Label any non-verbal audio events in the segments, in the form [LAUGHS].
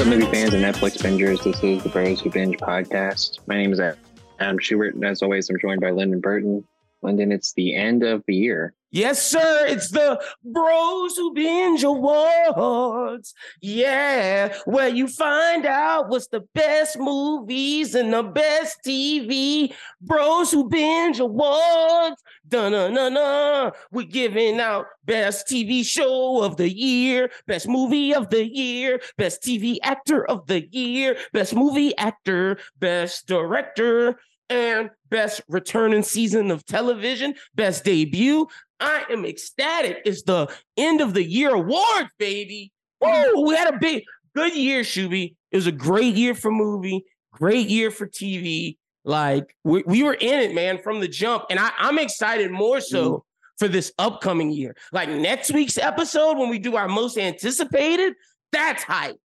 What's up, movie fans and Netflix bingers? This is the Bros Who Binge podcast. My name is Adam Schubert, and as always, I'm joined by Lyndon Burton. Lyndon, it's the end of the year. Yes, sir. It's the Bros Who Binge Awards. Yeah, where you find out what's the best movies and the best TV. Bros Who Binge Awards. Dun na na na. We're giving out best TV show of the year, best movie of the year, best TV actor of the year, best movie actor, best director, and best returning season of television, best debut. I am ecstatic. It's the end of the year awards, baby. Woo! We had a big, good year, Shuby. It was a great year for movie, great year for TV. Like we, we were in it, man, from the jump. And I, I'm excited more so mm. for this upcoming year. Like next week's episode, when we do our most anticipated, that's hype.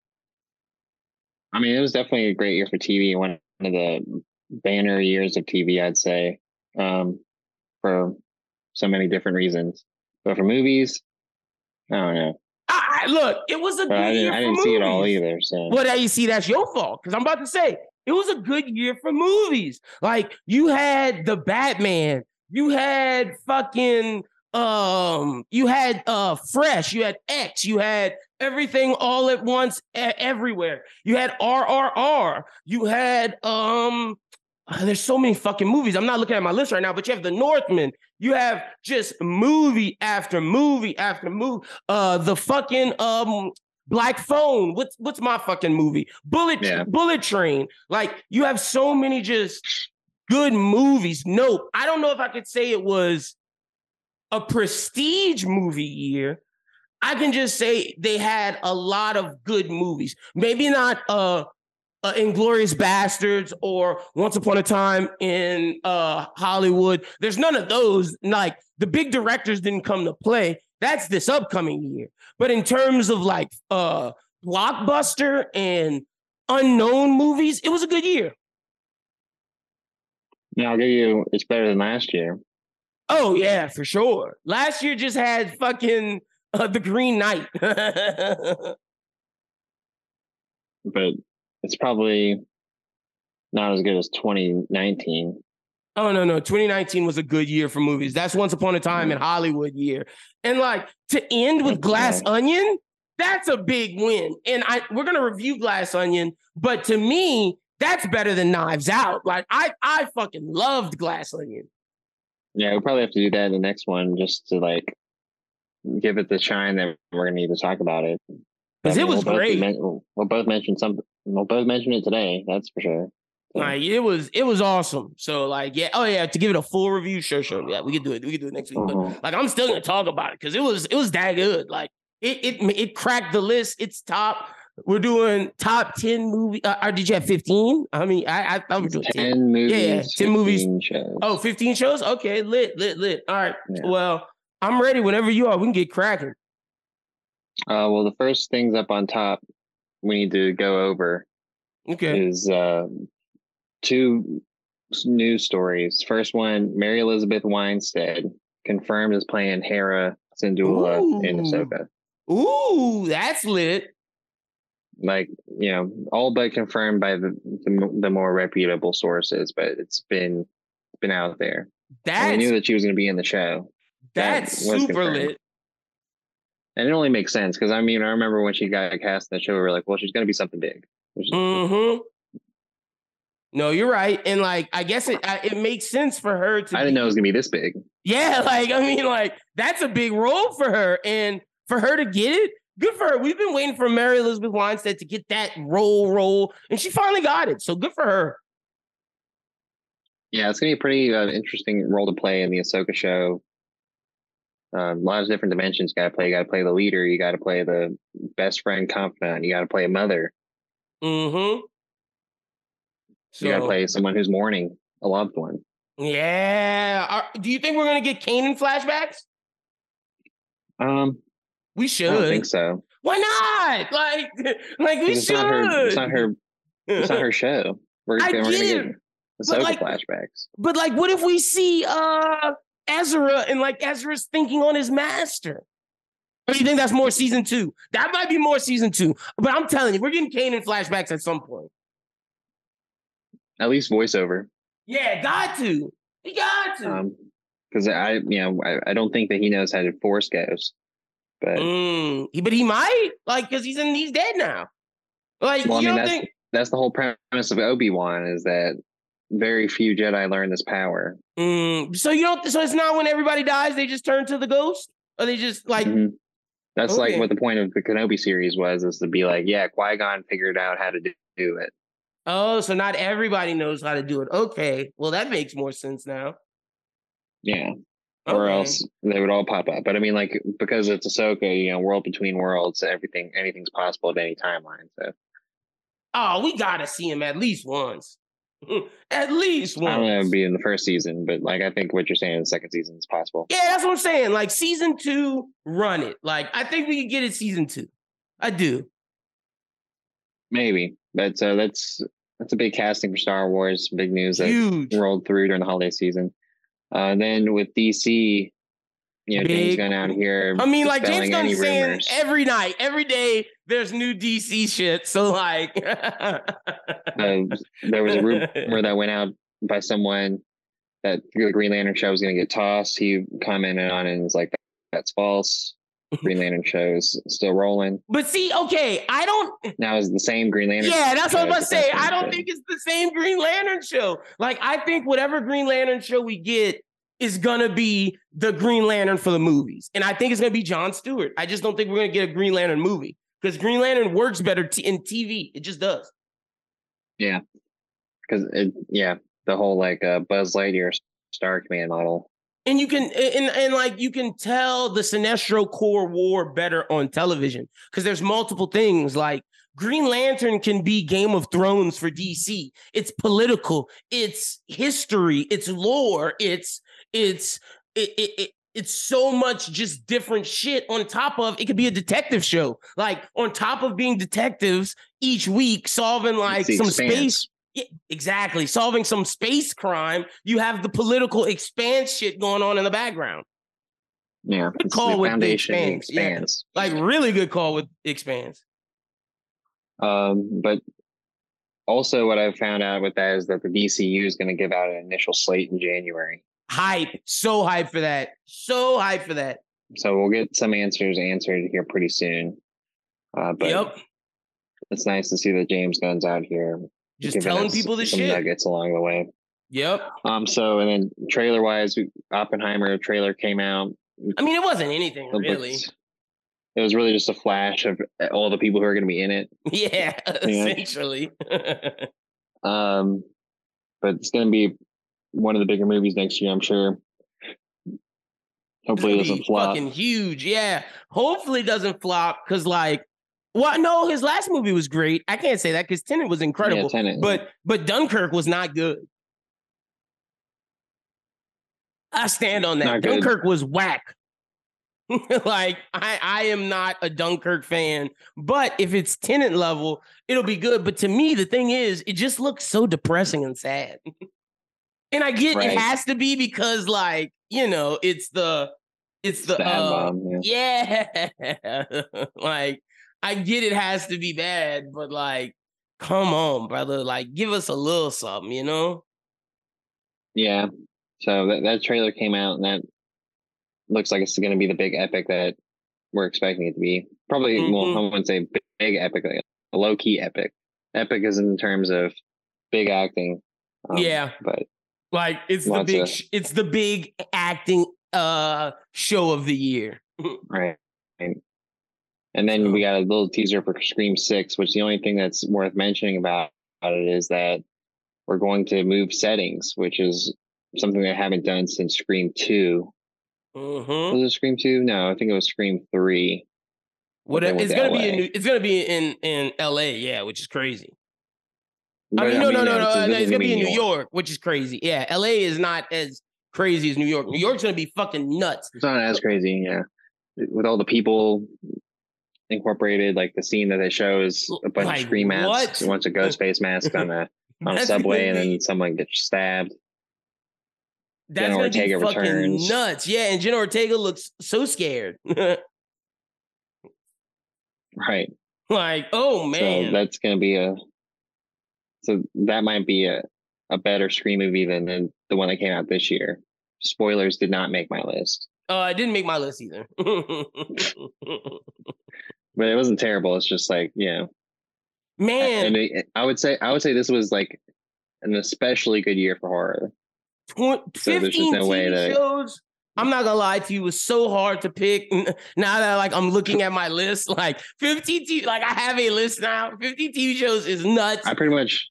I mean, it was definitely a great year for TV. One of the banner years of TV, I'd say, um, for so many different reasons. But for movies, I don't know. I, look, it was a but good I didn't, year. I didn't see it all either. So, well, now you see, that's your fault because I'm about to say it was a good year for movies. Like you had the Batman, you had fucking um, you had uh Fresh, you had X, you had everything all at once everywhere. You had RRR, you had um there's so many fucking movies. I'm not looking at my list right now, but you have The Northman. You have just movie after movie after movie. Uh, the fucking um Black Phone. What's what's my fucking movie? Bullet yeah. Bullet Train. Like you have so many just good movies. Nope. I don't know if I could say it was a prestige movie year. I can just say they had a lot of good movies. Maybe not uh uh, Inglourious Basterds or Once Upon a Time in uh, Hollywood. There's none of those. Like the big directors didn't come to play. That's this upcoming year. But in terms of like uh, blockbuster and unknown movies, it was a good year. Yeah, I'll give you. It's better than last year. Oh yeah, for sure. Last year just had fucking uh, the Green Knight. [LAUGHS] but it's probably not as good as 2019. Oh no, no. 2019 was a good year for movies. That's once upon a time in mm-hmm. Hollywood year. And like to end with Glass Onion, that's a big win. And I we're gonna review Glass Onion, but to me, that's better than Knives Out. Like I I fucking loved Glass Onion. Yeah, we'll probably have to do that in the next one just to like give it the shine that we're gonna need to talk about it. Because it was we'll great. Both, we'll both mention something. We'll both mention it today. That's for sure. Like it was, it was awesome. So like, yeah, oh yeah, to give it a full review, sure, sure, yeah, we can do it. We can do it next week. But like, I'm still gonna talk about it because it was, it was that good. Like it, it, it cracked the list. It's top. We're doing top ten movie. Uh, or did you have fifteen? I mean, I I we were doing 10, 10 movies. Yeah, ten movies. Shows. Oh, 15 shows. Okay, lit, lit, lit. All right. Yeah. Well, I'm ready. Whenever you are, we can get cracking. Uh, well, the first things up on top we need to go over okay. is uh, two news stories. First one, Mary Elizabeth Winstead confirmed as playing Hera Syndulla Ooh. in Ahsoka. Ooh, that's lit. Like you know, all but confirmed by the the, the more reputable sources, but it's been been out there. That we knew that she was going to be in the show. That's that super confirmed. lit. And it only makes sense because I mean, I remember when she got cast in the show, we were like, well, she's going to be something big. Mm-hmm. No, you're right, and like I guess it it makes sense for her to. I didn't be, know it was gonna be this big. Yeah, [LAUGHS] like I mean, like that's a big role for her, and for her to get it, good for her. We've been waiting for Mary Elizabeth Winstead to get that role, role, and she finally got it. So good for her. Yeah, it's gonna be a pretty uh, interesting role to play in the Ahsoka show. Um, a lot of different dimensions you got to play. You got to play the leader. You got to play the best friend, confidant. You got to play a mother. Mm-hmm. So, you got to play someone who's mourning a loved one. Yeah. Are, do you think we're gonna get Kanan flashbacks? Um, we should. I don't think so. Why not? Like, [LAUGHS] like we it's should. Not her, it's not her. It's not her show. We're, [LAUGHS] I we're gonna get Ahsoka like, flashbacks. But like, what if we see uh Ezra and like Ezra's thinking on his master? Or you think that's more season two? That might be more season two. But I'm telling you, we're getting Kanan flashbacks at some point. At least voiceover. Yeah, got to. He got to. Um, because I, you know, I, I don't think that he knows how to force goes. But Mm, he- but he might like because he's in. He's dead now. Like well, I you mean don't that's think? that's the whole premise of Obi Wan is that very few Jedi learn this power. Mm, so you don't. So it's not when everybody dies they just turn to the ghost, or they just like. Mhm. That's Okay. like what the point of the Kenobi series was, is to be like, yeah, Qui Gon figured out how to do it. Oh, so not everybody knows how to do it. Okay, well that makes more sense now. Yeah, or else they would all pop up. But I mean, like because it's Ahsoka, you know, world between worlds, everything, anything's possible at any timeline. So Oh, we gotta see him at least once. Mm, at least one. I don't know, once. it'd be in the first season, but like I think what you're saying in the second season is possible. Yeah, that's what I'm saying. Like season two, run it. Like I think we could get it season two. I do. Maybe, but so that's uh, that's a big casting for Star Wars. Big news that Huge. rolled through during the holiday season. Uh, and then with DC, you know, James Big- Gunn out here. I mean, like James Gunn's saying rumors. every night, every day, there's new DC shit. So like, [LAUGHS] Uh, there was a rumor that went out by someone that the Green Lantern show was going to get tossed. He commented on it and was like, "That's false. Green Lantern show's still rolling." but see, okay, I don't. Now is the same Green Lantern. Yeah, that's what I'm show about to say. I don't one. think it's the same Green Lantern show. Like, I think whatever Green Lantern show we get is gonna be the Green Lantern for the movies, and I think it's gonna be John Stewart. I just don't think we're gonna get a Green Lantern movie because Green Lantern works better t- in TV. It just does. Yeah, because yeah, the whole like uh, Buzz Lightyear Star Command model. And you can and, and like you can tell the Sinestro Corps War better on television because there's multiple things like Green Lantern can be Game of Thrones for DC. It's political, it's history, it's lore, it's it's it, it, it it's so much just different shit on top of it could be a detective show. Like on top of being detectives each week solving like some Expanse. space yeah, exactly. Solving some space crime, you have the political expanse shit going on in the background. Yeah, Good call with foundation Expanse, yeah. Like really good call with expanse. Um, but also, what I found out with that is that the DCU is going to give out an initial slate in January. Hype. So hype for that. So hype for that. So we'll get some answers answered here pretty soon. Uh, but yep. it's nice to see that James Gunn's out here Just telling people the some shit. nuggets along the way. Yep. Um, so and then trailer wise, Oppenheimer trailer came out. I mean, it wasn't anything It looked- really. It was really just a flash of all the people who are going to be in it. [LAUGHS] Yeah, essentially. [LAUGHS] Um, but it's going to be one of the bigger movies next year, I'm sure. Hopefully, it doesn't flop. Fucking huge. Yeah. Hopefully it doesn't flop because like well, no, his last movie was great. I can't say that because Tenet was incredible. Yeah, Tenet. But but Dunkirk was not good. I stand on that. Not good. Dunkirk was whack. [LAUGHS] like I I am not a Dunkirk fan, but if it's Tenet level, it'll be good. But to me, the thing is, it just looks so depressing and sad. [LAUGHS] and I get Right. it has to be because like you know it's the it's the uh, bomb, yeah. yeah. [LAUGHS] like I get it has to be bad, but like, come on, brother. Like, give us a little something, you know? Yeah. So that, that trailer came out, and that looks like it's going to be the big epic that we're expecting it to be. Probably, well, Mhm. I wouldn't say big, big epic, like a low key epic. Epic is in terms of big acting. um, Yeah. But Like it's the big of- it's the big acting uh show of the year. [LAUGHS] right. And, and then we got a little teaser for Scream Six, which the only thing that's worth mentioning about, it is that we're going to move settings, which is something they haven't done since Scream Two. Mhm. Was it Scream Two? No, I think it was Scream Three. What it's gonna be in it's gonna be in in LA, yeah, which is crazy. I But, mean, no, no, no, no, it's- no, it's gonna be in New York, which is crazy. Yeah, LA is not as crazy as New York. New York's gonna be fucking nuts. It's not as crazy, yeah. With all the people incorporated, like the scene that they show is a bunch Like, of scream masks, what? a bunch of ghost face mask on a [LAUGHS] on a subway, and then someone gets stabbed. That's Jenna gonna be Ortega fucking returns. nuts. Yeah, and Jenna Ortega looks so scared. [LAUGHS] Right. Like, oh man. So that's gonna be a so that might be a, a better Scream movie than the, the one that came out this year. Spoilers did not make my list. Uh, it didn't make my list either. [LAUGHS] but it wasn't terrible. It's just like, yeah. Man. And it, I would say I would say this was like an especially good year for horror. Tw- 15 no TV that... shows. I'm not gonna lie to you, it was so hard to pick. Now that like I'm looking at my list, like 15 TV, like I have a list now. 15 TV shows is nuts. I pretty much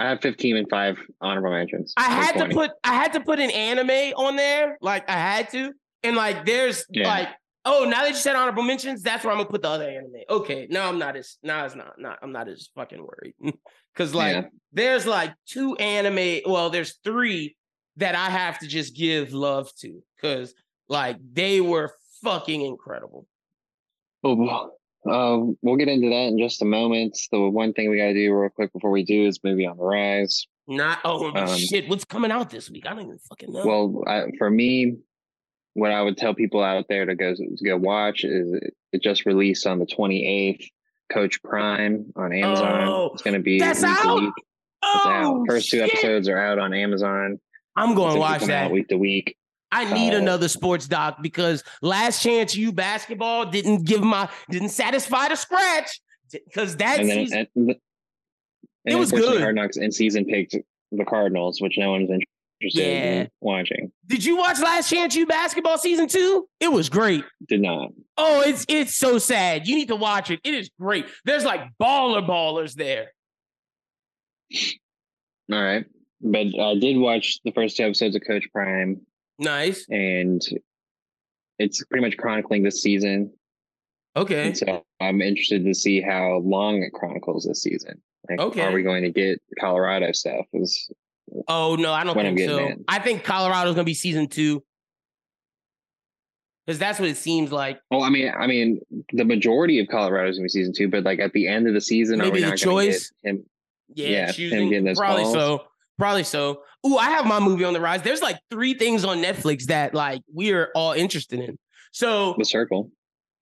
I have 15 and five honorable mentions. I had 20. to put I had to put an anime on there, like I had to, and like there's yeah. like oh now that you said honorable mentions, that's where I'm gonna put the other anime. Okay, now I'm not as now it's not not I'm not as fucking worried [LAUGHS] because like yeah. there's like two anime. Well, there's three that I have to just give love to because like they were fucking incredible. Oh, uh, we'll get into that in just a moment. The one thing we got to do real quick before we do is movie on the rise. Not oh um, shit! What's coming out this week? I don't even fucking know. Well, I, for me, what I would tell people out there to go to go watch is it, it just released on the twenty eighth. Coach Prime on Amazon. Oh, it's going to be that's out. Oh, out. First two episodes are out on Amazon. I'm going to watch that week to week. I need uh, another sports doc because last chance you basketball didn't give my didn't satisfy the scratch because that and then, season, and, and it was good. Hard Knocks in season picked the Cardinals, which no one's interested yeah. in watching. Did you watch Last Chance You basketball season two? It was great. Did not. Oh, it's it's so sad. You need to watch it. It is great. There's like baller ballers there. All right. But I did watch the first two episodes of Coach Prime. Nice. And it's pretty much chronicling this season. Okay. And so I'm interested to see how long it chronicles this season. Like, okay. Are we going to get Colorado stuff? Is oh no, I don't think so. In. I think Colorado's going to be season two because that's what it seems like. Well, I mean, I mean, the majority of Colorado's going to be season two, but like at the end of the season, maybe are we the choice? Him, yeah, yeah choosing, him probably calls? so. Probably so. Ooh, I have my movie on the rise. There's like three things on Netflix that like we are all interested in. So the circle.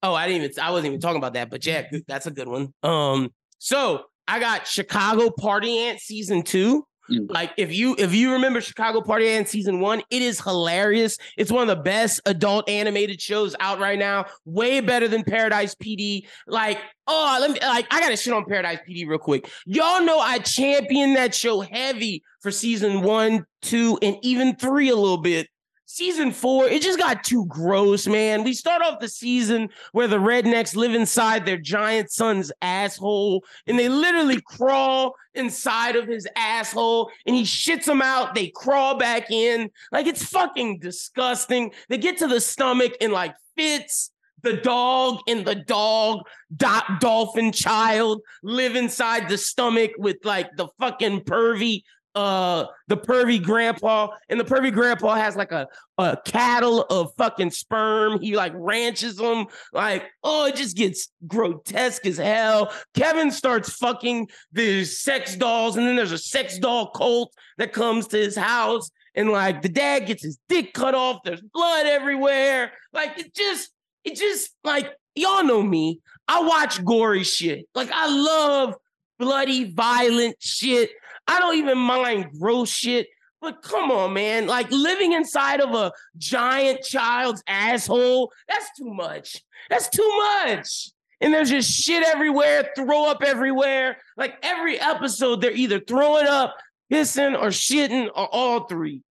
Oh, I didn't even I wasn't even talking about that, but yeah, that's a good one. Um, so I got Chicago Party Aunt season two. Mm. Like if you if you remember Chicago Party Aunt season one, it is hilarious. It's one of the best adult animated shows out right now. Way better than Paradise PD. Like oh, let me like I gotta shit on Paradise PD real quick. Y'all know I champion that show heavy for season one, two, and even three a little bit season four, it just got too gross, man. We start off the season where the rednecks live inside their giant son's asshole and they literally crawl inside of his asshole and he shits them out. They crawl back in. Like it's fucking disgusting. They get to the stomach and like fits. The dog and the dog dot dolphin child live inside the stomach with like the fucking pervy uh the pervy grandpa and the pervy grandpa has like a a cattle of fucking sperm. He like ranches them like oh it just gets grotesque as hell. Kevin starts fucking these sex dolls and then there's a sex doll cult that comes to his house and like the dad gets his dick cut off. There's blood everywhere. Like it just it just like y'all know me. I watch gory shit. Like i love bloody violent shit I don't even mind gross shit, but come on, man. Like living inside of a giant child's asshole, that's too much. That's too much. And there's just shit everywhere, throw up everywhere. Like every episode, they're either throwing up, pissing, or shitting, or all three.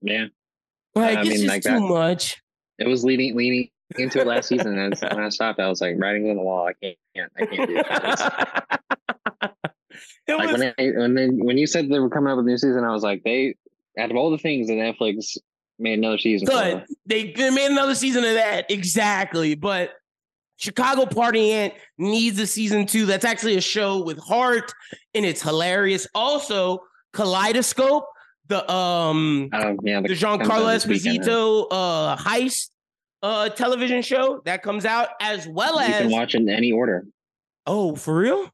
Yeah. Like I it's mean, just like too that, much. It was leading leading into it last season. And when I stopped, I was like writing on the wall. I can't, I can't do this. [LAUGHS] like was... when I, when they, when you said they were coming up with a new season, I was like, they out of all the things that Netflix made another season. Good. They, they made another season of that exactly, but. Chicago Party Aunt needs a season two. That's actually a show with heart and it's hilarious. Also, Kaleidoscope, the um um yeah, the, the Giancarlo Esposito uh heist uh television show that comes out as well you as you can watch in any order. Oh, for real?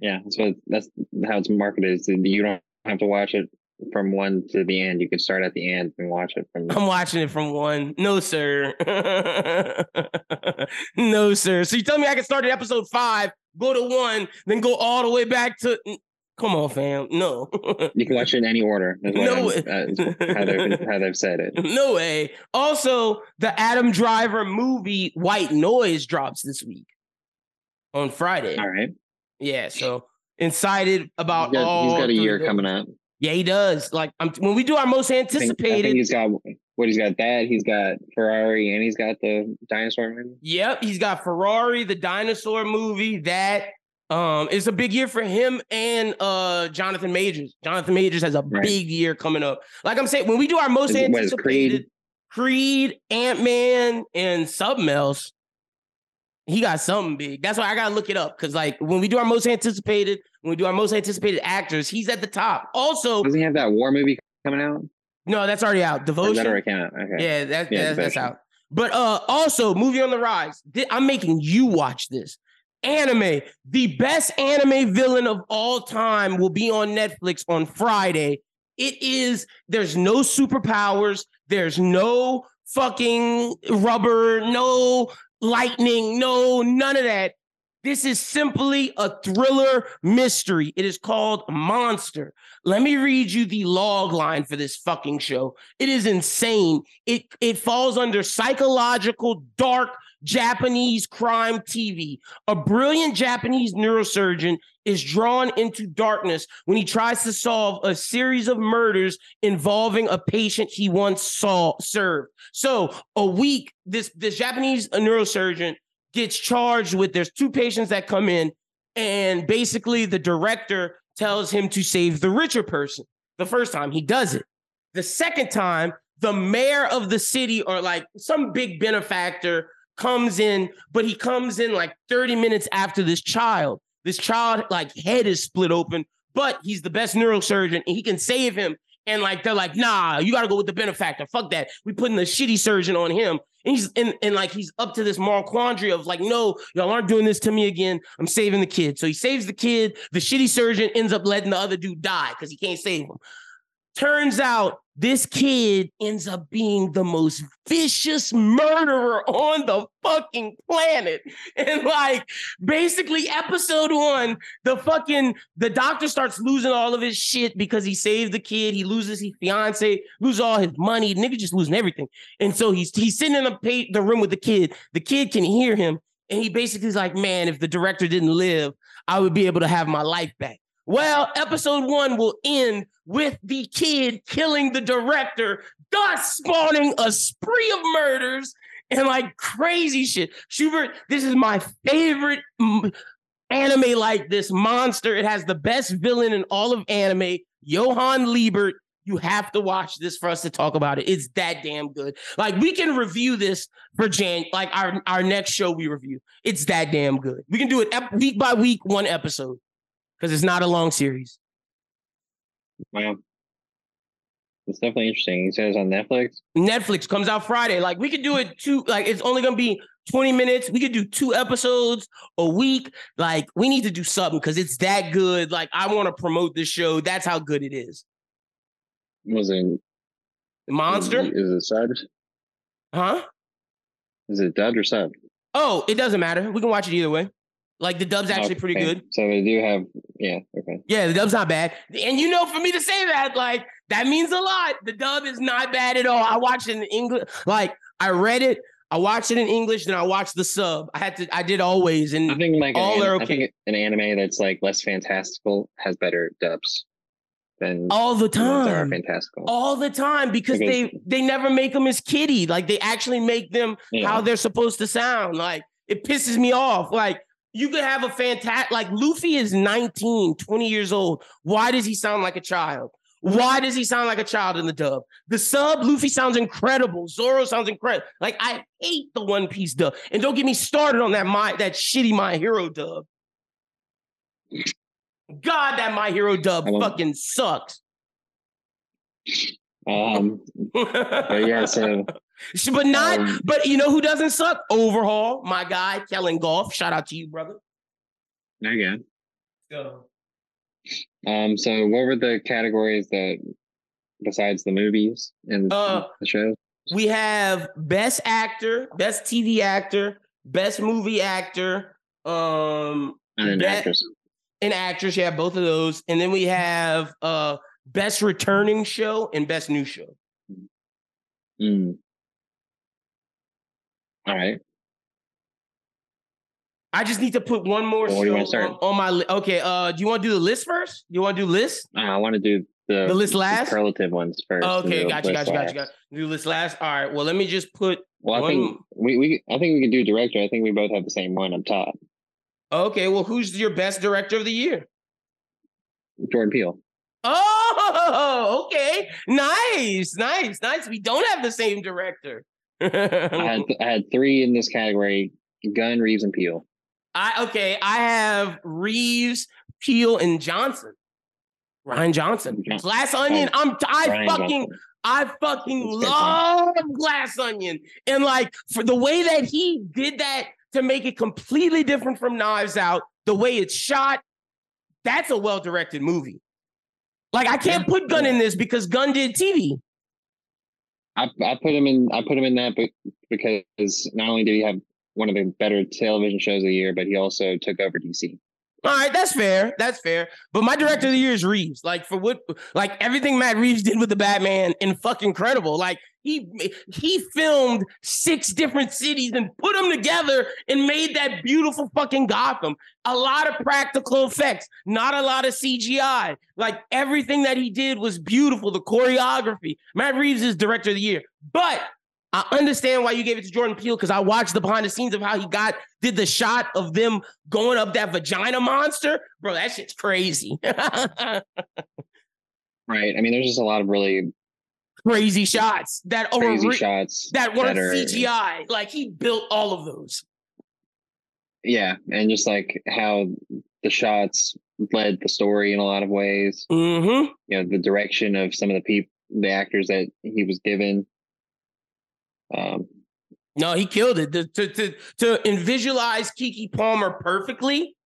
Yeah, so that's how it's marketed. Is you don't have to watch it from one to the end. You could start at the end and watch it from. I'm watching it from one. No, sir. [LAUGHS] no, sir. So you tell me I can start at episode five, go to one, then go all the way back to. Come on, fam. No. you can watch it in any order. No way. Uh, how, they've, how they've said it. [LAUGHS] No way. Also, the Adam Driver movie White Noise drops this week on Friday. All right. Yeah. So excited about he's got, all. He's got a year coming up. Yeah, he does. Like I'm, when we do our most anticipated, I think, I think he's got what he's got that he's got Ferrari and he's got the dinosaur movie. Yep, he's got Ferrari, the dinosaur movie. That um it's a big year for him and uh Jonathan Majors. Jonathan Majors has a right. big year coming up. Like I'm saying, when we do our most anticipated Creed, Creed Ant Man, and something else, he got something big. That's why I gotta look it up because like when we do our most anticipated, when we do our most anticipated actors, he's at the top. Also, doesn't he have that war movie coming out? No, that's already out. Devotion. that already came out. Okay. Yeah, that, yeah that's, that's out. But uh also movie on the rise. I'm making you watch this. Anime, the best anime villain of all time will be on Netflix on Friday. It is, there's no superpowers, there's no fucking rubber, no lightning, no, none of that. This is simply a thriller mystery. It is called Monster. Let me read you the log line for this fucking show. It is insane. It it falls under psychological dark Japanese crime TV. A brilliant Japanese neurosurgeon is drawn into darkness when he tries to solve a series of murders involving a patient he once saw served. So, a week this this Japanese neurosurgeon gets charged with there's two patients that come in and basically the director tells him to save the richer person. The first time he does it. The second time, the mayor of the city or like some big benefactor comes in, but he comes in like 30 minutes after this child. This child, like, head is split open, but he's the best neurosurgeon and he can save him. And like, they're like, nah, you got to go with the benefactor. Fuck that. We putting the shitty surgeon on him. And he's and, and like he's up to this moral quandary of like, no, y'all aren't doing this to me again. I'm saving the kid. So he saves the kid. The shitty surgeon ends up letting the other dude die because he can't save him. Turns out this kid ends up being the most vicious murderer on the fucking planet. [LAUGHS] And like basically episode 1, the fucking the doctor starts losing all of his shit because he saved the kid, he loses his fiance, loses all his money, nigga just losing everything. And so he's he's sitting in the pay, the room with the kid. The kid can hear him and he basically is like, "Man, if the director didn't live, I would be able to have my life back." Well, episode one will end with the kid killing the director, thus spawning a spree of murders and like crazy shit. Schubert, this is my favorite anime like this monster. It has the best villain in all of anime, Johann Liebert. You have to watch this for us to talk about it. It's that damn good. Like we can review this for Jan, like our our next show we review. It's that damn good. We can do it ep- week by week, one episode because it's not a long series. Wow. It's definitely interesting. You said it's on Netflix. Netflix comes out Friday. Like we could do it two. Like it's only gonna be twenty minutes. We could do two episodes a week. Like we need to do something because it's that good. Like I want to promote this show. That's how good it is. Was it Monster? Is it subbed? Huh? Is it dubbed or subbed? Oh, it doesn't matter. We can watch it either way. Like the dub's oh, actually okay. pretty good. So they do have, yeah, okay. Yeah, the dub's not bad. And you know, for me to say that, like, that means a lot. The dub is not bad at all. I watched it in English. Like, I read it, I watched it in English, then I watched the sub. I had to, I did always. And I think like all an, are okay. I think an anime that's like less fantastical has better dubs than all the time. Are fantastical all the time because, because, they they never make them as kitty. Like they actually make them yeah. how they're supposed to sound. Like it pisses me off. Like you could have a fantastic, like Luffy is 19, 20 years old. Why does he sound like a child? Why does he sound like a child in the dub? The sub, Luffy sounds incredible. Zoro sounds incredible. Like I hate the One Piece dub. And don't get me started on that my that shitty My Hero dub. God, that My Hero dub fucking sucks. Um, but yeah, [LAUGHS] so but not, um, but you know who doesn't suck? Overhaul, my guy, Kellen Goff. Shout out to you, brother. There you go. Go. Um, so what were the categories that besides the movies and Uh, the shows? We have best actor, best TV actor, best movie actor, um, And then that- actors. and actress. Yeah, both of those. And then we have uh best returning show and best new show. Mm. All right. I just need to put one more Well, show on, on my list. Okay, uh, do you want to do the list first? You want to do list? Uh, I want to do the The list last? superlative ones first. Okay, gotcha, gotcha, gotcha, gotcha. Do list last. All right. Well, let me just put. Well, I One- think we, we I think we can do director. I think we both have the same one up top. Okay. Well, who's your best director of the year? Jordan Peele. Oh, okay. Nice, nice, nice. We don't have the same director. I had [LAUGHS] I had three in this category: Gunn, Reeves, and Peele. I okay. I have Reeves, Peele, and Johnson. Rian Johnson. Glass Onion. I'm. I Rian fucking. Johnson. I fucking love Glass Onion, and like for the way that he did that to make it completely different from Knives Out, the way it's shot, that's a well directed movie. Like I can't put Gunn in this because Gunn did TV. I I put him in. I put him in that be- because not only did he have one of the better television shows of the year, but he also took over DC. All right, that's fair. That's fair. But my director of the year is Reeves. Like for what, like everything Matt Reeves did with the Batman, and fucking incredible. Like he he filmed six different cities and put them together and made that beautiful fucking Gotham. A lot of practical effects, not a lot of CGI. Like everything that he did was beautiful. The choreography. Matt Reeves is director of the year, but. I understand why you gave it to Jordan Peele because I watched the behind the scenes of how he got did the shot of them going up that vagina monster, bro. That shit's crazy, [LAUGHS] Right. I mean, there's just a lot of really crazy shots that crazy re- shots that weren't that are- CGI. Like he built all of those. Yeah, and just like how the shots led the story in a lot of ways. Mm-hmm. You know, the direction of some of the people, the actors that he was given. Um, No, he killed it. To to to, to and visualize Keke Palmer perfectly,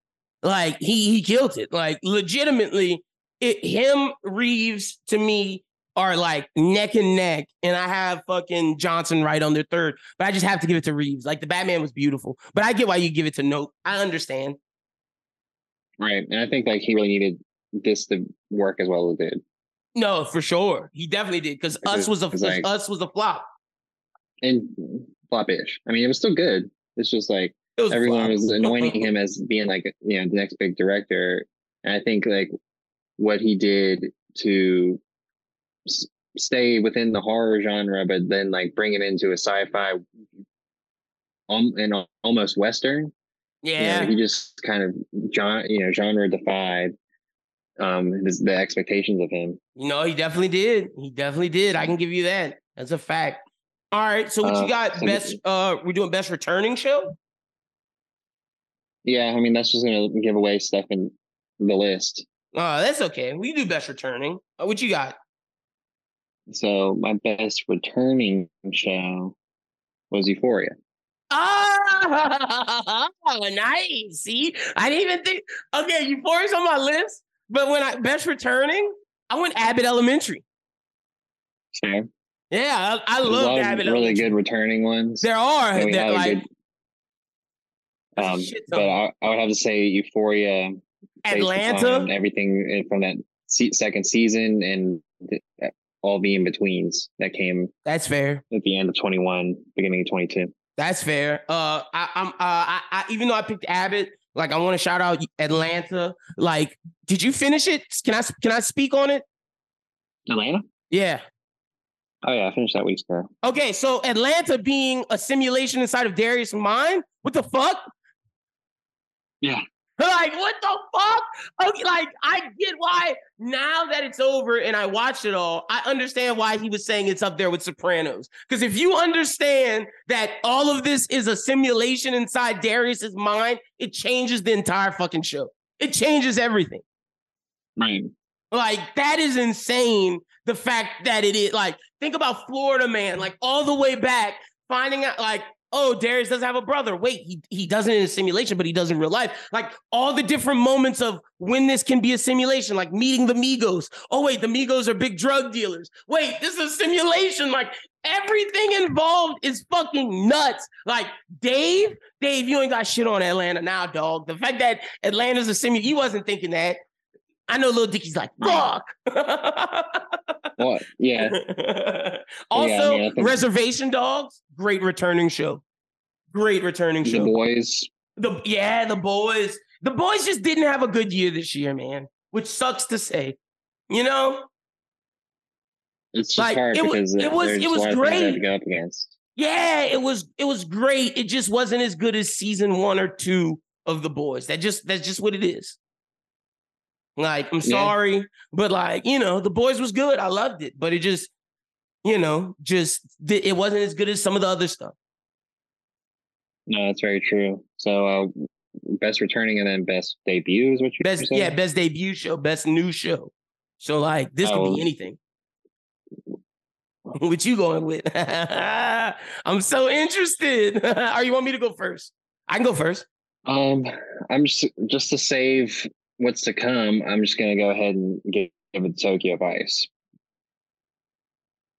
like he he killed it. Like legitimately, it him Reeves to me are like neck and neck, and I have fucking Johnson right on their third. But I just have to give it to Reeves. Like the Batman was beautiful, but I get why you give it to Nope. I understand. right, and I think like he really needed this to work as well as it did. No, for sure, he definitely did because us was a like- us was a flop. and flop-ish. I mean, it was still good. It's just like was everyone flop. was [LAUGHS] anointing him as being like you know the next big director, and I think like what he did to s- stay within the horror genre, but then like bring it into a sci-fi, um, and almost western. you know, yeah, he just kind of genre, you know, genre defied um his, the expectations of him. No, he definitely did. He definitely did. I can give you that. That's a fact. All right. So what Uh, you got? so- Best uh we're doing best returning show? Yeah, I mean that's just gonna give away stuff in the list. Oh, that's okay. We do best returning. Uh, what you got? So my best returning show was Euphoria. [LAUGHS] Oh, nice. See, I didn't even think okay, Euphoria's on my list, but when I best returning, I went Abbott Elementary. So Yeah, I, I love Abbott really Elementary. good returning ones. There are that like good- um, but. I, I would have to say Euphoria, Atlanta. everything from that se- second season and all the in betweens that came That's fair. at the end of 21, beginning of 22. That's fair. Uh, I, I'm. Uh, I, I even though I picked Abbott, like I want to shout out Atlanta. Like, did you finish it? Can I? Can I speak on it? Atlanta? Yeah. Oh yeah, I finished that week's ago. Okay. So Atlanta being a simulation inside of Darius' mind. What the fuck? Yeah. [LAUGHS] Like what the fuck? Okay, like I get why now that it's over and I watched it all, I understand why he was saying it's up there with Sopranos. Because if you understand that all of this is a simulation inside Darius's mind, it changes the entire fucking show. It changes everything. Right. Like that is insane. The fact that it is like think about Florida man, like all the way back, finding out like oh, Darius doesn't have a brother. Wait, he, he doesn't in a simulation, but he does in real life. Like all the different moments of when this can be a simulation, like meeting the Migos. Oh, wait, the Migos are big drug dealers. Wait, this is a simulation. Like everything involved is fucking nuts. Like Dave, Dave, you ain't got shit on Atlanta now, dog. The fact that Atlanta's a simulation, he wasn't thinking that. I know Lil Dicky's like, fuck. [LAUGHS] what? Yeah. also, [LAUGHS] Yeah, I mean, I think- Reservation Dogs, great returning show. Great returning show. The boys. The yeah, the boys. The boys just didn't have a good year this year, man. Which sucks to say. You know? It's just Like, hard it because it was- it was a lot of things they have great. to go up against. Yeah, it was it was great. It just wasn't as good as season one or two of the boys. That just that's just what it is. Like, I'm Yeah. sorry, but like, you know, the boys was good. I loved it, but it just, you know, just it wasn't as good as some of the other stuff. No, that's very true. So, uh, best returning and then best debut is what you Best, yeah, best debut show, best new show. So like, this could Oh. be anything. [LAUGHS] What you going with? [LAUGHS] I'm so interested. [LAUGHS] Or you want me to go first? I can go first. Um, I'm just just to save what's to come. I'm just gonna go ahead and give, give it Tokyo Vice.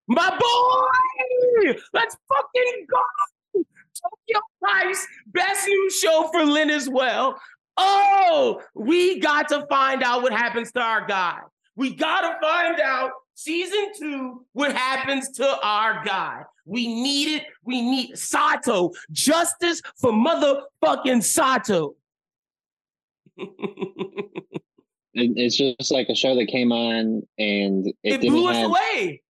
My boy! Let's fucking go! Tokyo Vice, best new show for Lynn as well. Oh, we got to find out what happens to our guy. We got to find out season two what happens to our guy. We need it. We need Sato. Justice for motherfucking Sato. [LAUGHS] It, it's just like a show that came on and it, it didn't blew us have away.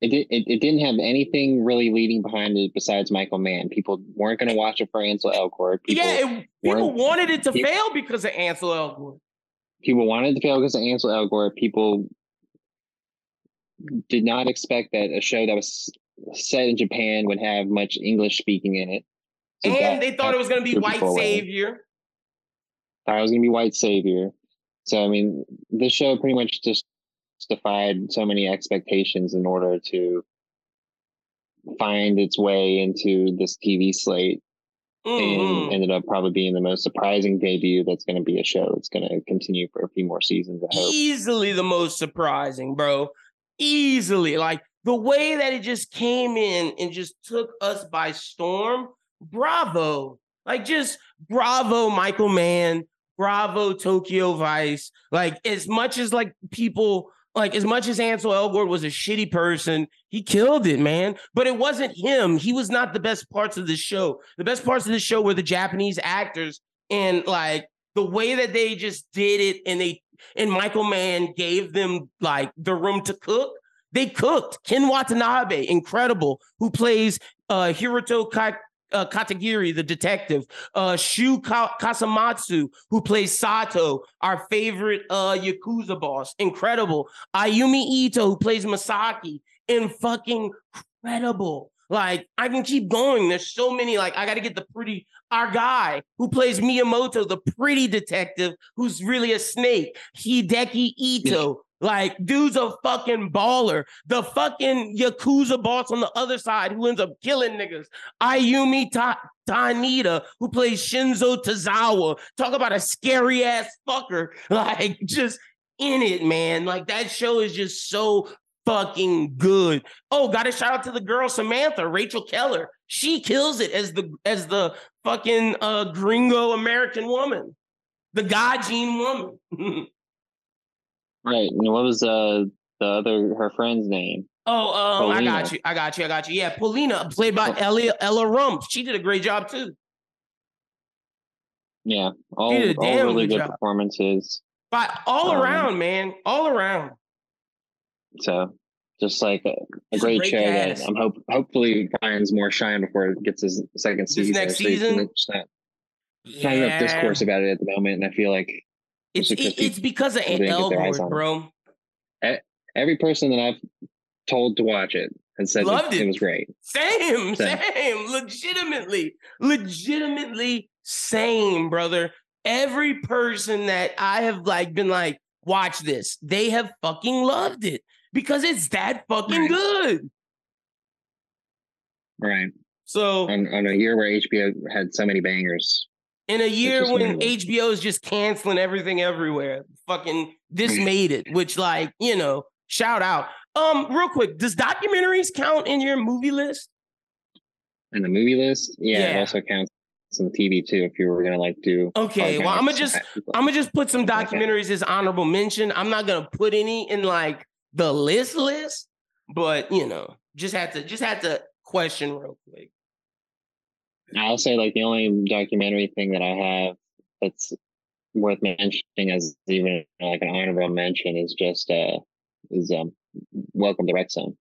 it, did, it it didn't have anything really leading behind it besides Michael Mann. People weren't gonna watch it for Ansel Elgort. People yeah, it, people wanted it to people- fail because of Ansel Elgort. people wanted to fail because of Ansel Elgort. People did not expect that a show that was set in Japan would have much English speaking in it. So that- and they thought it was going to be white savior. away. Thought it was gonna be white savior. So I mean, this show pretty much just defied so many expectations in order to find its way into this TV slate Mhm. and ended up probably being the most surprising debut that's going to be a show that's going to continue for a few more seasons i hope Easily the most surprising, bro. Easily, like the way that it just came in and just took us by storm. Bravo! Like just bravo, Michael Mann. Bravo, Tokyo Vice. Like as much as like people. Like as much as Ansel Elgort was a shitty person, he killed it, man. But it wasn't him. He was not the best parts of the show. The best parts of the show were the Japanese actors and like the way that they just did it and they and Michael Mann gave them like the room to cook. They cooked. Ken Watanabe, incredible, who plays uh Hiroto Ka- uh, Katagiri, the detective. Uh Shu Ka- Kasamatsu, who plays Sato, our favorite uh Yakuza boss. Incredible. Ayumi Ito, who plays Masaki. And fucking incredible. Like I can keep going. There's so many. Like I got to get the pretty our guy who plays Miyamoto, the pretty detective who's really a snake, Hideki Ito. Like, dude's a fucking baller. The fucking Yakuza boss on the other side who ends up killing niggas. Ayumi Ta- Tanida, who plays Shinzo Tazawa. Talk about a scary ass fucker. [LAUGHS] Like, just in it, man. Like, that show is just so fucking good. Oh, got a shout out to the girl Samantha, Rachel Keller. She kills it as the as the fucking uh gringo American woman, the Gaijin woman. [LAUGHS] right and what was uh the other her friend's name oh, um, I got you, I got you, I got you. Yeah, Paulina, played by Ella Ella Rumpf. She did a great job too. yeah all, all really good good performances But all Um, around, man, all around. so just like a, a great, great show that i'm hope hopefully finds more shine before it gets his second This season next So season? not, not enough discourse about it at the moment and i feel like It's It's it, because it's because of people didn't get their eyes Elgort, bro. every person that i've told to watch it has said Loved it. it was great Same, Same. same. Legitimately, legitimately same, brother. Every person that I have like been like, watch this, they have fucking loved it because it's that fucking Right. good. right So on, on a year where HBO had so many bangers. In a year when HBO is just canceling everything everywhere, fucking this made it, which like, you know, shout out. Um, real quick, does documentaries count in your movie list? In the movie list, yeah, it also counts some TV too. If you were gonna like do Okay, well, I'ma just- I'm gonna just put some documentaries as honorable mention. I'm not gonna put any in like the list list, but you know, just had to just had to question real quick. I'll say like the only documentary thing that I have that's worth mentioning as even like an honorable mention is just uh is um Welcome to Wrexham.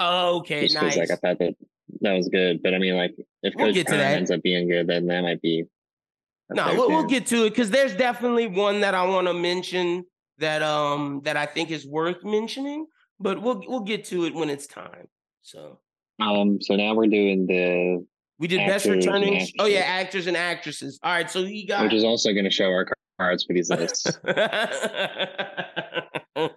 Okay, Just nice. like I thought that that was good, but I mean like if We'll Coach get to Prime that. ends up being good, then that might be. No, we'll, we'll get to it because there's definitely one that I want to mention that um that I think is worth mentioning, but we'll we'll get to it when it's time. So Um. So now we're doing the, we did best Actors and returning. Oh yeah, actors and actresses. All right, so he got which is also going to show our cards for these lists. [LAUGHS] All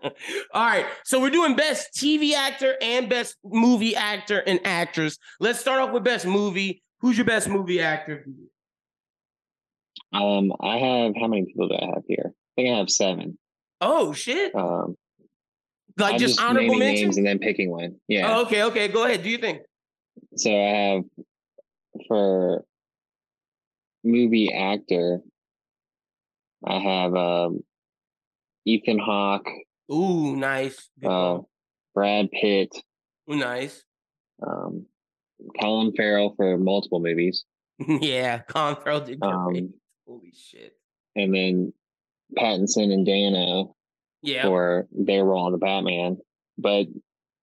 right, so we're doing best TV actor and best movie actor and actress. Let's start off with best movie. Who's your best movie actor? um. I have how many people do I have here? I think I have seven. Oh shit! Um. Like I'm just, honorable naming mention. names and then picking one. Yeah. Oh, okay, okay. Go ahead. Do you think? So I have for movie actor, I have um, Ethan Hawke, Ooh, nice. Uh. Brad Pitt, Ooh, nice. um, Colin Farrell for multiple movies, [LAUGHS] yeah, Colin Farrell did um, Holy shit. and then Pattinson and Dano Yeah. for their role in the Batman. But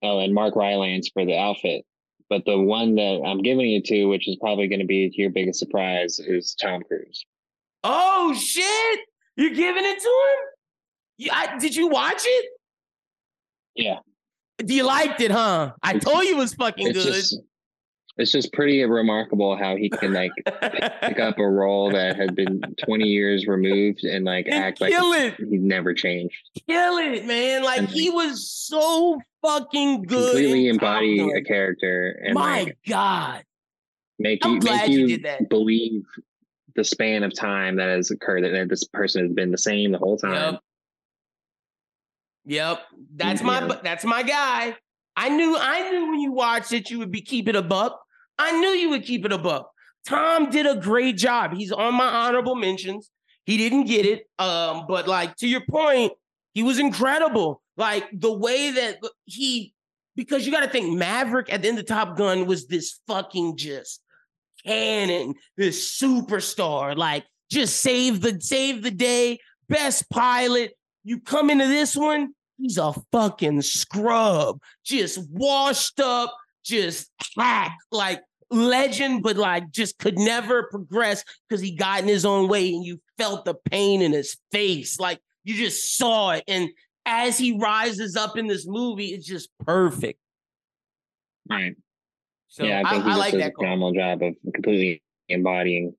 oh, and Mark Rylance for the outfit. But the one that I'm giving you to, which is probably going to be your biggest surprise, is Tom Cruise. Oh shit! You're giving it to him? You, I, did you watch it? Yeah. You liked it, huh? I told you it was fucking it's good. just it's just pretty remarkable how he can like pick up a role that had been 20 years removed and like and act like it, he never changed kill it, man! Like And, he was so fucking good. completely embody a character and My like God, make I'm you glad make you you, did that. believe the span of time that has occurred that this person has been the same the whole time Yep. Yep, that's my Yeah. bu- that's my guy. I knew I knew when you watched it you would be keeping a buck. I knew you would keep it a. Tom did a great job. He's on my honorable mentions. He didn't get it, um, but like to your point, he was incredible. Like the way that he, because you got to think Maverick at the end of Top Gun was this fucking just cannon, this superstar, like just save the save the day, best pilot. You come into this one, he's a fucking scrub, just washed up, just hack, like legend, but like just could never progress because he got in his own way and you felt the pain in his face. Like you just saw it. And as he rises up in this movie, it's just perfect. right So yeah i I, think I he like that phenomenal job of completely embodying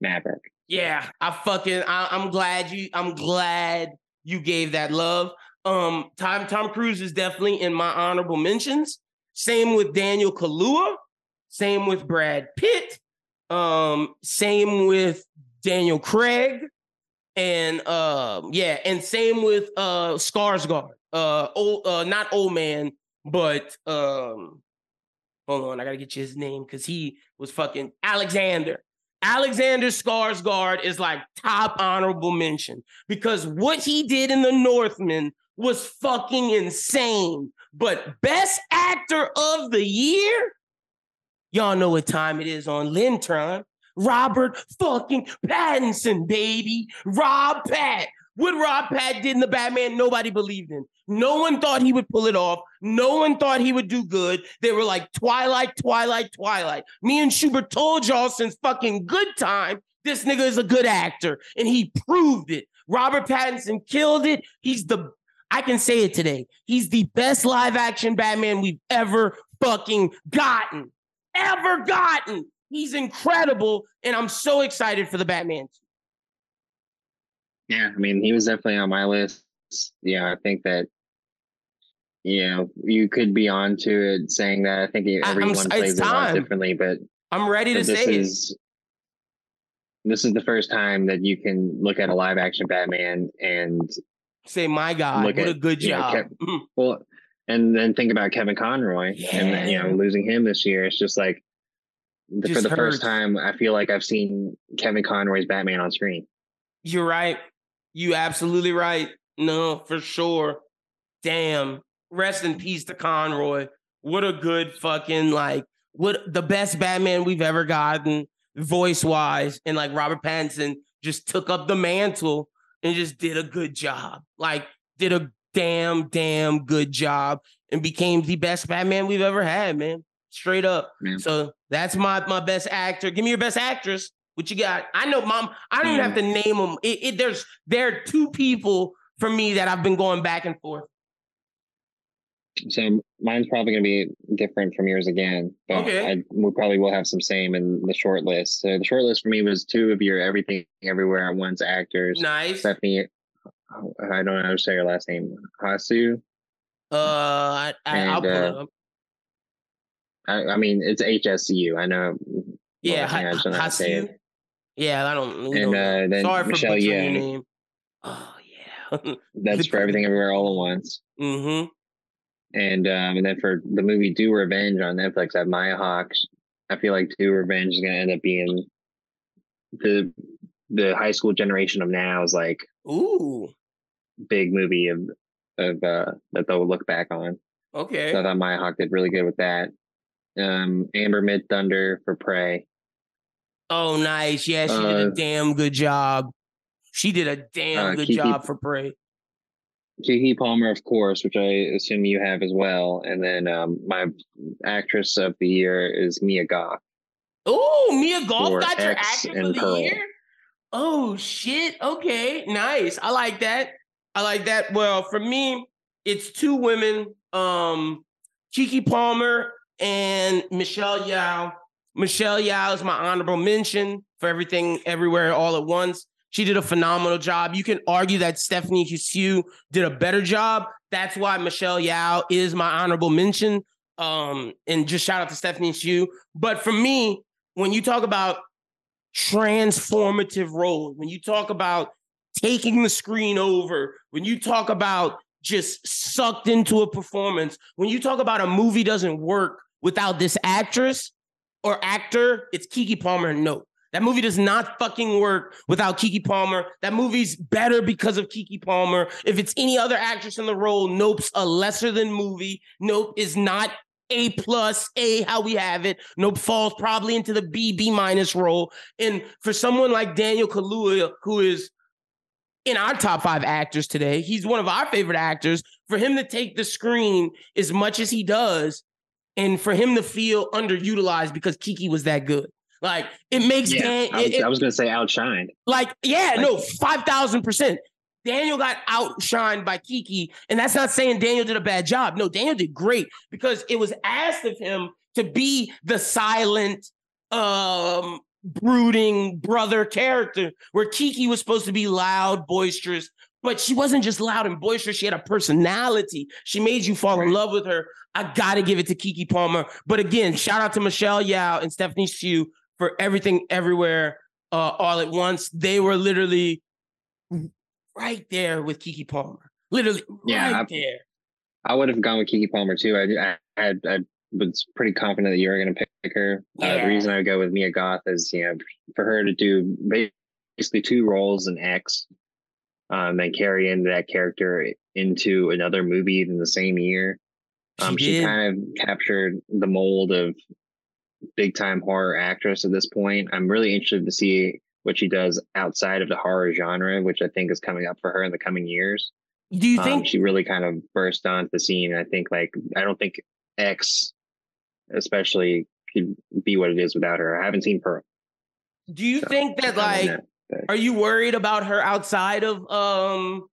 maverick Yeah, I fucking I, I'm glad you I'm glad you gave that love. Um Tom Tom Cruise is definitely in my honorable mentions. Same with Daniel Kaluuya, same with Brad Pitt, um same with Daniel Craig and um yeah, and same with uh Skarsgård. Uh old uh not old man, but um hold on, I got to get you his name cuz he was fucking Alexander. Alexander Skarsgård is like top honorable mention because what he did in The Northman was fucking insane. But best actor of the year, y'all know what time it is on Lintron. Robert fucking Pattinson, baby. Rob Pat. What Rob Pat did in the Batman, nobody believed in. No one thought he would pull it off. No one thought he would do good. They were like Twilight, Twilight, Twilight. Me and Schubert told y'all since fucking good time, this nigga is a good actor, and he proved it. Robert Pattinson killed it. He's the, I can say it today. He's the best live action Batman we've ever fucking gotten. Ever gotten. He's incredible, and I'm so excited for the Batman. Yeah, I mean, he was definitely on my list. Yeah, I think that you know you could be onto it saying that. I think I- I'm everyone plays it lot differently, but I'm ready to this say is it. this is the first time that you can look at a live action Batman and say, "My God, what at, a good job!" Know, Kev, mm-hmm. well, and then think about Kevin Conroy yeah. and you know losing him this year. It's just like just for the hurts. first time, I feel like I've seen Kevin Conroy's Batman on screen. You're right. You absolutely right. No, for sure. Damn. Rest in peace to Conroy. What a good fucking like what the best Batman we've ever gotten, voice wise, and like Robert Pattinson just took up the mantle and just did a good job. Like did a damn damn good job and became the best Batman we've ever had, man. Straight up. Man. So that's my my best actor. Give me your best actress. What you got? I know, mom. I don't even have mm. to name them. It, it, there's there are two people for me that I've been going back and forth. So mine's probably going to be different from yours again, but okay. I, we probably will have some same in the short list. So the short list for me was two of your everything everywhere at once actors. Nice. Stephanie, I don't know how to say your last name. Hasu. Uh, I, I, pull uh. I, I, mean, it's HSU. I know. Yeah, Hsu. Yeah, I don't. And uh, then Sorry Michelle Yeoh. Oh yeah. [LAUGHS] That's for everything everywhere all at once. Mm-hmm. And um, and then for the movie Do Revenge on Netflix, I have Maya Hawks. I feel like Do Revenge is gonna end up being the the high school generation of now is like ooh big movie of of uh that they'll look back on. Okay. So I thought Maya Hawke did really good with that. Um Amber Midthunder for Prey. Oh nice. Yeah, she uh, did a uh, damn good job. She did a damn uh, good Keke, job for Prey. Keke Palmer, of course, which I assume you have as well. And then um, my actress of the year is Mia Goth. Oh, Mia Goth got your actress of the Pearl. year? Oh shit. Okay, nice. I like that. I like that. Well, for me, it's two women, um, Keke Palmer and Michelle Yeoh. Michelle Yeoh is my honorable mention for everything, everywhere, all at once. She did a phenomenal job. You can argue that Stephanie Hsu did a better job. That's why Michelle Yeoh is my honorable mention. Um, and just shout out to Stephanie Hsu. But for me, when you talk about transformative roles, when you talk about taking the screen over, when you talk about just sucked into a performance, when you talk about a movie doesn't work without this actress or actor, it's Keke Palmer. No, that movie does not fucking work without Keke Palmer. That movie's better because of Keke Palmer. If it's any other actress in the role, Nope's a lesser than movie. Nope is not A plus, A how we have it. Nope falls probably into the B, B minus role. And for someone like Daniel Kaluuya, who is in our top five actors today, he's one of our favorite actors. For him to take the screen as much as he does, and for him to feel underutilized because Keke was that good. Like it makes yeah, Dan. I was, was, gonna say outshined. Like yeah, like, no, five thousand percent. Daniel got outshined by Keke, and that's not saying Daniel did a bad job. No, Daniel did great because it was asked of him to be the silent, um, brooding brother character, where Keke was supposed to be loud, boisterous, but she wasn't just loud and boisterous. She had a personality. She made you fall in love with her. I gotta give it to Keke Palmer. But again, shout out to Michelle Yeoh and Stephanie Hsu for everything everywhere uh, all at once. They were literally right there with Keke Palmer. Literally yeah, right I, there. I would have gone with Keke Palmer too. I, I, I, I was pretty confident that you were going to pick her. Yeah. Uh, the reason I would go with Mia Goth is, you know, for her to do basically two roles in X um, and carry into that character into another movie in the same year. Um, she, she kind of captured the mold of big time horror actress at this point. I'm really interested to see what she does outside of the horror genre, which I think is coming up for her in the coming years. Do you um, think she really kind of burst onto the scene? I think like I don't think X, especially, could be what it is without her. I haven't seen Pearl. Do you so, think that like that, are you worried about her outside of um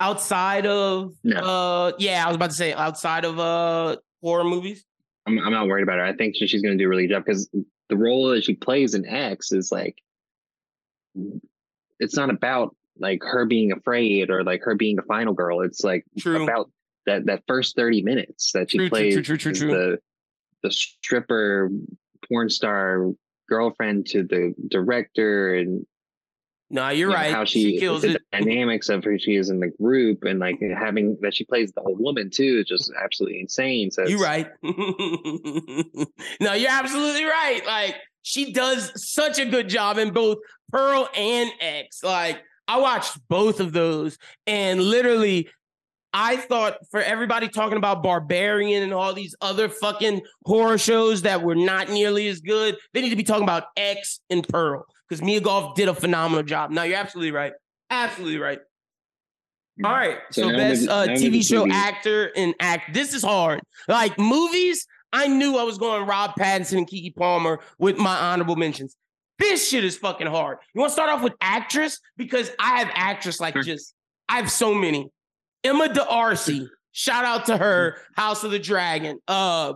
outside of no. uh yeah, I was about to say outside of uh horror movies? I'm, I'm not worried about her. I think she, she's going to do a really good job because the role that she plays in X is like, it's not about like her being afraid or like her being the final girl. It's like true. about that that first 30 minutes that she true, plays true, true, true, true, the the stripper porn star girlfriend to the director and no, you're you know, right. how she, she kills the it. dynamics of who she is in the group and like having that she plays the old woman too is just absolutely insane. So You're right. [LAUGHS] no, you're absolutely right. Like she does such a good job in both Pearl and X. Like I watched both of those, and literally, I thought for everybody talking about Barbarian and all these other fucking horror shows that were not nearly as good, they need to be talking about X and Pearl because Mia Goth did a phenomenal job. Now you're absolutely right. Absolutely right. All right. So, So best with- uh, TV show movies. actor and act. This is hard. Like movies, I knew I was going Rob Pattinson and Keke Palmer with my honorable mentions. This shit is fucking hard. You want to start off with actress because I have actress like Sure. just I have so many. Emma D'Arcy, shout out to her. House of the Dragon. Uh,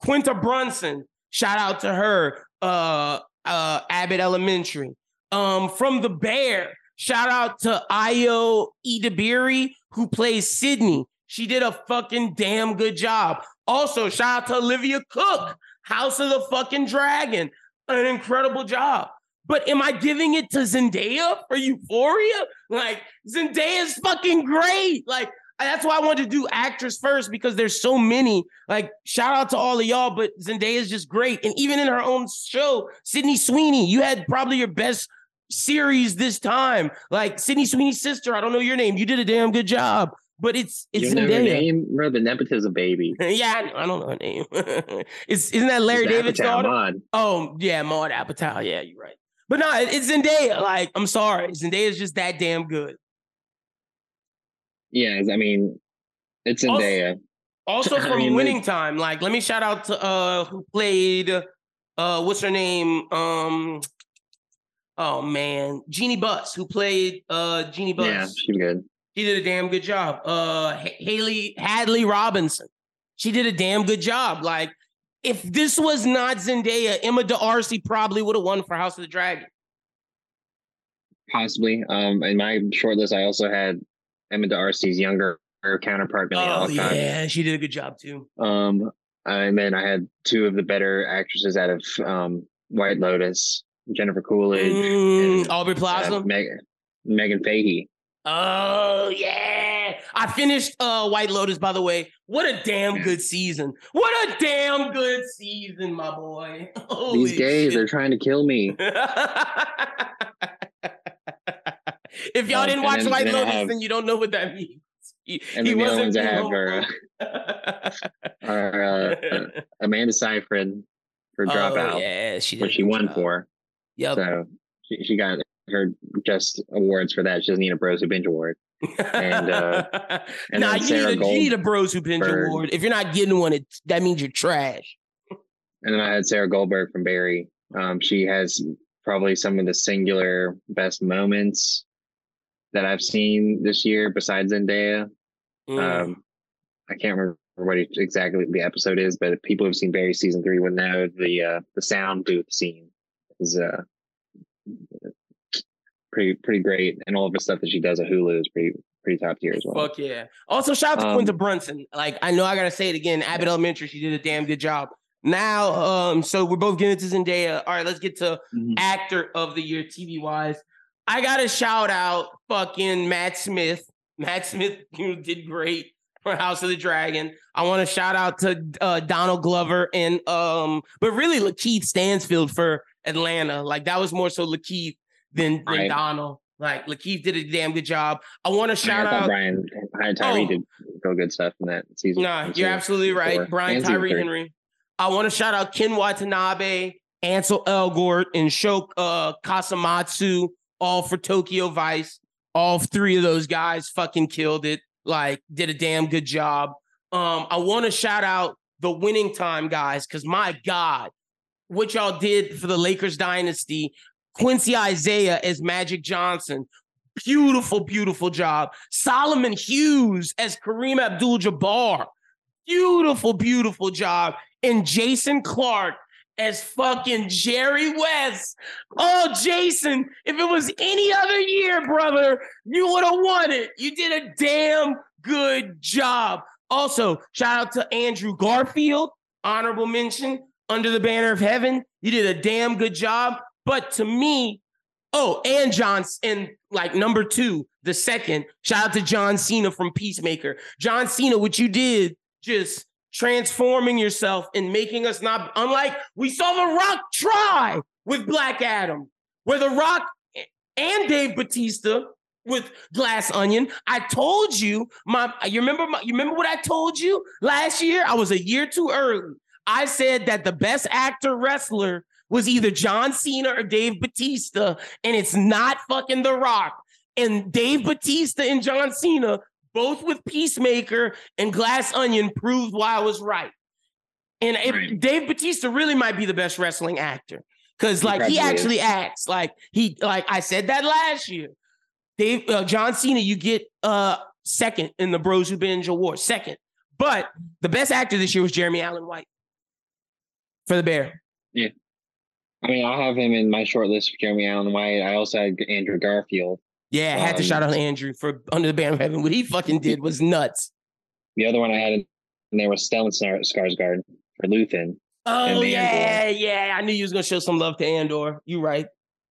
Quinta Brunson, shout out to her. Uh, uh, Abbott Elementary. Um, from The Bear, shout out to Ayo Edebiri, who plays Sydney. She did a fucking damn good job. Also, shout out to Olivia Cooke, House of the fucking Dragon. An incredible job. But am I giving it to Zendaya for Euphoria? Like, Zendaya's fucking great. Like, that's why I wanted to do actress first because there's so many. Like, shout out to all of y'all, but Zendaya's just great. And even in her own show, Sydney Sweeney, you had probably your best series this time. Like Sydney Sweeney's sister, I don't know your name. You did a damn good job. But it's it's you know her Zendaya. name, bro, the nepotism baby. [LAUGHS] yeah, I, I don't know her name. [LAUGHS] it's isn't that Larry David's daughter? Maud. Oh yeah, Maude Apatow. Yeah, you're right. But no, it's Zendaya. Like, I'm sorry, Zendaya is just that damn good. Yeah, I mean, it's Zendaya. Also [LAUGHS] I from mean, Winning like- Time, like, let me shout out to uh who played uh what's her name? Um oh man, Jeanie Buss, who played uh Jeanie Buss. Yeah, she's good. She did a damn good job. Uh Haley Hadley Robinson. She did a damn good job. Like, if this was not Zendaya, Emma D'Arcy probably would have won for House of the Dragon. Possibly. Um, in my short list, I also had Emma D'Arcy's younger counterpart, Milly Oh Alcock. yeah, she did a good job too. Um, and then I had two of the better actresses out of um, White Lotus, Jennifer Coolidge, Mm, and, Aubrey Plaza. uh, Meg- Meghann Fahy. Oh yeah. I finished uh White Lotus by the way. What a damn good season. What a damn good season, my boy. [LAUGHS] Holy These gays, they're trying to kill me. [LAUGHS] if y'all Um, didn't watch then- White then Lotus, have- then you don't know what that means. He, And he the other wasn't ones I have are, [LAUGHS] are uh, Amanda Seyfried for Oh, Dropout, yeah, she did which she won for. Yep. So she, she got her just awards for that. She doesn't need a Bros Who Binge Award. and, uh, [LAUGHS] and nah, you Sarah need, a, you need a Bros Who Binge. Award. If you're not getting one, it, that means you're trash. And then I had Sarah Goldberg from Barry. Um, she has probably some of the singular best moments that I've seen this year besides Zendaya. Mm. Um, I can't remember what it- exactly the episode is, but people who've seen Barry season three would know the uh, the sound booth scene is uh, pretty pretty great, and all of the stuff that she does at Hulu is pretty pretty top tier as well. Fuck yeah. Also, shout out to Um, Quinta Brunson. Like, I know I gotta say it again. Abbott Elementary, she did a damn good job. Now, um, so we're both getting to Zendaya. All right, let's get to Mhm. actor of the year, TV wise. I gotta shout out fucking Matt Smith. Matt Smith [LAUGHS] you did great for House of the Dragon. I want to shout out to uh, Donald Glover and um, but really Lakeith Stansfield for Atlanta. Like that was more so Lakeith than, than Right. Donald. Like Lakeith did a damn good job. I want to I, shout out. Brian Brian Tyree Oh. did real good stuff in that season. Nah, you're season absolutely four right. Brian and Tyree. Henry. I want to shout out Ken Watanabe, Ansel Elgort, and Sho uh, Kasamatsu, all for Tokyo Vice. All three of those guys fucking killed it. Like, did a damn good job. Um, I want to shout out the winning time guys, because my God, what y'all did for the Lakers dynasty. Quincy Isaiah as Magic Johnson. Beautiful, beautiful job. Solomon Hughes as Kareem Abdul Jabbar. Beautiful, beautiful job. And Jason Clarke as fucking Jerry West. Oh, Jason, if it was any other year, brother, you would have won it. You did a damn good job. Also, shout out to Andrew Garfield, honorable mention. Under the Banner of Heaven. You did a damn good job. But to me, oh, and John, and like number two, the second, shout out to John Cena from Peacemaker. John Cena, what you did, just transforming yourself and making us not unlike we saw The Rock try with Black Adam, where The Rock and Dave Bautista with Glass Onion. I told you, my you remember my, you remember what I told you last year? I was a year too early. I said that the best actor wrestler was either John Cena or Dave Bautista, and it's not fucking The Rock. And Dave Bautista and John Cena, both with Peacemaker and Glass Onion, proved why I was right. And right. Dave Bautista really might be the best wrestling actor because, like, he, he actually is. acts like he, like I said that last year. Dave, uh, John Cena, you get uh second in the Bros Who Binge Award, second. But the best actor this year was Jeremy Allen White for the Bear. I mean, I have him in my short list for Jeremy Allen White. I also had Andrew Garfield. Yeah, I had um, to shout out Andrew for Under the Banner of Heaven. What he fucking did was nuts. The other one I had in there was Stellan Skarsgård for Luthen. Oh yeah, yeah. I knew you was gonna show some love to Andor. You right.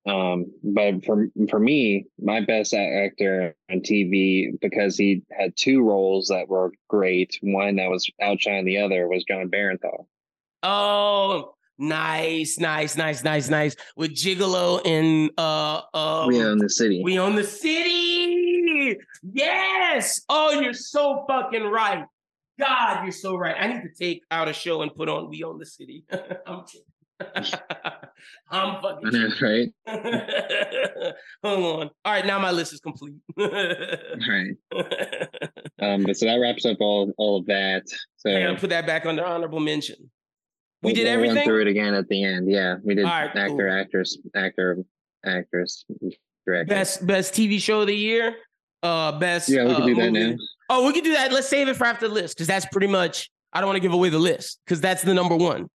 Um, but for for me, my best actor on TV because he had two roles that were great. One that was outshining the other was Jon Bernthal. Oh, nice, nice, nice, nice, nice. With Gigolo and uh, uh, we own the city. We own the city. Yes. Oh, you're so fucking right. God, you're so right. I need to take out a show and put on We Own the City. [LAUGHS] I'm kidding. [LAUGHS] I'm fucking right. [LAUGHS] Hold on. All right, now my list is complete. all right. Um, but so that wraps up all all of that. So I gotta put that back under honorable mention. We did everything. Through it again at the end. Yeah, we did right, actor, cool. actress, actor, actress, director. Best best TV show of the year. Uh, best. Yeah, we can uh, do that movie. now. Oh, we can do that. Let's save it for after the list because that's pretty much. I don't want to give away the list because that's the number one.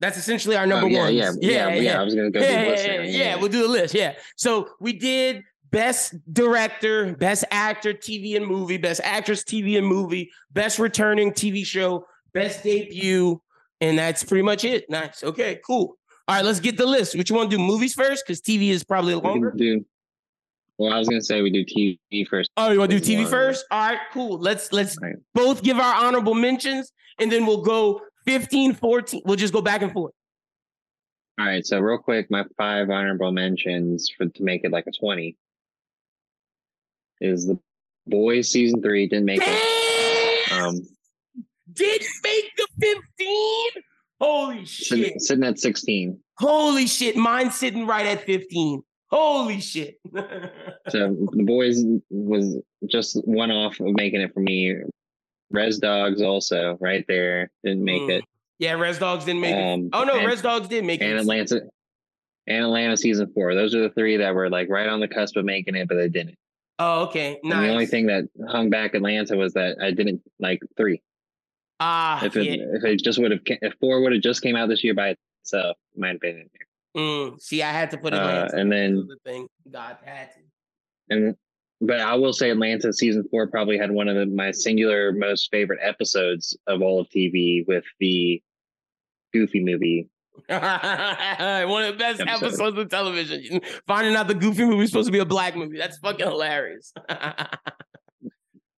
That's essentially our number oh, yeah, one. Yeah, yeah, yeah, yeah. I was gonna go. Yeah, yeah, yeah, yeah, we'll do the list. Yeah. So we did best director, best actor, TV and movie, best actress, TV and movie, best returning TV show, best debut, and that's pretty much it. Nice. Okay, cool. All right, let's get the list. What you want to do? Movies first, because TV is probably longer. do. Well, I was gonna say we do TV first. Oh, you want to do TV first? All right, cool. Let's let's right. both give our honorable mentions, and then we'll go 15, 14. We'll just go back and forth. All right. So real quick, my five honorable mentions for to make it like a 20 is the boys season three didn't make it. Um didn't make the 15. Holy shit. Sitting, sitting at 16. Holy shit. Mine's sitting right at 15. Holy shit. [LAUGHS] so the boys was just one off of making it for me. Rez Dogs also right there didn't make mm. it. Yeah, Rez Dogs didn't make um, it. Oh no, and, Rez Dogs did make and it. And Atlanta and Atlanta season four. Those are the three that were like right on the cusp of making it, but they didn't. Oh, okay. Nice. And the only thing that hung back Atlanta was that I didn't like three. Ah, if it, yeah. if it just would have if four would have just came out this year by itself, it might have been in there. Mm, see, I had to put Atlanta. Uh, and then the thing, God had to. And but I will say Atlanta season four probably had one of the, my singular most favorite episodes of all of TV with the Goofy movie. [LAUGHS] one of the best Episode. episodes of television. Finding out the Goofy movie is supposed to be a black movie. That's fucking hilarious. [LAUGHS]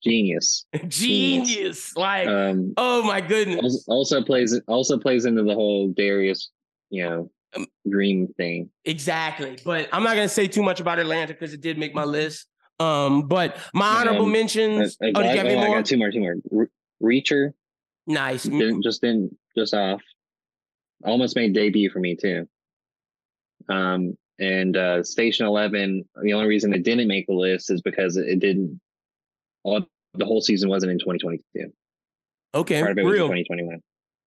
Genius. Genius. Genius. Like, um, oh my goodness. Also plays also plays into the whole Darius, you know, um, dream thing. Exactly. But I'm not gonna say too much about Atlanta because it did make my list. Um, but my honorable um, mentions. I, I, oh, did you have I, I got two more, two more. Re- Reacher. Nice. Didn't, just didn't just off. Almost made debut for me too. Um, and uh, Station Eleven. The only reason it didn't make the list is because it, it didn't. All the whole season wasn't in 2022. Okay, part of it real. was 2021.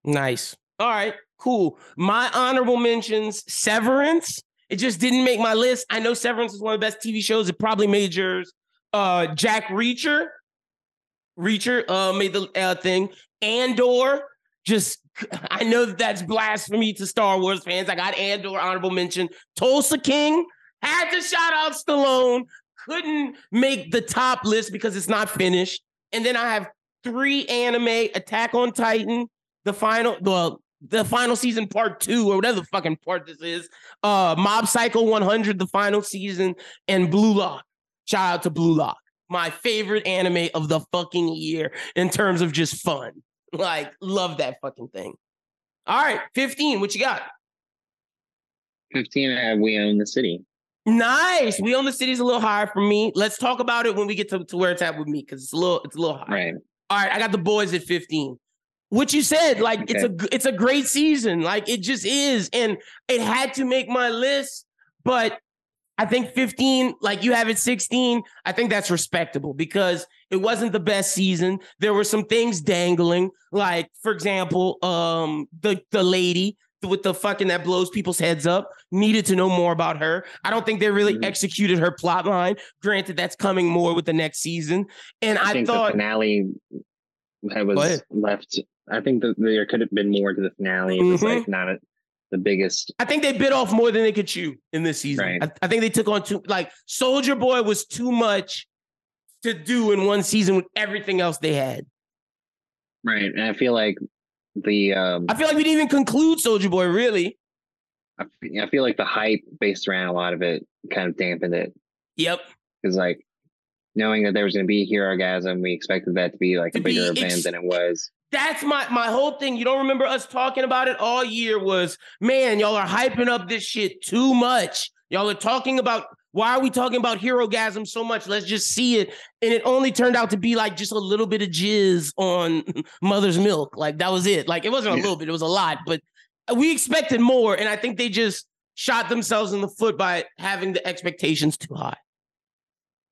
Nice. All right, cool. My honorable mentions: Severance. It just didn't make my list. I know Severance is one of the best TV shows. It probably made yours. Uh, Jack Reacher, Reacher uh, made the uh, thing. Andor, just [LAUGHS] I know that that's blasphemy to Star Wars fans. I got Andor honorable mention. Tulsa King had to shout out Stallone. Couldn't make the top list because it's not finished. And then I have three anime: Attack on Titan, the final, well, the final season part two or whatever the fucking part this is. Uh, Mob Psycho 100, the final season, and Blue Lock. Shout out to Blue Lock, my favorite anime of the fucking year in terms of just fun. [LAUGHS] Like, love that fucking thing. All right, 15, what you got? 15, I have We Own the City. Nice. We Own the City's a little higher for me. Let's talk about it when we get to, to where it's at with me because it's a little it's a little high. Right. All right, I got the boys at 15. What you said, like it's a it's a great season, like it just is, and it had to make my list, but I think 15, like you have it 16, I think that's respectable because it wasn't the best season. There were some things dangling, like for example, um, the the lady with the fucking that blows people's heads up needed to know more about her. I don't think they really mm-hmm. executed her plot line. Granted, that's coming more with the next season. And I, I thought the finale that was left. I think that there could have been more to the finale. It was mm-hmm. like not a, the biggest. I think they bit off more than they could chew in this season. Right. I, I think they took on too like Soldier Boy was too much to do in one season with everything else they had. Right. And I feel like the um I feel like we didn't even conclude Soldier Boy, really. I, I feel like the hype based around a lot of it kind of dampened it. Yep. Because like knowing that there was going to be Herogasm, we expected that to be like to a bigger event ex- than it was. That's my my whole thing. You don't remember us talking about it all year? Was man, y'all are hyping up this shit too much. Y'all are talking about why are we talking about Herogasm so much? Let's just see it. And it only turned out to be like just a little bit of jizz on [LAUGHS] mother's milk. Like that was it. Like it wasn't a little bit, it was a lot, but we expected more. And I think they just shot themselves in the foot by having the expectations too high.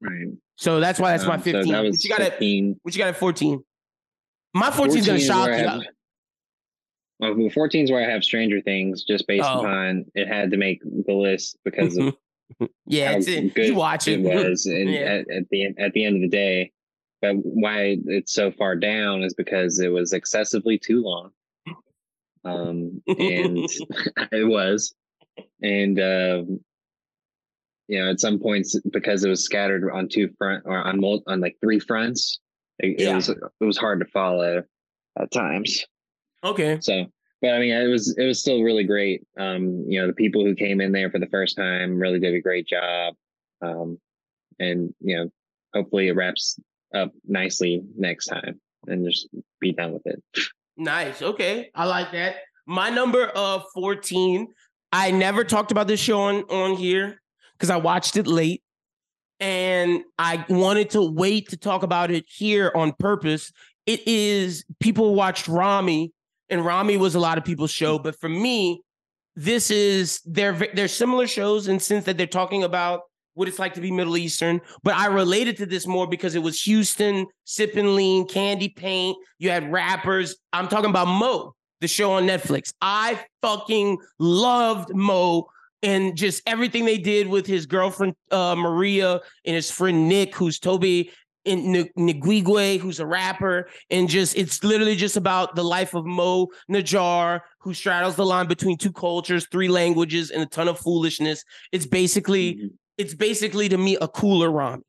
Right. So that's why that's um, my 15. So that what you got 15. at what you got at 14? My 14 is gonna shock you. Well, 14 is where I have Stranger Things, just based oh. upon it had to make the list because of [LAUGHS] yeah, how it. good you watch it. it was, [LAUGHS] and yeah. at, at, the at the end of the day, but why it's so far down is because it was excessively too long. Um, and [LAUGHS] [LAUGHS] it was, and um, you know, at some points because it was scattered on two front or on on like three fronts, it, yeah. it was it was hard to follow at times. Okay. So but I mean, it was it was still really great. Um, you know, the people who came in there for the first time really did a great job. Um, and you know, hopefully it wraps up nicely next time and just be done with it. Nice. Okay, I like that. My number of fourteen. I never talked about this show on on here because I watched it late, and I wanted to wait to talk about it here on purpose. It is people watched Ramy and Ramy was a lot of people's show, but for me, this is they're they're similar shows in sense that they're talking about what it's like to be Middle Eastern. But I related to this more because it was Houston, sipping lean, candy paint. You had rappers. I'm talking about Mo, the show on Netflix. I fucking loved Mo and just everything they did with his girlfriend uh, Maria and his friend Nick, who's Tobe in Nwigwe, who's a rapper, and just it's literally just about the life of Mo Najjar, who straddles the line between two cultures, three languages, and a ton of foolishness. It's basically, mm-hmm. it's basically to me a cooler Ramy.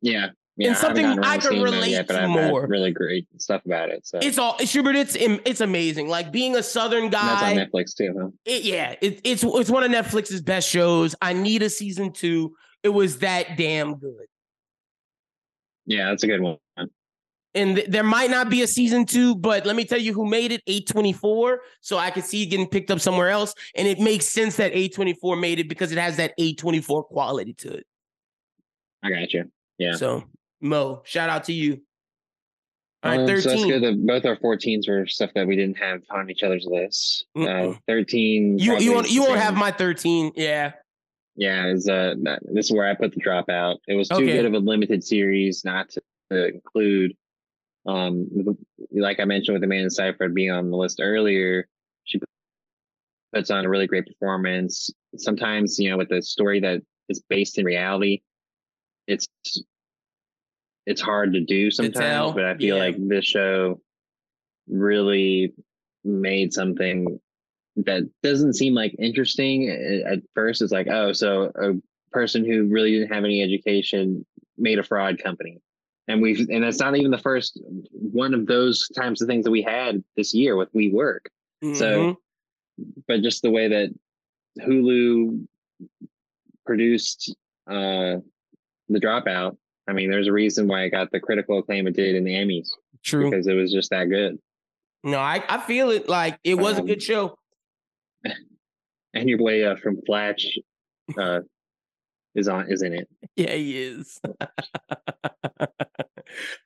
Yeah. Yeah, and something I, I could relate yet, to more. really great stuff about it. So it's all Schubert. It's it's amazing. Like being a Southern guy. that's on Netflix too, huh? It, yeah, it, it's it's one of Netflix's best shows. I need a season two. It was that damn good. Yeah, that's a good one. And th- there might not be a season two, but let me tell you who made it A24. So I could see it getting picked up somewhere else. And it makes sense that A24 made it because it has that A24 quality to it. I got you. Yeah. So, Mo, shout out to you. All right, um, 13. So that's good that both our 14s were stuff that we didn't have on each other's lists. Uh, 13. You, you, won't, you won't have my 13. Yeah. Yeah, is uh, this is where I put the dropout. It was too okay. good of a limited series not to, to include. Um, like I mentioned with Amanda Seyfried being on the list earlier, she puts on a really great performance. Sometimes, you know, with a story that is based in reality, it's it's hard to do sometimes. But I feel yeah. like this show really made something that doesn't seem like interesting at first. It's like, oh, so a person who really didn't have any education made a fraud company. And we've and it's not even the first one of those types of things that we had this year with WeWork. So, Mhm. but just the way that Hulu produced uh the dropout, I mean, there's a reason why it got the critical acclaim it did in the Emmys true. because it was just that good. No, I, I feel it like it was a Um, good show. And your boy uh, from Flash uh is on is in it. Yeah, he is. [LAUGHS]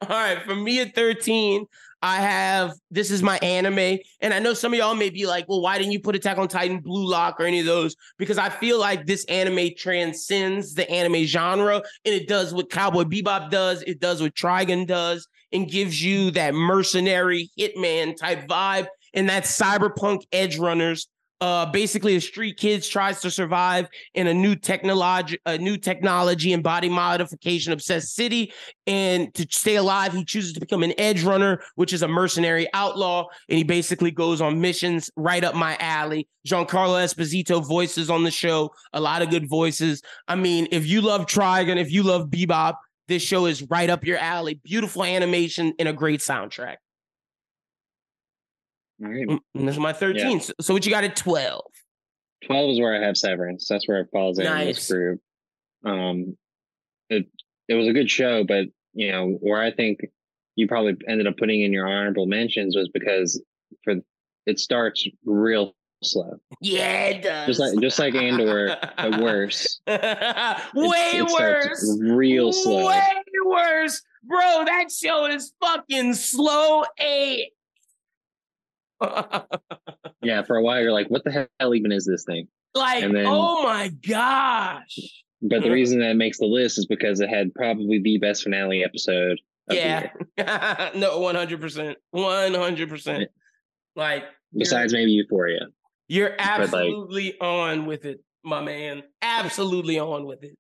All right, for me at 13, I have this is my anime. And I know some of y'all may be like, well, why didn't you put Attack on Titan, Blue Lock, or any of those? Because I feel like this anime transcends the anime genre and it does what Cowboy Bebop does, it does what Trigun does, and gives you that mercenary hitman type vibe. And that cyberpunk edge runners. Uh, basically, a street kid tries to survive in a new technology, a new technology and body modification obsessed city. And to stay alive, he chooses to become an edge runner, which is a mercenary outlaw. And he basically goes on missions right up my alley. Giancarlo Esposito voices on the show, a lot of good voices. I mean, if you love Trigun, if you love Bebop, this show is right up your alley. Beautiful animation and a great soundtrack. All right. Mm, And this is my 13. So, so what you got at 12? 12 is where I have Severance. That's where it falls in Nice. this group. Um, it it was a good show, but you know where I think you probably ended up putting in your honorable mentions was because for it starts real slow, Yeah, it does. just like just like Andor, but worse. [LAUGHS] Way It- it worse. real slow. Way worse. Bro, that show is fucking slow A. Yeah, for a while you're like, what the hell even is this thing? like, then- oh my gosh. But the reason that makes the list is because it had probably the best finale episode. Of Yeah. [LAUGHS] No, 100%. 100%. Like, besides maybe Euphoria. you're like- absolutely on with it, my man. Absolutely on with it.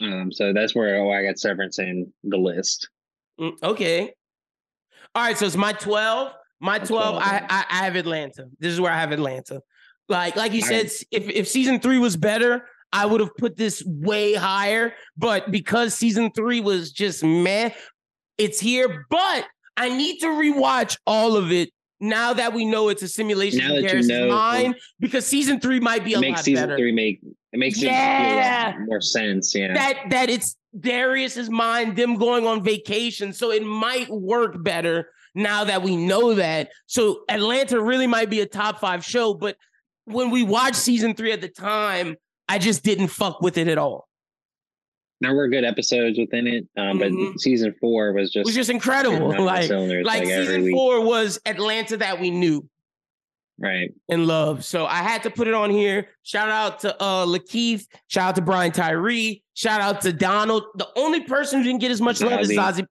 Um, so that's where oh, I got Severance in the list. Mm, Okay. All right, so it's my 12. My 12, 12, I. I I have Atlanta. This is where I have Atlanta. Like like you All said, right. if if season 3 was better, I would have put this way higher, but because season 3 was just meh, it's here, but I need to rewatch all of it now that we know it's a simulation Now of that you know- mind because season 3 might be a makes lot season better. three make it makes Yeah. it more sense. Yeah. that that it's Darius's mind, them going on vacation. So it might work better now that we know that. So Atlanta really might be a top five show, but when we watched season three at the time, I just didn't fuck with it at all. there were good episodes within it, um, but Mhm. season four was It just was just incredible. all Like, like season four was Atlanta that we knew Right. and loved. So I had to put it on here. Shout out to uh Lakeith. Shout out to Brian Tyree. Shout out to Donald. The only person who didn't get as much love is Zazie.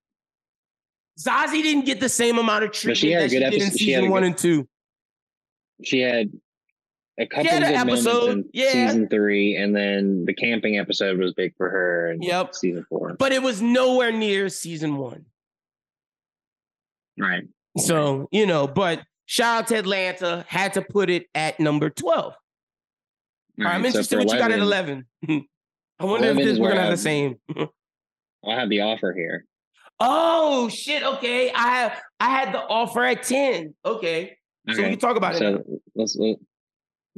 Zazie. Didn't get the same amount of treatment she had a that she did in episode- she had season one good- and two. She had a couple had good moments in yeah. season three, and then the camping episode was big for her. And Yep. season four. But it was nowhere near season one. Right. So, you know, but shout out to Atlanta. Had to put it at number 12. All right, I'm interested for what you got at 11. [LAUGHS] I wonder 11 if this, we're gonna have the same. [LAUGHS] I'll have the offer here. Oh shit. Okay. I I had the offer at 10. Okay. So we can talk about it. now. So let's,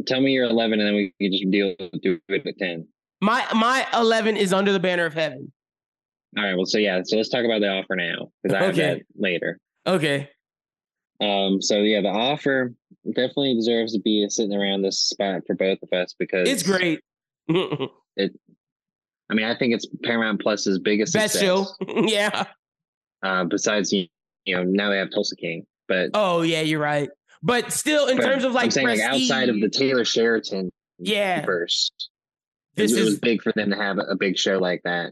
tell me your eleven, and then we can just deal do it at ten. My my 11 is under the banner of heaven. All right. Well, so yeah. So let's talk about the offer now because I have Okay. that later. Okay. Um. So yeah, the offer definitely deserves to be sitting around this spot for both of us because It's great. [LAUGHS] it. I mean, I think it's Paramount Plus's biggest Best success, show. [LAUGHS] yeah. Uh, besides, you know, now they have Tulsa King, but Oh yeah, you're right. But still, in but terms of like, I'm saying like outside of the Taylor Sheridan Yeah. first, This it, it was is- big for them to have a, big show like that.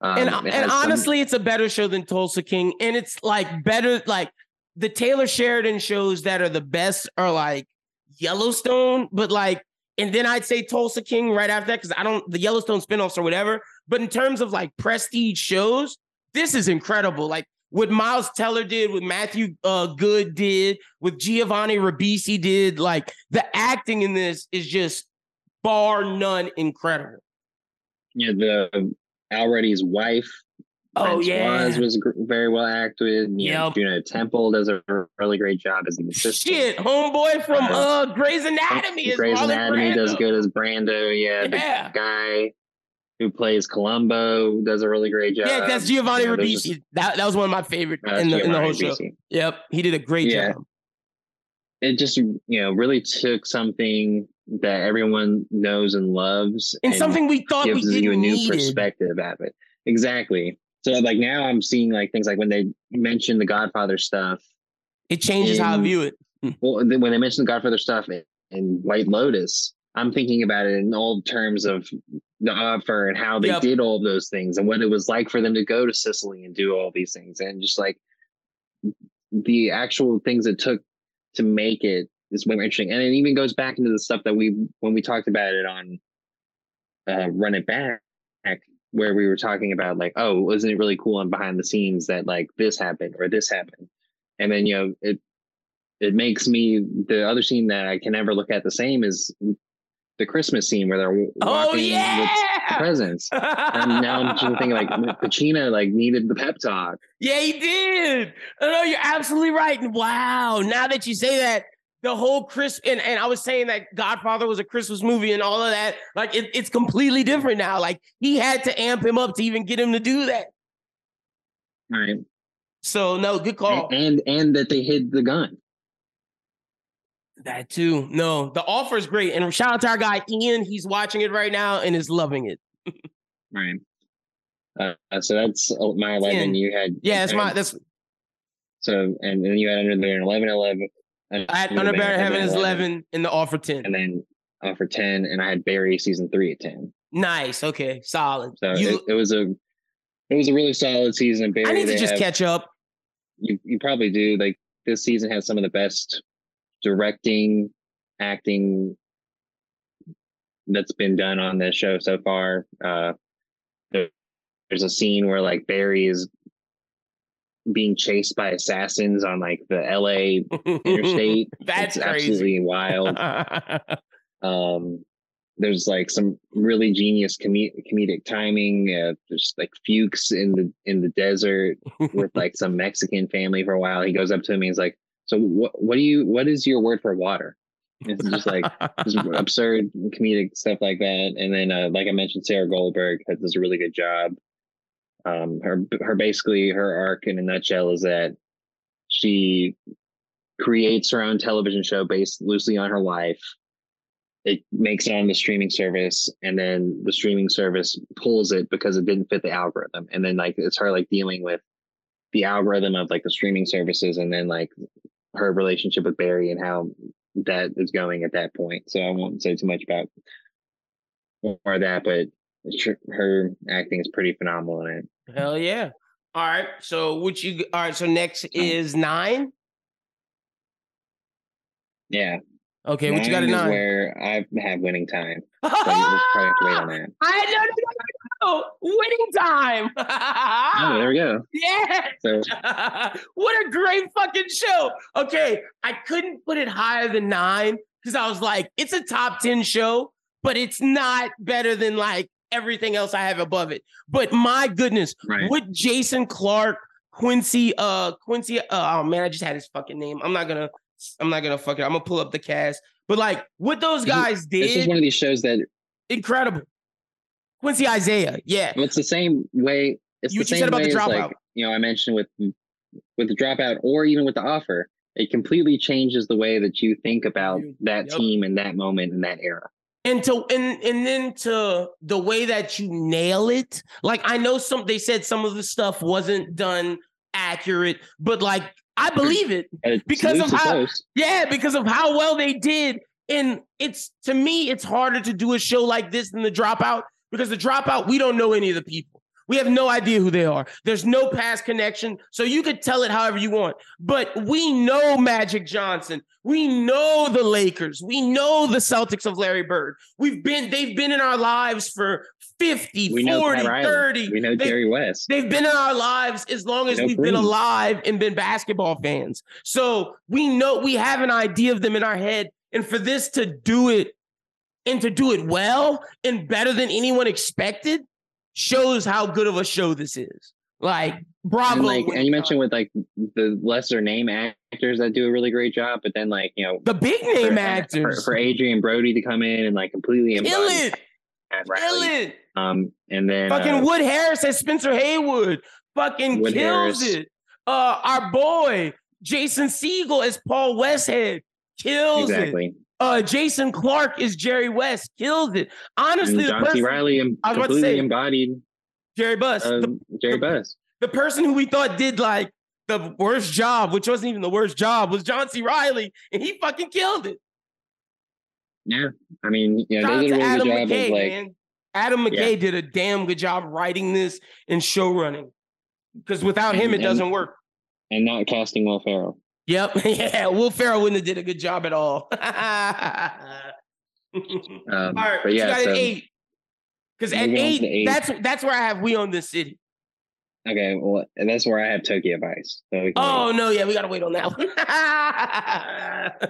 Um, and it and has some- honestly, it's a better show than Tulsa King, and it's like better. Like the Taylor Sheridan shows that are the best are like Yellowstone, but like, and then I'd say Tulsa King right after that because I don't the Yellowstone spinoffs or whatever. But in terms of like prestige shows, this is incredible. Like what Miles Teller did, what Matthew uh, Goode did, what Giovanni Ribisi did, like the acting in this is just bar none incredible. Yeah, the Al Ruddy's wife Oh yeah. was, was very well acted. You know. Juno Temple does a really great job as an assistant. Shit, homeboy from Uh, uh Grey's Anatomy is Grey's Anatomy does good as Brando. Yeah, the Yeah. guy who plays Colombo does a really great job. Yeah, that's Giovanni Ribisi. just- That that was one of my favorite uh, in the in the whole Giovanni show. Yep, he did a great Yeah. job. It just you know really took something that everyone knows and loves And, something we thought we gives didn't you a new need. perspective of it. Exactly. So like now I'm seeing like things like when they mention the Godfather stuff. It changes how I view it. Well, when they mention the Godfather stuff in White Lotus, I'm thinking about it in old terms of the offer and how they Yep. did all those things and what it was like for them to go to Sicily and do all these things and just like the actual things it took to make it is way more interesting. And it even goes back into the stuff that we when we talked about it on uh, Run It Back, where we were talking about like, oh, wasn't it really cool and behind the scenes that like this happened or this happened, and then you know it it makes me the other scene that I can never look at the same is the Christmas scene where they're Oh walking with the presents. And now I'm just thinking like Pacino like needed the pep talk. Yeah, he did. Oh, no, you're absolutely right. And Wow. Now that you say that, the whole Chris and, and I was saying that Godfather was a Christmas movie and all of that, like it, it's completely different now. Like he had to amp him up to even get him to do that. All right. So no, good call. And and that they hid the gun. That too. No, the offer is great. And shout out to our guy Ian. He's watching it right now and is loving it. Right. Uh, so that's uh, my eleven. Ten. You had Yeah, that's my that's so and then you had under there an 11, 11. I had Under Barrett Heaven is 11 in the offer 10. and then uh, for ten, and I had Barry season three at ten. Nice. Okay. Solid. So You, it, it was a it was a really solid season. Barry, I need to just have- catch up. You you probably do. Like this season has some of the best directing, acting that's been done on this show so far. Uh, there's a scene where like Barry is being chased by assassins on like the LA interstate. [LAUGHS] That's it's crazy. absolutely wild. [LAUGHS] Um, there's like some really genius com- comedic timing. Uh, there's like Fuches in the in the desert with like some Mexican family for a while. He goes up to him. and He's like, "So what? What do you? What is your word for water?" It's just like [LAUGHS] just absurd comedic stuff like that. And then, uh, like I mentioned, Sarah Goldberg does a really good job. Um, her her basically her arc in a nutshell is that she creates her own television show based loosely on her life. It makes it on the streaming service, and then the streaming service pulls it because it didn't fit the algorithm. And then like it's her like dealing with the algorithm of like the streaming services, and then like her relationship with Barry and how that is going at that point. So I won't say too much about more of that, but her acting is pretty phenomenal in it. Hell yeah. All right. So what you all right, so next is nine. Yeah. Okay, what you got at Nine is? Where I have winning time. [LAUGHS] So we'll probably have to wait on that. I no, no, no, no. Winning time. [LAUGHS] Oh, there we go. yeah. So [LAUGHS] what a great fucking show. Okay, I couldn't put it higher than nine because I was like, it's a top 10 show, but it's not better than like everything else I have above it. But my goodness, right. what Jason Clarke, Quincy, uh, Quincy, uh, oh man, I just had his fucking name. I'm not gonna, I'm not gonna fuck it. I'm gonna pull up the cast. But like what those guys This is did, one of these shows that incredible. Quincy Isaiah, yeah. well, it's the same way. It's You- the same said about way the dropout. like you know I mentioned with with the dropout or even with the offer. It completely changes the way that you think about that yep. team in that moment in that era. and to and and then to the way that you nail it like i know some they said some of the stuff wasn't done accurate but like i believe it It's Because of how- close. yeah because of how well they did. And it's to me it's harder to do a show like this than the dropout because the dropout we don't know any of the people. We have no idea who they are. There's no past connection. So you could tell it however you want. But we know magic johnson. We know the lakers. We know the celtics of larry bird. We've been they've been in our lives for 50 We know 40 Pat 30 We know Jerry West. They've been in our lives as long as No we've been alive and been basketball fans. So we know we have an idea of them in our head. And for this to do it and to do it well and better than anyone expected shows how good of a show this is. Like Bravo. And like, and you mentioned with like the lesser name actors that do a really great job, but then like you know the big name for, actors for, for Adrien Brody to come in and like completely embody it, kill Riley. it. Um, and then Fucking uh, Wood Harris as Spencer Haywood fucking Wood kills Harris. it. Uh, our boy Jason Segel as Paul Westhead kills it. Uh, Jason Clarke is Jerry West kills it. And Honestly, the John C. Reilly em- I was about to say, embodied Jerry Buss, uh, the, Jerry the- the person who we thought did like the worst job, which wasn't even the worst job, was John C. Reilly, and he fucking killed it. Yeah, I mean, yeah, Shout out they did a really Adam good job McKay, of like, man. Adam McKay did a damn good job writing this and show running. Because without him, And- it doesn't work. and not casting Will Ferrell. Yep. [LAUGHS] Yeah. Will Ferrell wouldn't have did a good job at all. [LAUGHS] all Um, right. but you yeah, got so an eight. Because at eight, eight. that's that's where I have We Own This City. Okay, well, and that's where I have Tokyo Vice. So, Oh no, yeah, we gotta wait on that one.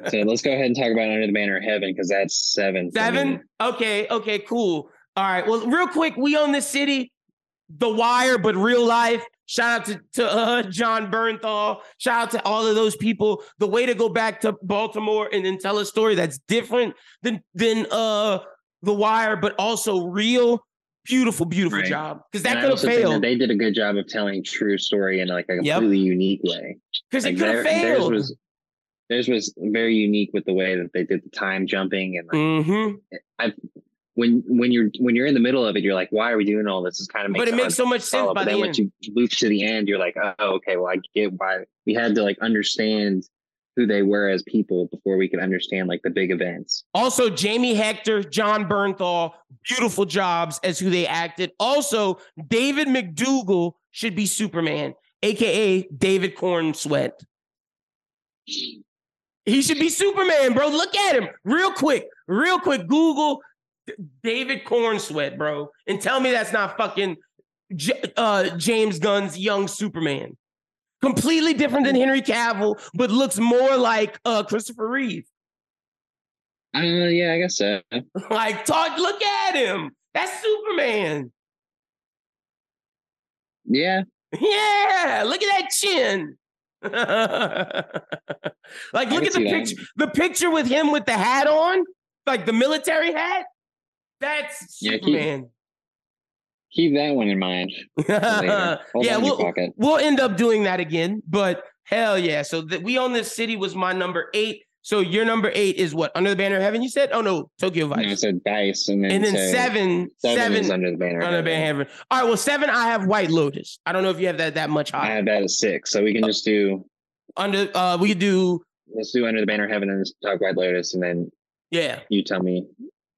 [LAUGHS] [LAUGHS] so let's go ahead and talk about Under the Banner of Heaven because that's seven. Seven? Okay, okay, cool. All right. Well, real quick, we own this city, The Wire, but real life. Shout out to, to uh, Jon Bernthal. Shout out to all of those people. The way to go back to Baltimore and then tell a story that's different than than uh The Wire, but also real. Beautiful, beautiful Right. job. Because that could have also think that failed. They did a good job of telling true story in like a Yep. completely unique way. Because Like it could have their- theirs failed. was theirs was very unique with the way that they did the time jumping and like, hmm when when you're when you're in the middle of it, you're like, why are we doing all this? It's kind of makes But it it makes so much sense by But the then end. once you loop to the end, you're like, oh, okay, well, I get why we had to like understand who they were as people before we could understand like the big events. Also, Jamie Hector, Jon Bernthal, beautiful jobs as who they acted. Also, David McDougal should be Superman, aka David Corenswet. He should be Superman, bro. Look at him real quick, real quick. Google David Corenswet, bro, and tell me that's not fucking J- uh, James Gunn's young Superman. Completely different than Henry Cavill, but looks more like uh, Christopher Reeve. Uh, yeah, I guess so. [LAUGHS] Like, talk, look at him. That's Superman. Yeah, Yeah, look at that chin. [LAUGHS] like, look at the see that. picture. The picture with him with the hat on, like the military hat. That's Yeah, Superman. Keep that one in mind. [LAUGHS] yeah, on in your we'll, we'll end up doing that again. But hell yeah. So that we own this city was my number eight. So your number eight is what? Under the banner of heaven, you said? Oh no, Tokyo No, Vice. I said Vice, and then, and then so seven, seven, seven, is under the banner. under the banner of heaven. All right, well, seven, I have White Lotus. I don't know if you have that that much I have that at six, so we can just do Under uh we could do let's do under the banner of heaven and just talk White Lotus, and then yeah. you tell me.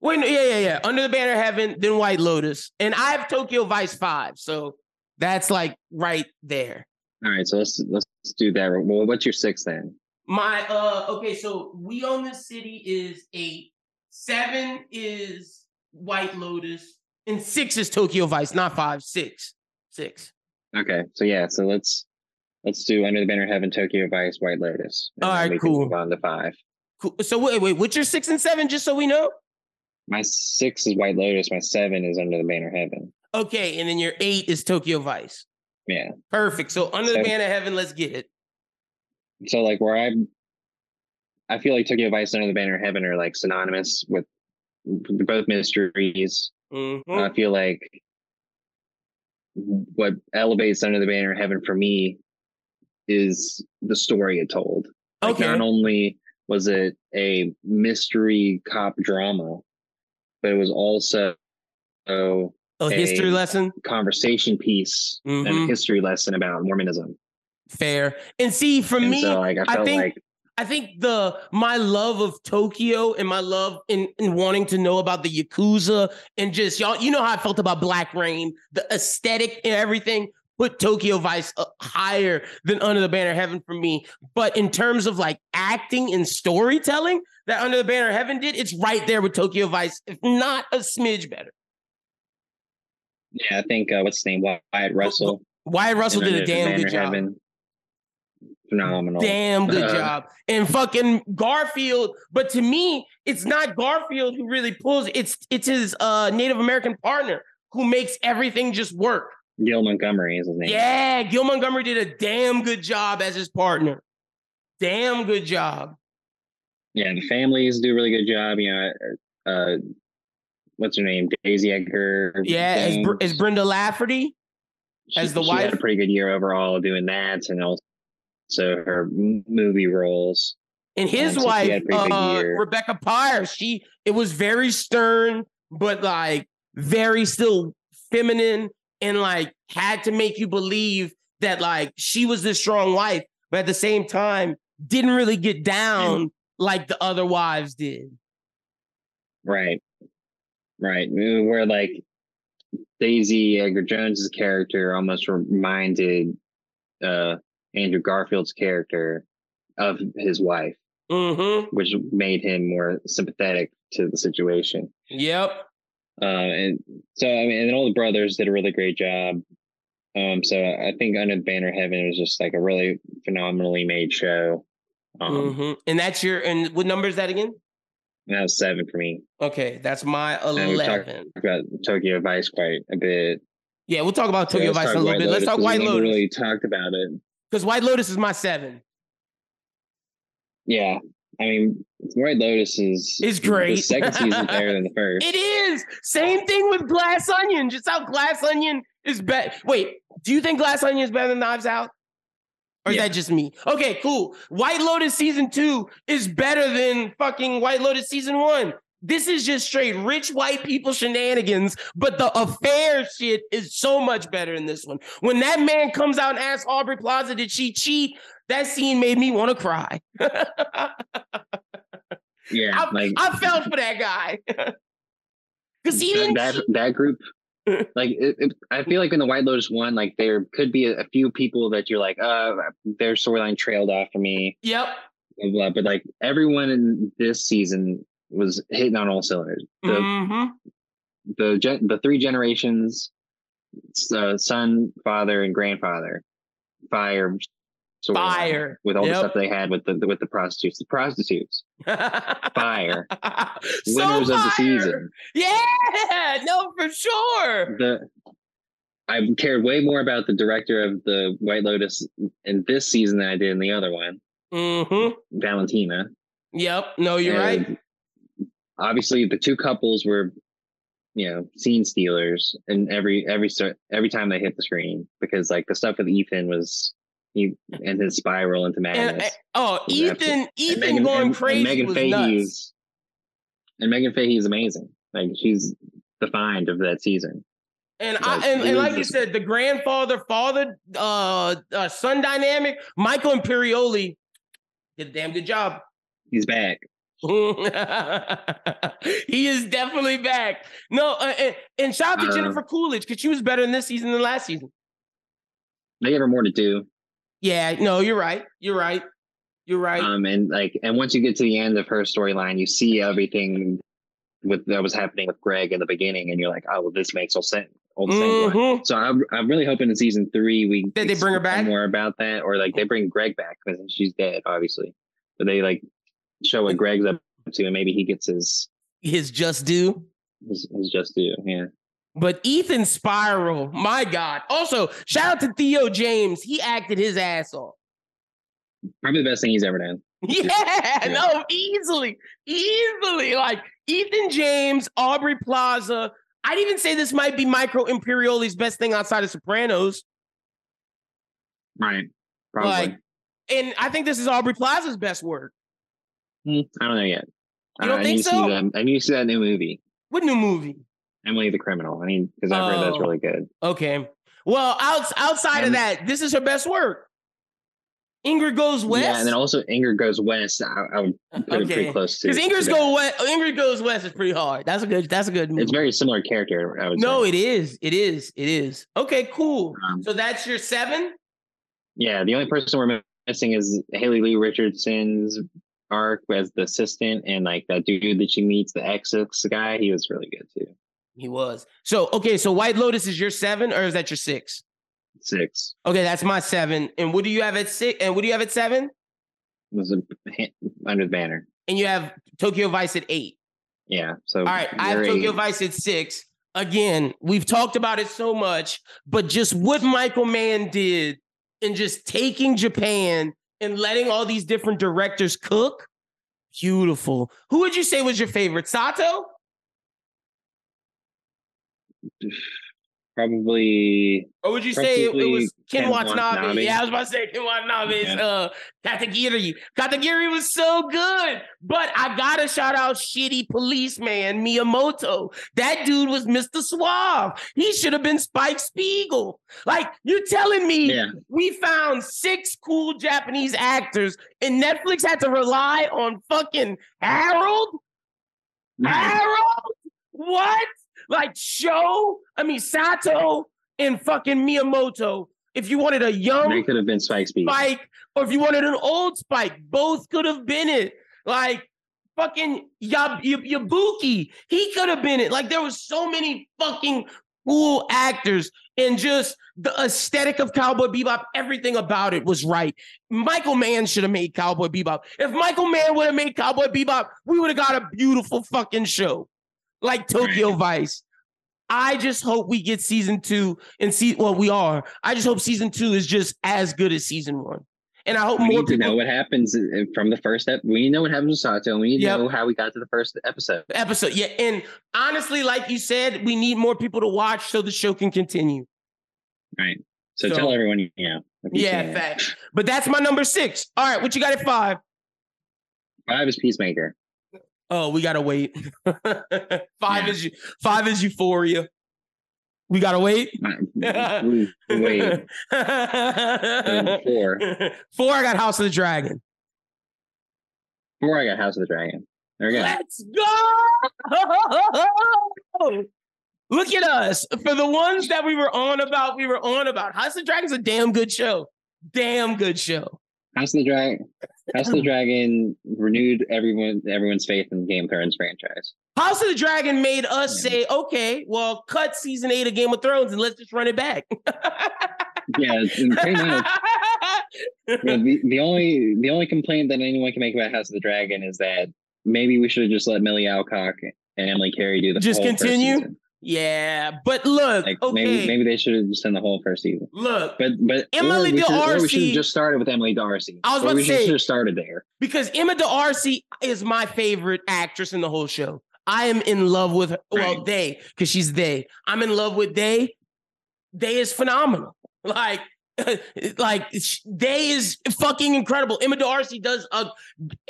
Wait, no, yeah, yeah, yeah. Under the banner of heaven, then White Lotus. And I have Tokyo Vice 5. So that's like right there. All right, so let's let's do that. Well, what's your six then? My uh okay, so we own the city is eight, seven is White Lotus, and six is Tokyo Vice, not five, six. Six. Okay, so yeah, so let's let's do under the banner of heaven, Tokyo Vice, White Lotus. All right, cool. Move on to five. Cool. So wait, wait, what's your six and seven, just so we know? My six is White Lotus. My seven is under the banner of heaven. Okay, and then your eight is Tokyo Vice. Yeah. Perfect. So under the Seven. banner of heaven, let's get it. So like where I, I feel like Tokyo Vice and under the banner of heaven are like synonymous with both mysteries. Mhm. I feel like what elevates under the banner of heaven for me is the story it told. Like Okay. not only was it a mystery cop drama, but it was also a A history lesson. conversation piece and Mhm. a history lesson about Mormonism. Fair. And see, for and me, so like I I think- like I think the my love of Tokyo and my love in, in wanting to know about the Yakuza and just y'all, you know how I felt about Black Rain, the aesthetic and everything. Put Tokyo Vice up higher than Under the Banner of Heaven for me. But in terms of like acting and storytelling that Under the Banner of Heaven did, it's right there with Tokyo Vice, if not a smidge better. yeah, I think uh, what's his name? Wyatt Russell. Wyatt Russell did a damn good job. Heaven. Phenomenal. Damn good Uh, job. And fucking Garfield, but to me, it's not Garfield who really pulls. It's it's his uh Native American partner who makes everything just work. Gil Montgomery is his name. Yeah, Gil Montgomery did a damn good job as his partner. Damn good job. Yeah, the families do a really good job. You know, uh, what's her name? Daisy Edgar. Yeah, as, Br- as Brenda Lafferty She- as the she had a pretty good year overall doing that, and also her movie roles. and his Um, so wife, had a pretty big uh. Rebecca Pyre. She it was very stern, but like very still feminine, and like had to make you believe that like she was this strong wife, but at the same time didn't really get down like the other wives did. Right. Right. Where like Daisy Edgar Jones's character almost reminded uh Andrew Garfield's character of his wife, Mm-hmm. which made him more sympathetic to the situation. Yep. Uh, and so I mean, and all the brothers did a really great job. Um, so I think Under the Banner of Heaven was just like a really phenomenally made show. Um, hmm And that's your and what number is that again? that was seven for me. Okay, that's my we eleven. Talked about Tokyo Vice quite a bit. Yeah, we'll talk about Tokyo let's Vice a little White bit. Let's talk we White Lotus Really talked about it. because White Lotus is my seven. Yeah, I mean, White Lotus is is great. The second season better than the [LAUGHS] first. It is same thing with Glass Onion. Just how Glass Onion is better. Wait, do you think Glass Onion is better than Knives Out? Or is that just me? Okay, cool. White Lotus season two is better than fucking White Lotus season one. This is just straight rich white people shenanigans, but the affair shit is so much better in this one. When that man comes out and asks Aubrey Plaza, did she cheat? That scene made me want to cry. [LAUGHS] yeah, I, like I felt for that guy. [LAUGHS] Because he didn't that that group. [LAUGHS] Like it, it, I feel like in the White Lotus one, like there could be a, a few people that you're like, uh, their storyline trailed off for me, Yep. blah, blah. but like everyone in this season was hitting on all cylinders. The hmm the gen- the three generations, uh, son, father, and grandfather, fire, Fire. with all the stuff they had with the with the prostitutes. The prostitutes, [LAUGHS] fire, so winners of the season. Yeah, no, for sure. The I cared way more about the director of the White Lotus in this season than I did in the other one, hmm Valentina. Yep. No, you're right. Obviously, the two couples were, you know, scene stealers, and every every every time they hit the screen because like the stuff with Ethan was he and his spiral into madness. And, uh, oh, Ethan, absolute- Ethan and Megan, going and, crazy and Megan was Fahy nuts. is and Meghann Fahy is amazing. Like she's the find of that season. And Like, I and, and like you said, the grandfather father uh, uh son dynamic, Michael Imperioli did a damn good job. He's back. [LAUGHS] he is definitely back. No, uh, and, and shout out to Uh, Jennifer Coolidge because she was better in this season than last season. They gave her more to do. Yeah, no, you're right. You're right. You're right. Um, and like, and once you get to the end of her storyline, you see everything with that was happening with Greg in the beginning, and you're like, oh, well, this makes all sense. All the same. Mhm. So I'm, I'm really hoping in season three we That they bring her back? more about that, or like they bring Greg back because she's dead, obviously. But they like show what Greg's up to, and maybe he gets his His just due. his, his just due. Yeah, But Ethan Spiral, my God. Also, shout out to Theo James. He acted his ass off. probably the best thing he's ever done. [LAUGHS] Yeah, no, easily, easily. Like Ethan James, Aubrey Plaza. I'd even say this might be Michael Imperioli's best thing outside of Sopranos. Right. Probably. Like, and I think this is Aubrey Plaza's best work. Hmm, I don't know yet. You don't I think to so? that. I need to see that new movie, What new movie? Emily the Criminal. I mean, because I've heard that's Oh. really good. Okay. Well, outs outside of that, this is her best work. Ingrid Goes West. Yeah, and then also Ingrid Goes West. I, I would put it pretty close to. Because Ingrid. Go West, Ingrid Goes West is pretty hard. That's a good. That's a good movie. It's very similar character. No, say. it is. It is. It is. Okay, cool. Um, So that's your seven. yeah, the only person we're missing is Haley Lu Richardson's arc as the assistant, and like that dude that she meets, the Essex guy. He was really good too. He was. So okay. So White Lotus is your seven, or is that your six? Six Okay, that's my seven. And what do you have at six? And what do you have at seven? was a, under the banner. And you have Tokyo Vice at eight. Yeah. So All right, I have you're Tokyo. Vice at six. again, we've talked about it so much, but just what Michael Mann did in just taking Japan and letting all these different directors cook, beautiful. Who would you say was your favorite? Sato? [SIGHS] Probably. Or would you say it, it was Ken, Ken Watanabe? Watanabe. Yeah, I was about to say Ken Watanabe's Yeah. uh Katagiri. Katagiri was so good. But I gotta shout out shitty policeman Miyamoto. That dude was Mr. Suave. He should have been Spike Spiegel. Like, you telling me Yeah. we found six cool Japanese actors and Netflix had to rely on fucking Harold? Harold? What? Like Show? I mean Sato and fucking Miyamoto. If you wanted a young, They could have been Spike. Spike, or if you wanted an old Spike, both could have been it. Like fucking Yab- Yab- Yabuki, he could have been it. Like there was so many fucking cool actors, and just the aesthetic of Cowboy Bebop, everything about it was right. Michael Mann should have made Cowboy Bebop. If Michael Mann would have made Cowboy Bebop, we would have got a beautiful fucking show, like Tokyo Vice. I just hope we get season two and see. Well, we are. I just hope season two is just as good as season one, and I hope We more need to people know what happens from the first ep. We need to know what happens with Sato. We need to Yep. know how we got to the first episode. episode. Yeah, and honestly, like you said, we need more people to watch so the show can continue. Right. So, So- tell everyone, you know. you Yeah, fact. But that's my number six. All right, what you got at five? Five is Peacemaker. Oh, we gotta wait. [LAUGHS] five Yeah. is five is Euphoria. We gotta wait. We- we Wait. Four. [LAUGHS] Four, I got House of the Dragon. Four, I got House of the Dragon. There we go. Let's go. [LAUGHS] Look at us. For the ones that we were on about, we were on about. House of the Dragon's a damn good show. Damn good show. House of the Dragon. House of the Dragon renewed everyone everyone's faith in the Game of Thrones franchise. House of the Dragon made us Yeah. say, okay, well, cut season eight of Game of Thrones and let's just run it back. Yeah, it's- pretty much. [LAUGHS] Yeah, the, the only the only complaint that anyone can make about House of the Dragon is that maybe we should have just let Milly Alcock and Emily Carey do the Just continue? Yeah, but look, Like okay, maybe maybe they should have just done the whole first season. look, But but Emily we should- or we should have just started with Emily Darcy. I was about we to should say- have started there. because Emma D'Arcy is my favorite actress in the whole show. I am in love with her. Well, Right. they, because she's they. I'm in love with they. They is phenomenal. [LAUGHS] Like, [LAUGHS] like they is fucking incredible. Emma D'Arcy does a,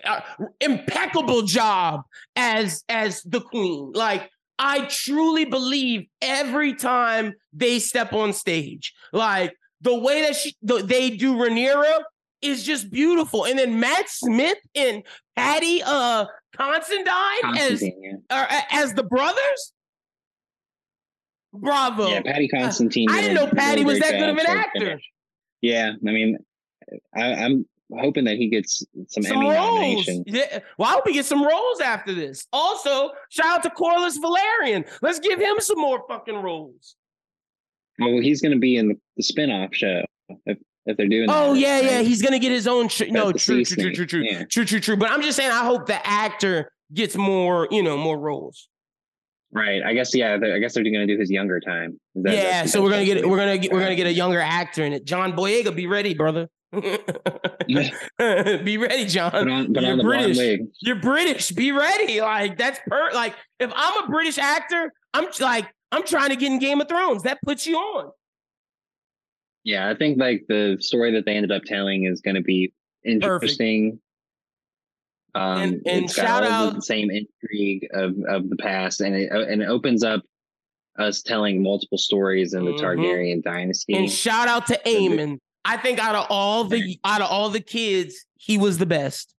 a impeccable job as as the queen. Like, I truly believe every time they step on stage, like the way that she the, they do Rhaenyra is just beautiful. And then Matt Smith and Paddy uh as Considine, yeah. uh, as the brothers. Bravo. yeah, Paddy Considine. I did didn't know Paddy was that good of an actor. finish. Yeah, I mean, I, I'm hoping that he gets some, some Emmy roles. nomination. Yeah. Well, I hope he gets some roles after this. Also, shout out to Corlys Velaryon. Let's give him some more fucking roles. Well, he's going to be in the, the spin-off show if if they're doing. Oh that, yeah, yeah. He's gonna get his own. Sh- no, true, true, true, true, true, yeah. true, true, true. But I'm just saying, I hope the actor gets more, you know, more roles. Right. I guess yeah. I guess they're going to do his younger time. That- yeah, so we're gonna get we're gonna get we're gonna get a younger actor in it. John Boyega, be ready, brother. [LAUGHS] be ready, John. Put on, put You're on the blonde British. You're British. Be ready. Like that's per like if I'm a British actor, I'm like I'm trying to get in Game of Thrones. That puts you on. Yeah, I think like the story that they ended up telling is going to be interesting. Um, And- and shout out- the same intrigue of of the past, and it and it opens up us telling multiple stories in the Mhm. Targaryen dynasty. And shout out to Aemond. I think out of all the out of all the kids, he was the best.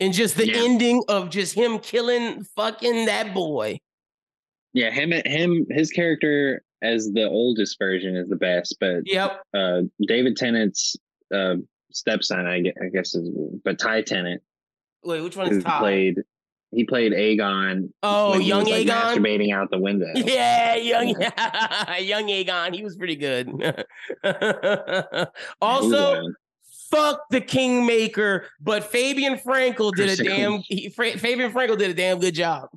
And just the Yeah. ending of just him killing fucking that boy. yeah, him him his character as the oldest version is the best, but Yep. uh, David Tennant's uh, stepson, I gue- I guess, is but Ty Tennant Wait, which one is Todd? played he played Aegon. Oh, young was, like, Aegon. masturbating out the window. [LAUGHS] Yeah, [LAUGHS] young [LAUGHS] young Aegon. He was pretty good. also, fuck the Kingmaker, but Fabien Frankel did a damn he, Fra- Fabien Frankel did a damn good job.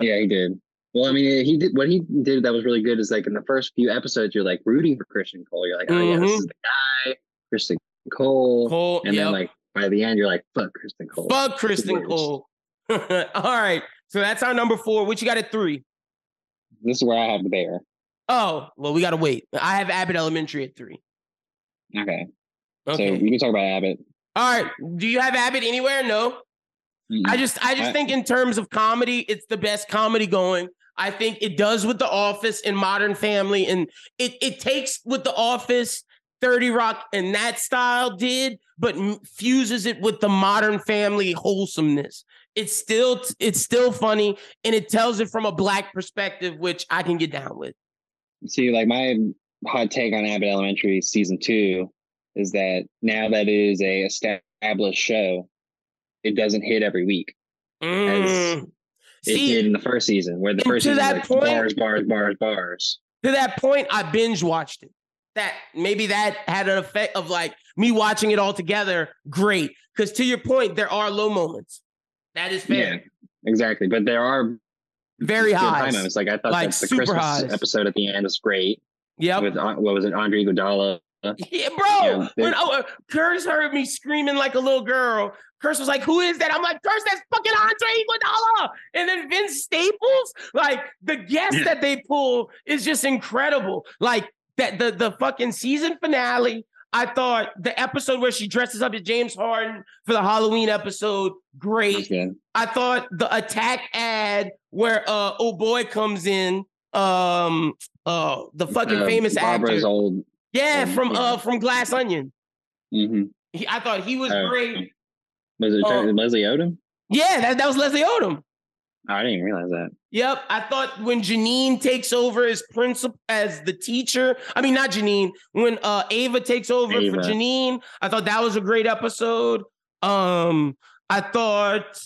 yeah, he did. Well, I mean, he did what he did that was really good is like in the first few episodes, you're like rooting for Criston Cole. You're like, oh yeah, this Mhm. is the guy, Criston Cole. Cole, and yep. then like by the end, you're like, fuck Criston Cole. Fuck Criston worst. Cole. [LAUGHS] All right. So that's our number four. What you got at three? This is where I have the bear. Oh, well, we gotta wait. I have Abbott Elementary at three. Okay. So we can talk about Abbott. All right. Do you have Abbott anywhere? No. Mm-mm. I just I just I- think in terms of comedy, it's the best comedy going. I think it does with The Office and Modern Family, and it it takes with The Office, 30 Rock, and that style did, but fuses it with the Modern Family wholesomeness. It's still it's still funny, and it tells it from a black perspective, which I can get down with. See, like my hot take on Abbott Elementary season two is that now that it is a established show, it doesn't hit every week. Mm. It See, did in the first season, where the first season was that like point- bars, bars, bars, bars. to that point, I binge watched it. That maybe that had an effect of like me watching it all together. Great, because to your point, there are low moments. That is fair. Yeah, exactly. But there are Very high. high moments. Like I thought Like that the Christmas highs. episode at the end was great. Yeah. With uh, what was it, Andre Iguodala? Yeah, bro. Yeah, when oh, uh, Curse heard me screaming like a little girl, Curse was like, "Who is that?" I'm like, "Curse, that's fucking Andre Iguodala." And then Vince Staples, like the guest Yeah. that they pull is just incredible. Like that, the the fucking season finale. I thought the episode where she dresses up as James Harden for the Halloween episode, great. Good. I thought the attack ad where uh oh boy comes in, um, uh, the fucking Uh, famous Barbara's actor, old. yeah, um, from yeah. uh from Glass Onion. mhm. He, I thought he was Oh. great. Was it Oh. Leslie Odom? Yeah, that, that was Leslie Odom. Oh, I didn't even realize that. Yep, I thought when Janine takes over as principal as the teacher. I mean, not Janine. When uh Ava takes over for Janine, I thought that was a great episode. Um, I thought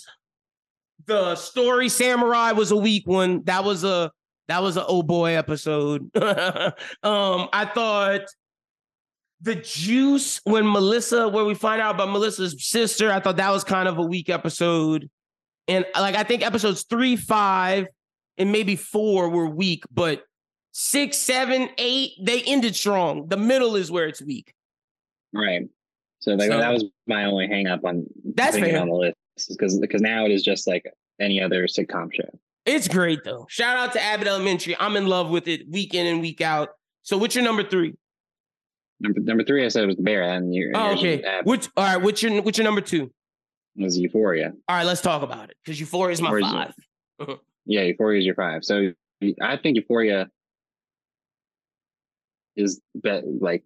the story Samurai was a weak one. That was a that was a oh boy episode. [LAUGHS] um, I thought the juice when Melissa, where we find out about Melissa's sister, I thought that was kind of a weak episode. And like I think episodes three, five, and maybe four were weak, but six, seven, eight, they ended strong. The middle is where it's weak. Right. So, like, So- that was my only hang up on That's putting fair. on the list because because now it is just like any other sitcom show. It's great though. Shout out to Abbott Elementary. I'm in love with it week in and week out. So what's your number three? Number number three, I said it was the Bear, and your Oh, okay. Which all right, what's your what's your number two? Was Euphoria. All right, let's talk about it. Because Euphoria is my Euphoria is five. Uh-huh. Yeah, Euphoria is your five. So I think Euphoria is be- like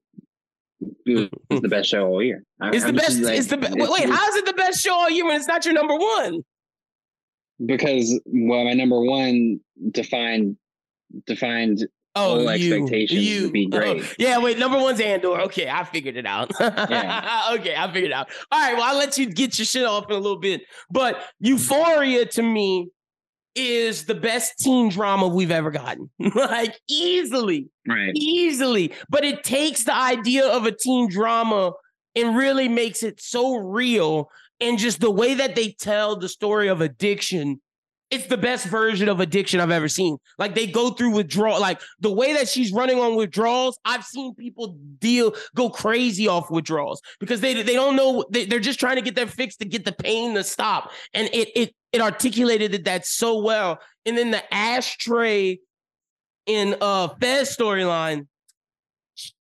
is [LAUGHS] the best show all year. I- It's the I'm just best. like- it's the best. it's- Wait, how is it the best show all year when it's not your number one? because well, my number one defined defined Oh, Full you, expectations you. would be Oh, great. yeah, wait, number one's Andor. Okay, I figured it out. Yeah. [LAUGHS] okay, I figured it out. All right, well, I'll let you get your shit off in a little bit. But Euphoria to me is the best teen drama we've ever gotten. [LAUGHS] like easily, right. easily. But it takes the idea of a teen drama and really makes it so real. And just the way that they tell the story of addiction, it's the best version of addiction I've ever seen. Like they go through withdrawal, like the way that she's running on withdrawals. I've seen people deal go crazy off withdrawals because they they don't know they, they're just trying to get their fix to get the pain to stop. And it it it articulated that so well. And then the ashtray in uh Fez storyline,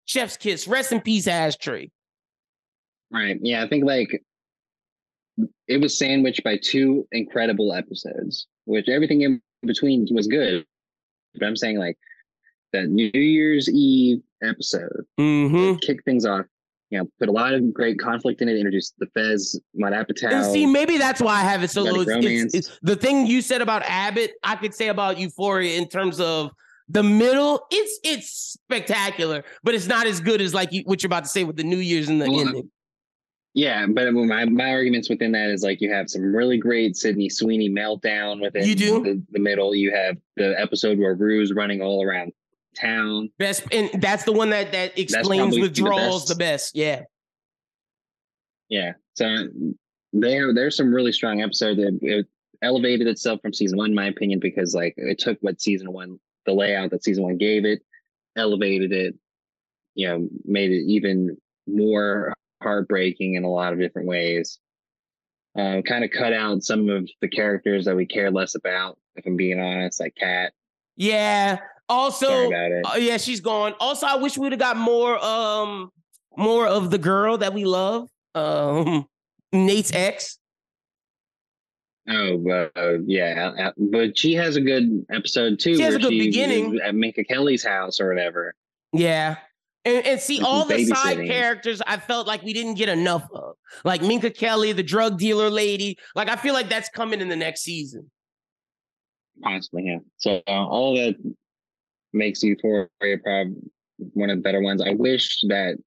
Chef's Kiss, rest in peace, ashtray. Right. Yeah, I think like it was sandwiched by two incredible episodes, which everything in between was good. But I'm saying like that New Year's Eve episode Mm-hmm. kicked things off. You know, put a lot of great conflict in it. Introduced the Fez, And Apatow. see, maybe that's why I have it so low. It's- it's- the thing you said about Abbott, I could say about Euphoria in terms of the middle. It's it's spectacular, but it's not as good as like you, what you're about to say with the New Year's and the Well, ending. Yeah, but my my arguments within that is like you have some really great Sydney Sweeney meltdown within You do? The, the middle. You have the episode where Rue's running all around town. Best, and that's the one that that explains probably the withdrawals best. the best. Yeah, Yeah, so there there's some really strong episodes. That it, elevated itself from season one, in my opinion, because like it took what season one, the layout that season one gave it, elevated it, you know, made it even more heartbreaking in a lot of different ways. Uh, kind of cut out some of the characters that we care less about, if I'm being honest, like Kat. Yeah. Also, uh, yeah, she's gone. Also, I wish we'd have got more, um, more of the girl that we love, um, Nate's ex. Oh, uh, yeah, but she has a good episode too. She has a good beginning at Minka Kelly's house or whatever. Yeah, and, and see, all the side characters, I felt like we didn't get enough of. Like Minka Kelly, the drug dealer lady. Like I feel like that's coming in the next season. Possibly, yeah. So uh, all that makes Euphoria probably one of the better ones. I wish that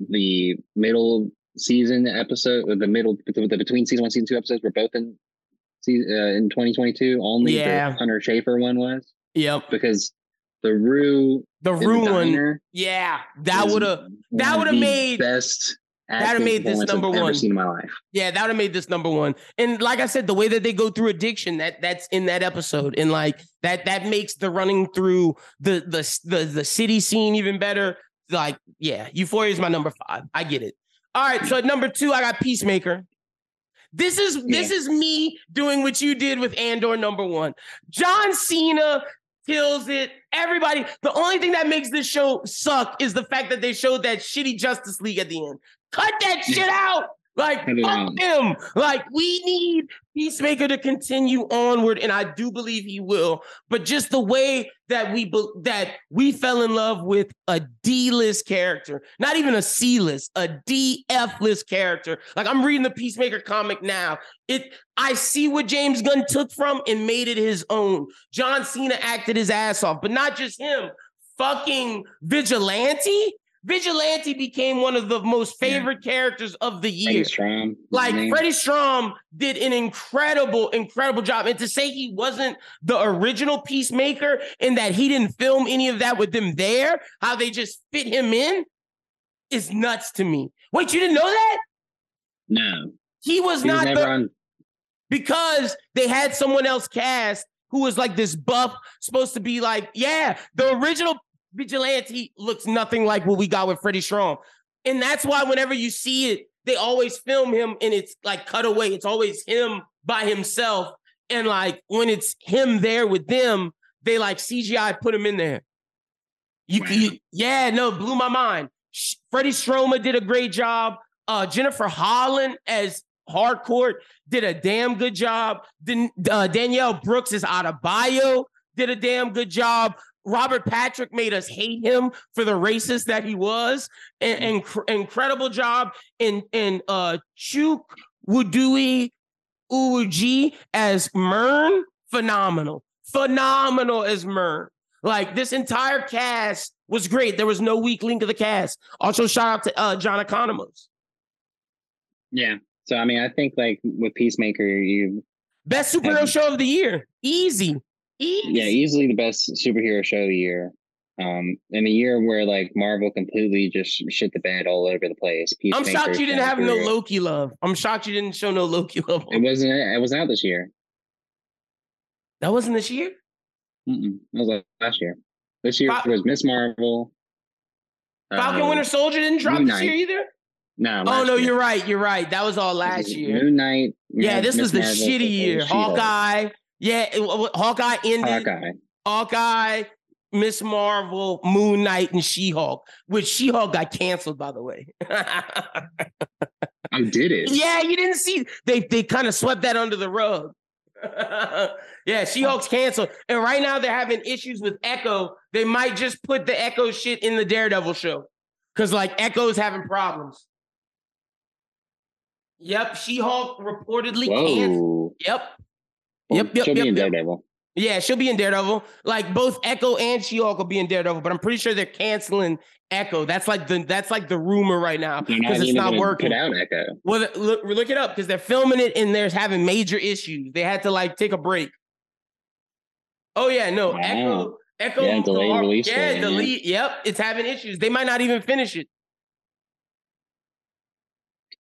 the middle season episode, or the middle, the between season one, season two episodes were both in uh, in 2022. Only yeah. the Hunter Schafer one was. Yep. Because the Rue, the Rue one, yeah, that would have that would have made best. That would have made this number I've one. Seen in my life. Yeah, that would have made this number one. And like I said, the way that they go through addiction, that that's in that episode, and like that that makes the running through the the the, the city scene even better. Like, yeah, Euphoria is my number five. I get it. All right, so at number two, I got Peacemaker. This is this is me doing what you did with Andor number one. John Cena kills it. Everybody. The only thing that makes this show suck is the fact that they showed that shitty Justice League at the end. Cut that shit out. Like fuck them. Like we need Peacemaker to continue onward, and I do believe he will. But just the way that we be- that we fell in love with a D list character, not even a C list, a D F list character. Like I'm reading the Peacemaker comic now. It I see what James Gunn took from and made it his own. John Cena acted his ass off, but not just him. Fucking vigilante Vigilante became one of the most favorite yeah. characters of the year. Strom, like Freddie Stroma did an incredible, incredible job. And to say he wasn't the original Peacemaker and that he didn't film any of that with them there, how they just fit him in, is nuts to me. Wait, you didn't know that? No. He was he not was the, on... because they had someone else cast who was like this buff, supposed to be like, yeah, the original Vigilante looks nothing like what we got with Freddie Stroma. And that's why whenever you see it, they always film him and it's like cut away. It's always him by himself. And like when it's him there with them, they like CGI put him in there. You, wow. you yeah, no, blew my mind. Freddie Stroma did a great job. Uh, Jennifer Holland as Harcourt did a damn good job. Dan- uh, Danielle Brooks is Adebayo did a damn good job. Robert Patrick made us hate him for the racist that he was. And, mm. incredible job in in uh Chuk Wudui Uji as Murn. Phenomenal. Phenomenal as Murn. Like this entire cast was great. There was no weak link of the cast. Also, shout out to uh, John Economos. Yeah. So I mean, I think like with Peacemaker, you best superhero show of the year. Easy. Easy. Yeah, easily the best superhero show of the year. Um, in a year where like Marvel completely just shit the bed all over the place. I'm shocked you didn't have no Loki love. I'm shocked you didn't show no Loki [LAUGHS] love. It wasn't. It was out this year. That wasn't this year. Mm-mm, it was last year. This year Fal- was Miss Marvel. Falcon uh, Winter Soldier didn't drop this year either. No. Oh no, year. you're right. You're right. That was all last year. Moon Knight. Yeah, this was the Marvel, shitty year. Hawkeye. Yeah, Hawkeye ended. Hawkeye. Hawkeye, Miss Marvel, Moon Knight, and She Hulk. Which She Hulk got canceled, by the way. I did it. Yeah, you didn't see. They they kind of swept that under the rug. [LAUGHS] yeah, She Hulk's canceled, and right now they're having issues with Echo. They might just put the Echo shit in the Daredevil show because like Echo's having problems. Yep, She Hulk reportedly Whoa. canceled. Yep, Yep, yep, she'll yep, be in yep. Daredevil. Yeah, she'll be in Daredevil. Like both Echo and She-Hulk will be in Daredevil, but I'm pretty sure they're canceling Echo. That's like the that's like the rumor right now because it's not working. Put out Echo. Well, look look it up because they're filming it and they're having major issues. They had to like take a break. Oh yeah, no wow. Echo. Echo. Yeah, delayed release. Yeah, delete. Yep, it's having issues. They might not even finish it.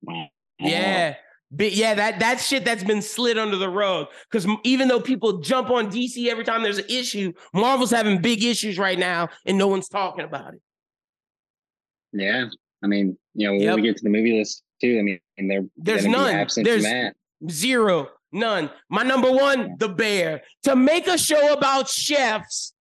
Wow. Yeah. But yeah, that that shit that's been slid under the rug. Because even though people jump on DC every time there's an issue, Marvel's having big issues right now, and no one's talking about it. Yeah, I mean, you know, when yep. we get to the movie list too, I mean, they're there's none. There's zero, none. My number one, The Bear. To make a show about chefs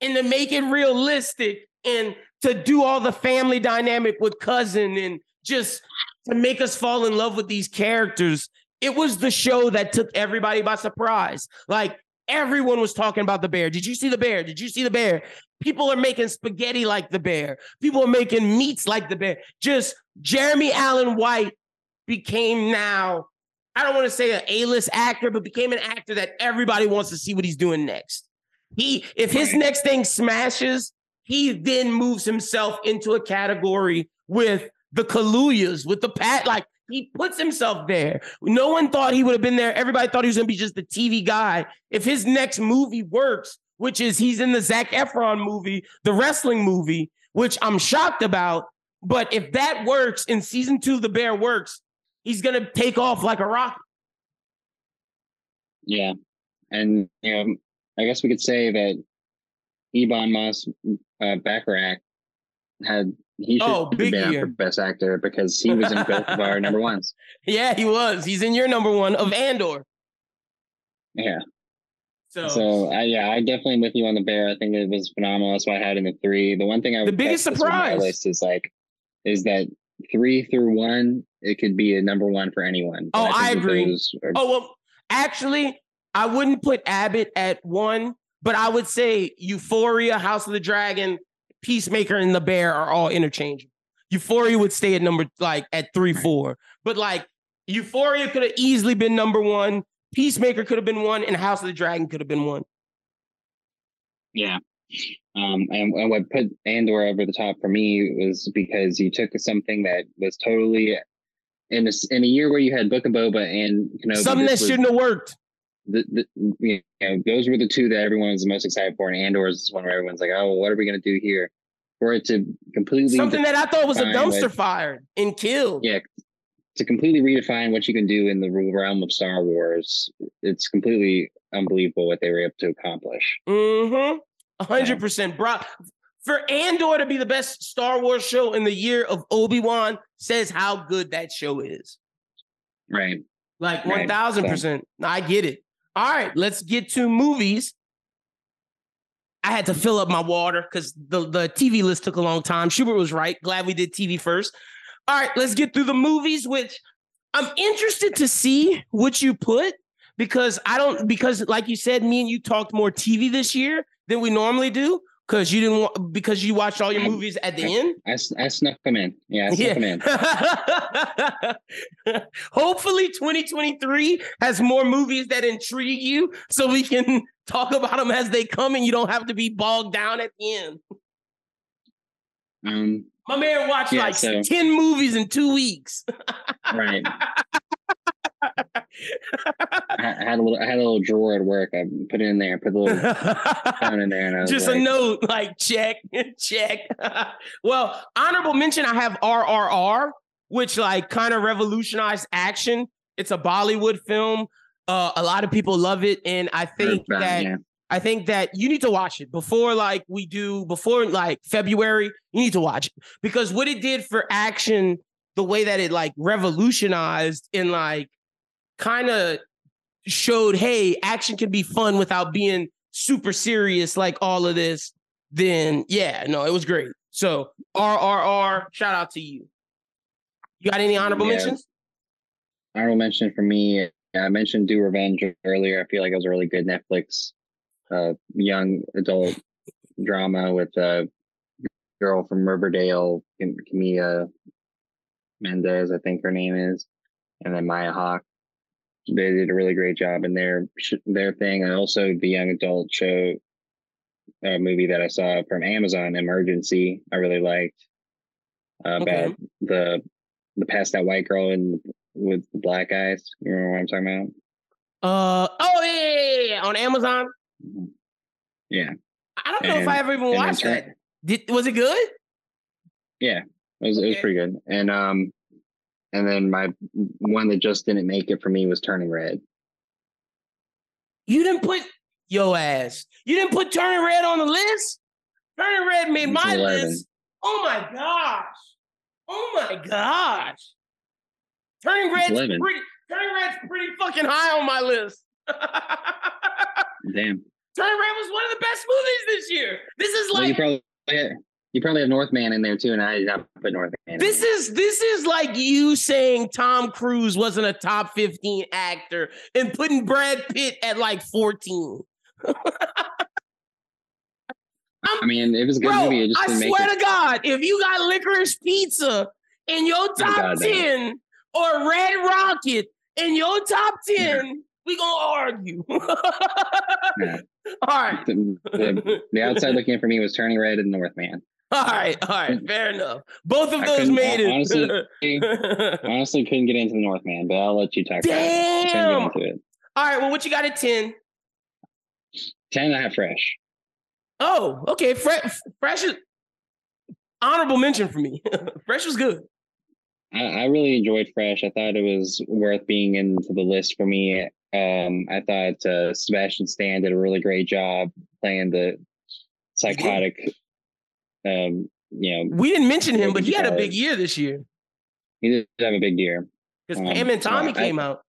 and to make it realistic and to do all the family dynamic with cousin and just to make us fall in love with these characters. It was the show that took everybody by surprise. Like everyone was talking about the bear. Did you see the bear? Did you see the bear? People are making spaghetti like the bear. People are making meats like the bear. Just Jeremy Allen White became now, I don't want to say an A-list actor, but became an actor that everybody wants to see what he's doing next. He, if his next thing smashes, he then moves himself into a category with the Kaluuyas, with the Pat. Like he puts himself there. No one thought he would have been there. Everybody thought he was going to be just the TV guy. If his next movie works, which is he's in the Zac Efron movie, the wrestling movie, which I'm shocked about. But if that works in season two, The Bear works, he's going to take off like a rocket. Yeah. And, you know, I guess we could say that Ebon Moss uh, Bachrach had he should oh, big be for best actor because he was in both of our [LAUGHS] number ones. Yeah, he was. He's in your number one of Andor. Yeah. So, so uh, yeah, I definitely with you on the bear. I think it was phenomenal. That's why I had in the three. The one thing I the biggest surprise list is like is that three through one, it could be a number one for anyone. oh, I, I agree. Are... oh well, actually, I wouldn't put Abbott at one, but I would say Euphoria, House of the Dragon, Peacemaker, and The Bear are all interchangeable. Euphoria would stay at number like at three, four, but like Euphoria could have easily been number one. Peacemaker could have been one, and House of the Dragon could have been one. Yeah. Um, and, and what put Andor over the top for me was because you took something that was totally in a, in a year where you had Book of Boba and you know something that shouldn't have worked the, the you know those were the two that everyone was the most excited for, and Andor is one where everyone's like, oh, what are we gonna do here? For it to completely something that I thought was a dumpster what, fire and killed. Yeah, to completely redefine what you can do in the realm of Star Wars, it's completely unbelievable what they were able to accomplish. Mm-hmm. hundred percent, bro. For Andor to be the best Star Wars show in the year of Obi Wan says how good that show is. Right. Like one thousand percent. I get it. All right, let's get to movies. I had to fill up my water because the, the TV list took a long time. Schubert was right. Glad we did TV first. All right, let's get through the movies, which I'm interested to see what you put because I don't, because like you said, me and you talked more TV this year than we normally do because you didn't want because you watched all your movies at the I, end. I, I snuck them in. Yeah, I snuck yeah. them [LAUGHS] in. Hopefully, 2023 has more movies that intrigue you, so we can [LAUGHS] talk about them as they come, and you don't have to be bogged down at the end. Um, my man watched yeah, like so, 10 movies in two weeks. right. [LAUGHS] I had a little, I had a little drawer at work. I put it in there, put a little phone in there, and just like, a note like check, [LAUGHS] check. [LAUGHS] well, honorable mention. I have RRR, which like kind of revolutionized action. It's a Bollywood film. Uh, a lot of people love it, and I think that yeah. I think that you need to watch it before like we do before like February. You need to watch it because what it did for action, the way that it like revolutionized in like kind of showed, hey, action can be fun without being super serious like all of this, then yeah, no, it was great. So RRR, shout out to you. You got any honorable yeah. mentions? Honorable mention for me, I mentioned Do Revenge earlier. I feel like it was a really good Netflix uh, young adult drama with a girl from Riverdale, Camila Mendes, I think her name is, and then Maya Hawke they did a really great job in their their thing, and also the young adult show uh, movie that I saw from Amazon, Emergency. I really liked uh, okay. about the the past that white girl and with the black eyes. You remember what I'm talking about? Uh oh yeah, yeah, yeah. on Amazon. Mm-hmm. Yeah. I don't know and, if I ever even watched that. Did was it good? Yeah, it was okay. it was pretty good. And um and then my one that just didn't make it for me was Turning Red. You didn't put yo ass. You didn't put Turning Red on the list. Turning Red made my 11. list. Oh my gosh. Oh my gosh. Turning Red's 11. pretty. Turning Red's pretty fucking high on my list. [LAUGHS] Damn. Turning Red was one of the best movies this year. This is Well, you like probably you probably have Northman in there too, and I did not put Northman. this is this is like you saying Tom Cruise wasn't a top 15 actor and putting Brad Pitt at like 14. [LAUGHS] I mean, it was a good Bro, movie. I swear to God, if you got licorice pizza in your oh, top God, 10 or Red Rocket in your top 10, we gonna argue. [LAUGHS] Yeah. All right. The, the, the outside looking in for me was Turning Red and Northman. All right, all right, fair enough. Both of I those made it. honestly- [LAUGHS] Honestly, couldn't get into the Northman, but I'll let you talk. about it. Damn. get into it. all right, well, what you got at 10? Ten, I have Fresh. Oh, okay. Fresh, fresh is honorable mention for me. [LAUGHS] fresh was good. I, I really enjoyed Fresh. I thought it was worth being into the list for me. Um, I thought uh, Sebastian Stan did a really great job playing the psychotic. Um, you know, We didn't mention him, but he had a big year this year he did have a big year. because Um, Pam and Tommy yeah, I- came out.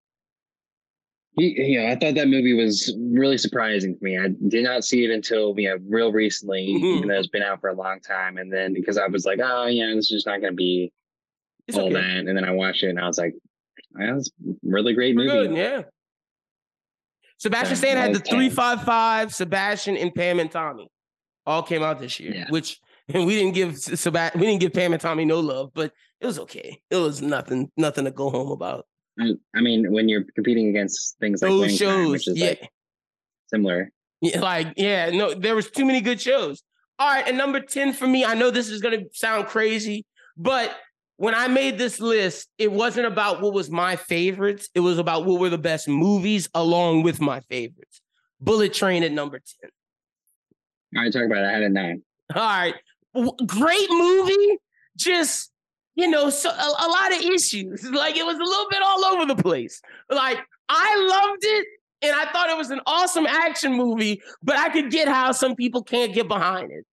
He, you know, I thought that movie was really surprising to me. I did not see it until you know real recently, Mhm. even though [LAUGHS] it's been out for a long time. And then because I was like, oh yeah, this is just not going to be It's all okay. that. And then I watched it and I was like, that was a really great We're movie. good, yeah. Sebastian Stan had the 355, Sebastian, and Pam and Tommy. All came out this year, Yeah. which and [LAUGHS] we didn't give Seb- we didn't give Pam and Tommy no love, but it was okay. It was nothing, nothing to go home about. I, mean, when you're competing against things like Those Winning Time, shows, which is yeah. like similar. Yeah, like, yeah, no, there was too many good shows. All right, and number 10 for me, I know this is gonna sound crazy, but when I made this list, it wasn't about what was my favorites, it was about what were the best movies along with my favorites. Bullet Train at number 10. All right, talk about it. I had a nine. All right. Great movie. Just, you know, so a, a lot of issues. Like it was a little bit all over the place. Like I loved it and I thought it was an awesome action movie, but I could get how some people can't get behind it.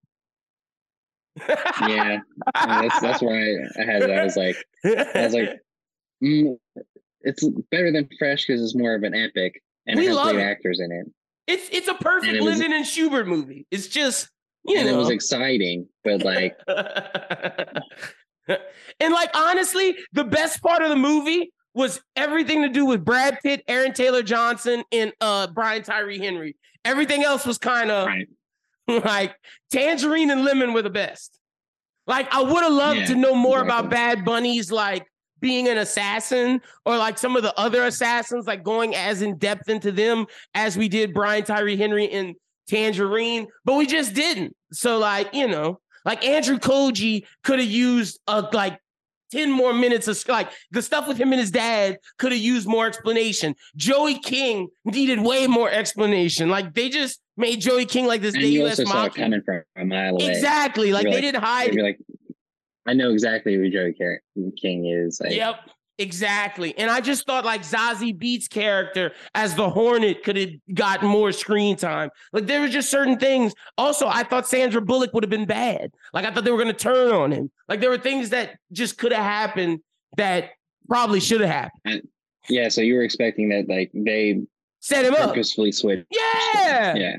Yeah, that's that's why I had it. I was like, I was like, [LAUGHS] mm, it's better than Fresh because it's more of an epic and We it has love great it. actors in it. it's it's a perfect was- and Schubert movie. It's just, you and know. it was exciting, but like, [LAUGHS] and like honestly, the best part of the movie was everything to do with Brad Pitt, Aaron Taylor Johnson, and uh Brian Tyree Henry. Everything else was kind of right? [LAUGHS] like Tangerine and Lemon were the best. Like I would have loved Yeah, to know more about. Bad Bunny's like being an assassin or like some of the other assassins, like going as in depth into them as we did Brian Tyree Henry and Tangerine, but we just didn't. So like you know, like Andrew Koji could have used a like. 10 more minutes of like the stuff with him and his dad could have used more explanation. Joey King needed way more explanation. Like they just made Joey King like this And you also saw it coming from a mile away. Exactly. Like they like- didn't hide like, I know exactly who Joey King is. Like, Yep. Exactly. And I just thought like Zazie Beetz character as the Hornet could have gotten more screen time. Like there were just certain things. Also, I thought Sandra Bullock would have been bad. Like I thought they were gonna turn on him. Like there were things that just could have happened that probably should have happened. yeah. So you were expecting that, like, they Set him up. purposefully switched. Yeah. Yeah.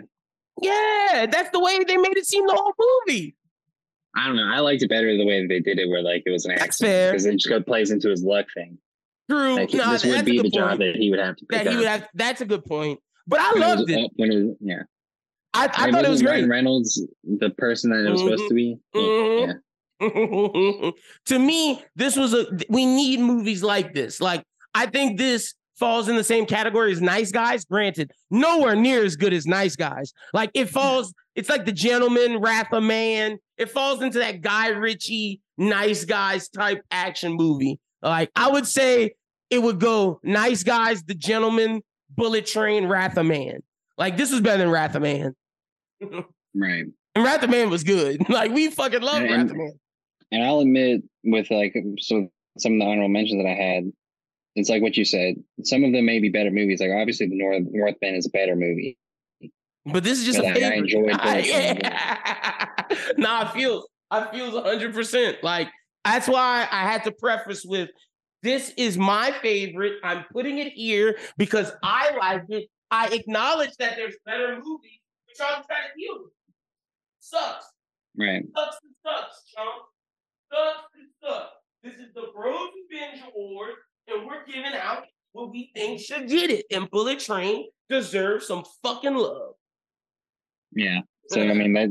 Yeah. That's the way they made it seem the whole movie. I don't know. I liked it better the way that they did it, where like it was an That's accident fair. because it just go plays into his luck thing. True. Like No, this would be the good job that he would have to pick That he up. would have that's a good point. But I loved it. when it was- yeah. I, I thought it was Ryan great. Reynolds, the person that it was supposed to be. Mhm. Yeah. [LAUGHS] to me, this was a we need movies like this. Like I think this falls in the same category as Nice Guys. Granted, nowhere near as good as Nice Guys. Like it falls, it's like The Gentleman, Wrath of Man. It falls into that Guy Ritchie, Nice Guys type action movie. Like I would say it would go Nice Guys, The Gentleman, Bullet Train, Wrath of Man. Like this is better than Wrath of Man. [LAUGHS] Right. And Wrath of Man was good. [LAUGHS] Like we fucking love And- Wrath of Man. And I'll admit, with like, so some of the honorable mentions that I had, it's like what you said. Some of them may be better movies. Like obviously, the North Northman is a better movie. But this is just a I- I Bullet Train, [LAUGHS] yeah. [LAUGHS] nah, I feel I feel hundred percent. Like that's why I had to preface with this is my favorite. I'm putting it here because I like it. I acknowledge that there's better movies, which I'm trying to deal with. Sucks. Right. Sucks and sucks, chump. Sucks and sucks. This is the Bros Binge Award, and we're giving out what we think should get it. And Bullet Train deserves some fucking love. Yeah. So I mean that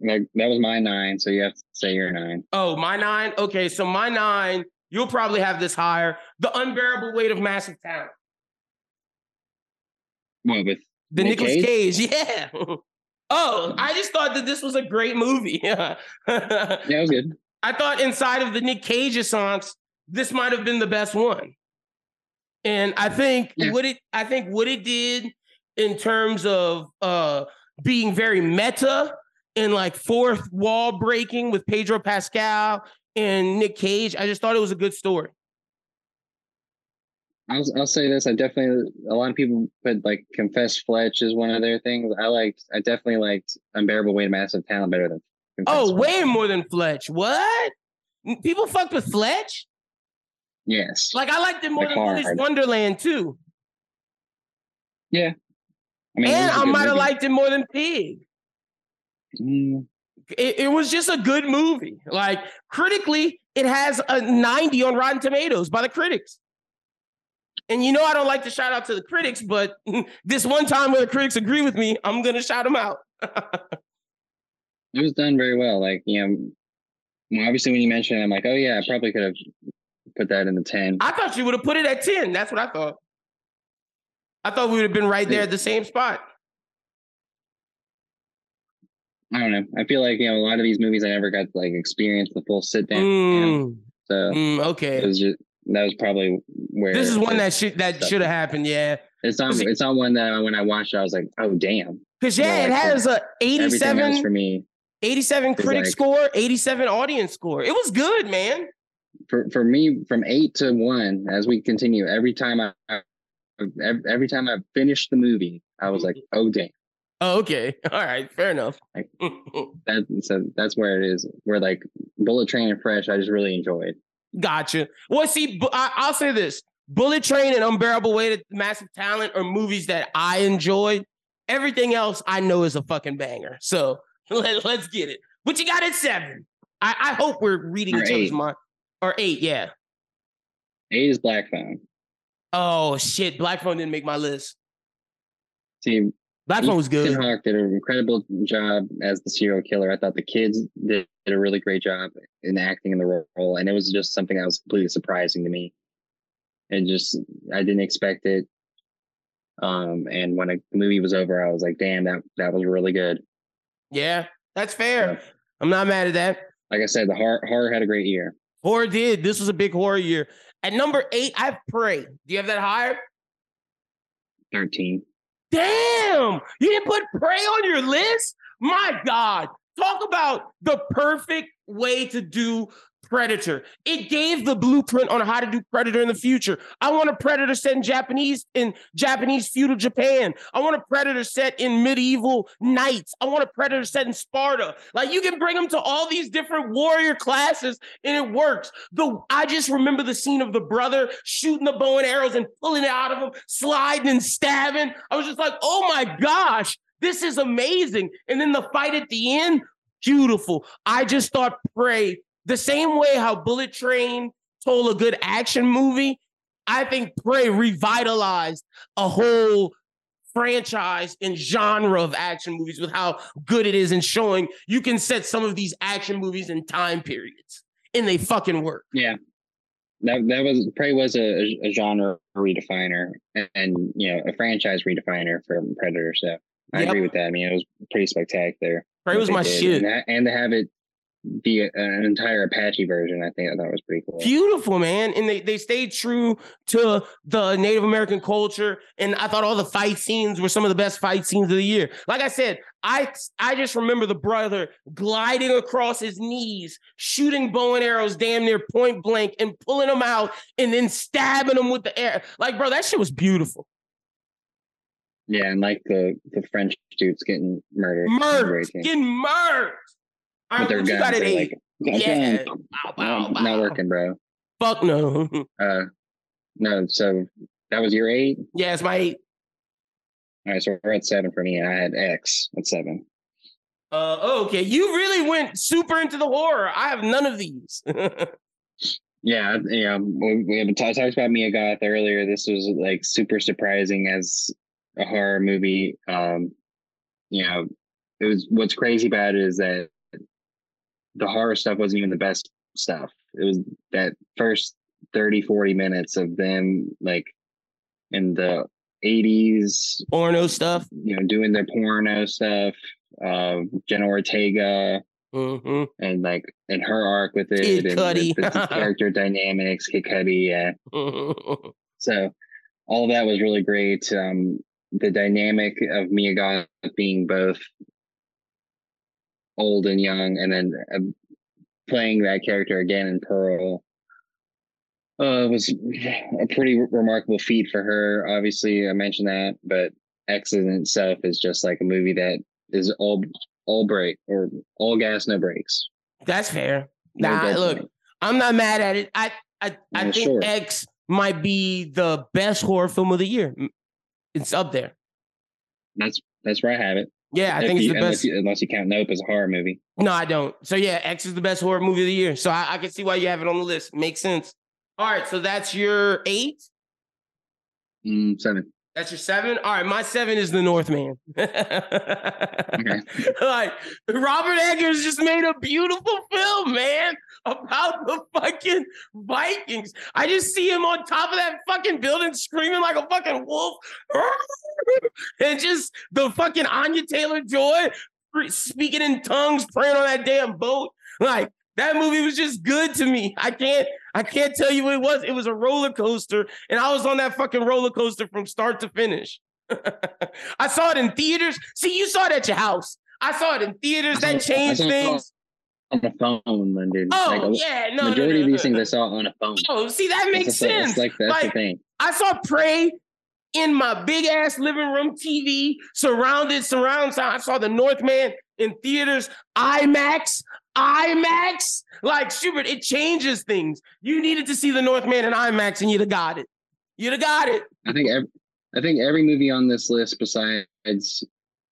that that was my nine. So you have to say your nine. Oh, my nine. Okay, so my nine, you'll probably have this higher. The unbearable weight of massive talent. What with The Nick Nicolas Cage? Cage, yeah. [LAUGHS] oh, I just thought that this was a great movie. [LAUGHS] Yeah, it was good. I thought inside of the Nick Cage songs, this might have been the best one. And I think Yeah. what it I think what it did in terms of uh being very meta and like fourth wall breaking with Pedro Pascal and Nick Cage, I just thought it was a good story. I'll I'll say this. I definitely a lot of people put like Confess Fletch is one of their things. I liked. I definitely liked Unbearable Weight of Massive Talent better than. Confess Oh, Fletch. way more than Fletch. What? People fucked with Fletch? Yes. Like I liked it more Like than Willy's. Wonderland too. I mean, and I might have liked it more than Pig. Mm, It, it was just a good movie. Like critically, it has a 90 on Rotten Tomatoes by the critics. And you know I don't like to shout out to the critics, but [LAUGHS] this one time where the critics agree with me, I'm gonna shout them out. [LAUGHS] it was done very well. Like you know, obviously when you mentioned, it, I'm like, oh yeah, I probably could have put that in the ten. I thought you would have put it at 10. That's what I thought. I thought we would have been right there at the same spot. I don't know. I feel like you know a lot of these movies I never got to like experience the full sit down. Mm, So mm, it okay. was just that was probably where This is one that should that should have happened, yeah. it's not it's not one that when I watched it, I was like, oh damn. Because yeah, More it like has a 87, for me 87 critic like- score, 87 audience score. It was good, man. for for me from eight to one as we continue every time I every time I finished the movie I was like oh damn Oh, okay. [LAUGHS] All right, fair enough. Like- [LAUGHS] that so that's where it is where like Bullet Train and Fresh I just really enjoyed gotcha. Well, see, I, I'll say this: Bullet Train and Unbearable Weight of Massive Talent are movies that I enjoyed. Everything else I know is a fucking banger. So [LAUGHS] let, let's get it. But you got it seven. I, I hope we're reading Or each other's mind. Or eight, yeah. eight is Black Phone Oh shit, Black Phone didn't make my list. see Black Phone was Ethan good. Hawke did an incredible job as the serial killer I thought the kids did, a really great job in acting in the role and it was just something that was completely surprising to me and just I didn't expect it um and when a, the movie was over I was like damn that that was really good Yeah, that's fair. I'm not mad at that. like I said, the horror, horror had a great year. Horror did. This was a big horror year. At number eight, I have Prey. Do you have that higher? 13. Damn, you didn't put Prey on your list? My God. Talk about the perfect way to do Predator. It gave the blueprint on how to do Predator in the future. I want a Predator set in Japanese in Japanese feudal Japan. I want a Predator set in medieval knights. I want a Predator set in Sparta. Like you can bring them to all these different warrior classes and it works. The I just remember the scene of the brother shooting the bow and arrows and pulling it out of him, sliding and stabbing. I was just like, "Oh my gosh, this is amazing!" And then the fight at the end, beautiful. I just thought Prey the same way how Bullet Train told a good action movie. I think Prey revitalized a whole franchise and genre of action movies with how good it is in showing you can set some of these action movies in time periods and they fucking work. Yeah. That, that was Prey was a, a genre redefiner and, and you know a franchise redefiner for Predator. So I Yep. agree with that. I mean, it was pretty spectacular. Prey was my did. shit. and, that, and to have it the uh, an entire Apache version. I think I thought was pretty cool. Beautiful, man. And they, they stayed true to the Native American culture. And I thought all the fight scenes were some of the best fight scenes of the year. Like I said, I I just remember the brother gliding across his knees, shooting bow and arrows damn near point blank and pulling them out and then stabbing them with the air. Like, bro, that shit was beautiful. Yeah, and like the the French dudes getting murdered. Murdered. Getting murdered. All right, what you got at eight? Like, yeah. Bow, bow, bow. Not working, bro. Fuck no. uh no, so that was your eight? Yeah, it's my eight. All right, so we're at seven for me. I had X at seven. Uh okay. You really went super into the horror. I have none of these. [LAUGHS] yeah, yeah. We, we have talked about Mia Goth earlier. This was like super surprising as a horror movie. Um, you know, it was what's crazy about it is that the horror stuff wasn't even the best stuff. It was that first 30, 40 minutes of them like in the 80s porno stuff, you know, doing their porno stuff. Uh, Jenna Ortega, mm-hmm. and like and her arc with it, Kid and Cudi. the, the [LAUGHS] character dynamics, Kid Cudi, yeah. so all that was really great. Um, the dynamic of Mia Goth being both old and young, and then uh, playing that character again in Pearl uh, was a pretty remarkable feat for her. Obviously, I mentioned that, but X in itself is just like a movie that is all all break or all gas, no breaks. That's fair. No nah, look, I'm not mad at it. I I, I think sure. X might be the best horror film of the year. It's up there. That's that's where I have it. Yeah, I if think you, it's the unless best. You, unless you count Nope as a horror movie. No, I don't. So yeah, X is the best horror movie of the year. So I, I can see why you have it on the list. Makes sense. All right, so that's your eight. Mm, seven. That's your seven. All right, my seven is the Northman. [LAUGHS] okay. Like Robert Eggers just made a beautiful film, man, about the fucking Vikings. I just see him on top of that fucking building screaming like a fucking wolf, [LAUGHS] and just the fucking Anya Taylor Joy speaking in tongues, praying on that damn boat. Like that movie was just good to me. I can't I can't tell you what it was. It was a roller coaster, and I was on that fucking roller coaster from start to finish. [LAUGHS] I saw it in theaters. See, you saw it at your house. I saw it in theaters. That changed things. On the phone, then, dude. Oh like, yeah, no. Majority no, no, of these things I saw on a phone. Oh, see, that makes that's sense. like that's like, the thing. I saw Prey in my big ass living room TV, surrounded, surround sound. I saw the Northman in theaters, IMAX. IMAX. Like Schubert, it changes things. You needed to see the Northman in IMAX, and you'd have got it. You'd have got it. I think every, I think every movie on this list, besides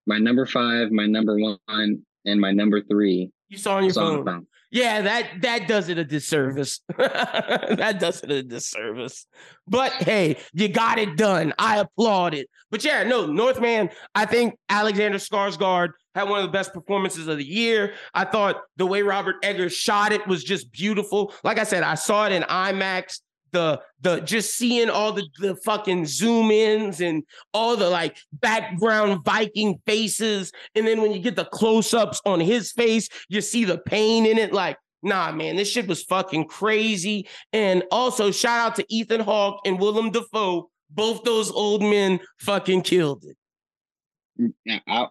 my number five, my number one, and my number three, you saw on your phone. phone. Yeah, that that does it a disservice. [LAUGHS] that does it a disservice. But hey, you got it done. I applaud it. But yeah, no, Northman. I think Alexander Skarsgård had one of the best performances of the year. I thought the way Robert Eggers shot it was just beautiful. Like I said, I saw it in IMAX. The the just seeing all the the fucking zoom ins and all the like background Viking faces, and then when you get the close ups on his face, you see the pain in it. Like, nah, man, this shit was fucking crazy. And also, shout out to Ethan Hawke and Willem Dafoe. Both those old men fucking killed it. Yeah, I,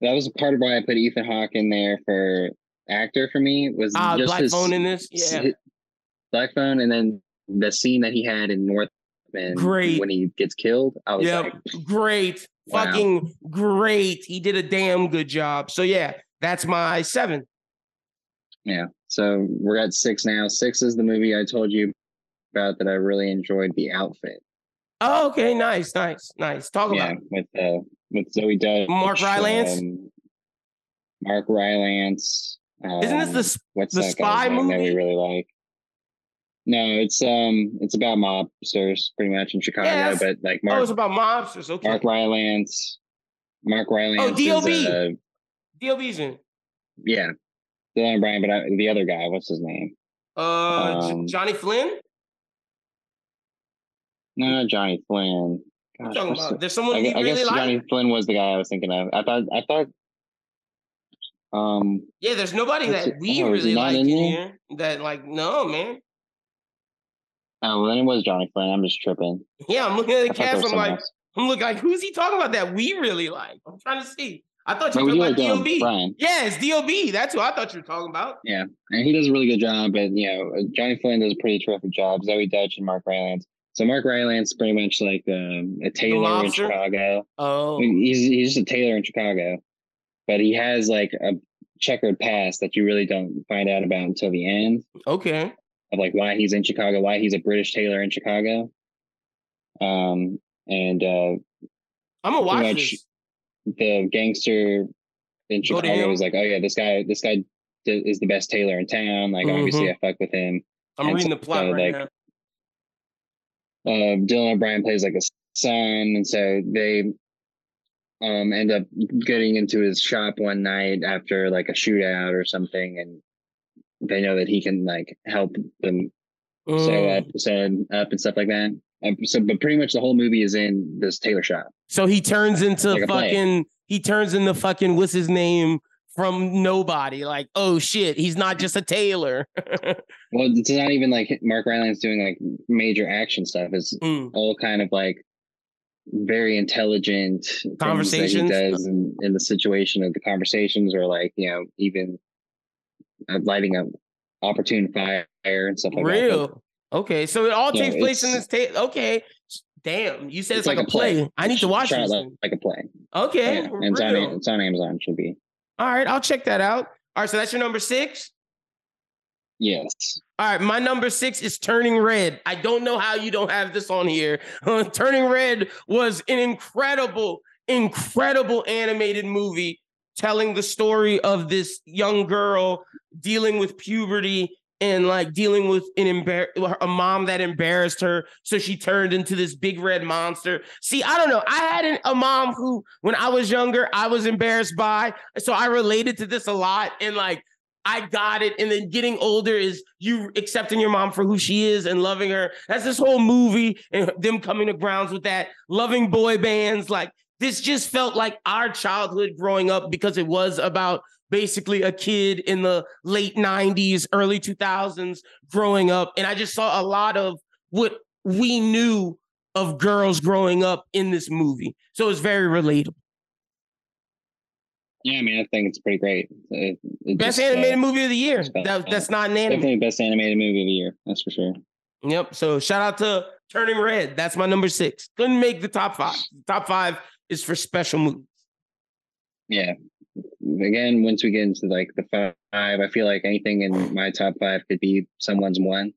that was part of why I put Ethan Hawke in there for actor for me was uh, just Black his, Phone in this, yeah, his, Black Phone, and then the scene that he had in Northman, great when he gets killed. I was yep. like, [LAUGHS] great, wow. fucking great. He did a damn good job. So yeah, that's my seven. Yeah, so we're at six now. Six is the movie I told you about that I really enjoyed the outfit. Oh, okay, nice, nice, nice. Talk yeah, about with uh with Zoey Deutch, Mark Rylance, um, Mark Rylance. Um, Isn't this the um, what's the spy movie that we really like? No, it's um, it's about mobsters pretty much in Chicago, but like Mark. Oh, it's about mobsters. Okay. Mark Rylance. Mark Rylance. Oh, DLB. Is, uh, in. Yeah, Dylan O'Brien, but I, the other guy, what's his name? Uh, um, Johnny Flynn. No, Johnny Flynn. Gosh, about? There's someone I, I really guess Johnny? Flynn was the guy I was thinking of. I thought I thought Um, Yeah, there's nobody that it- we oh, really like in here. That like, no, man. Oh, well, then it was Johnny Flynn. I'm just tripping. Yeah, I'm looking at the cast. I'm like, else. I'm looking like, who's he talking about that we really like? I'm trying to see. I thought you were talking about DOB. Yeah, it's DOB. That's who I thought you were talking about. Yeah, and he does a really good job. But you know, Johnny Flynn does a pretty terrific job. Zoey Deutch and Mark Rylance. So Mark Rylance pretty much like um, a tailor in? Chicago. Oh, He's he's just a tailor in Chicago, but he has like a checkered past that you really don't find out about until the end okay. Of like why he's in Chicago, why he's a British tailor in Chicago. Um, and uh, I'm gonna watch much this. the gangster in Chicago was like, oh yeah, this guy, this guy d- is the best tailor in town. Like obviously, I fuck with him. I'm and reading the plot so, right like, now. uh, Dylan O'Brien plays like a son, and so they um end up getting into his shop one night after like a shootout or something, and they know that he can like help them sew Mm. up, sew up and stuff like that. Um, so, but pretty much the whole movie is in this tailor shop. So he turns into Like fucking. He turns into fucking. What's his name? From nobody. Like, oh shit, he's not just a tailor. [LAUGHS] Well, it's not even like Mark Rylance doing like major action stuff. It's Mm. all kind of like very intelligent Conversations? he does in, in the situation of the conversations or like you know even lighting up opportune fire and stuff like that. Real. Okay, so it all Yeah, takes place in this tape. Okay, damn, you said it's, It's like, a play. I need to watch it. like, a play. Okay, Yeah, and it's on, real. it's on Amazon. Should be all right, I'll check that out. All right, so that's your number six. yes. All right, my number six is Turning Red. I don't know how you don't have this on here. [LAUGHS] Turning Red was an incredible, incredible animated movie telling the story of this young girl dealing with puberty and like dealing with an embar- a mom that embarrassed her so she turned into this big red monster see i don't know i had an, a mom who when i was younger i was embarrassed by so i related to this a lot and like I got it. And then getting older is you accepting your mom for who she is and loving her. That's this whole movie and them coming to grounds with that, loving boy bands. Like this just felt like our childhood growing up because it was about basically a kid in the late 90s, early 2000s growing up. And I just saw a lot of what we knew of girls growing up in this movie. So it's very relatable. Yeah, I mean, I think it's pretty great. It, it Best just, uh, animated movie of the year. That, that's not an anime. Definitely best animated movie of the year. That's for sure. Yep. So shout out to Turning Red. That's my number six. Couldn't make the top five. Top five is for special movies. Yeah. Again, once we get into like the five, I feel like anything in my top five could be someone's one.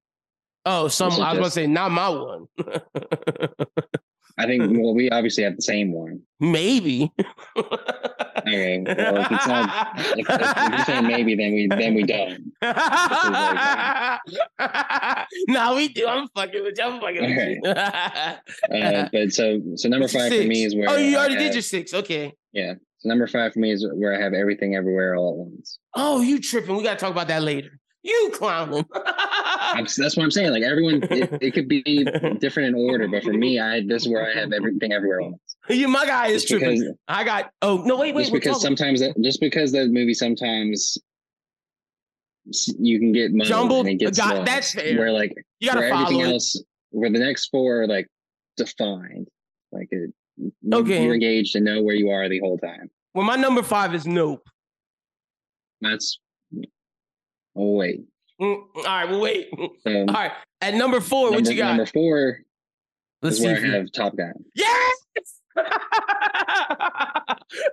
Oh, some I was going to say not my one. I think [LAUGHS] well, we obviously have the same one. Maybe. Okay. Well, if it's not, if, if you're saying maybe, then we then we don't. [LAUGHS] no, we do. I'm fucking with you. I'm fucking with you. Uh, but so so number five for me is where Oh, you I already have- did your six. Okay. yeah. So number five for me is where I have everything everywhere all at once. Oh, you tripping. We got to talk about that later. You clowning. [LAUGHS] I'm, that's what I'm saying. Like everyone, it, it could be [LAUGHS] different in order, but for me, I this is where I have everything everywhere all at once. you, my guy is Just tripping. because, I got. Oh no! Wait, wait. just because talking- sometimes that just because that movie sometimes you can get Jumbled? and it Got- that's fair. where like you got to where follow everything it. else where the next four are like defined like it Okay. you're engaged and know where you are the whole time Well, my number five is Nope. that's oh wait Mm, all right, well, wait. [LAUGHS] so All right, at number four, number, what you got? number four Let's is see. where if i have top gun Yes.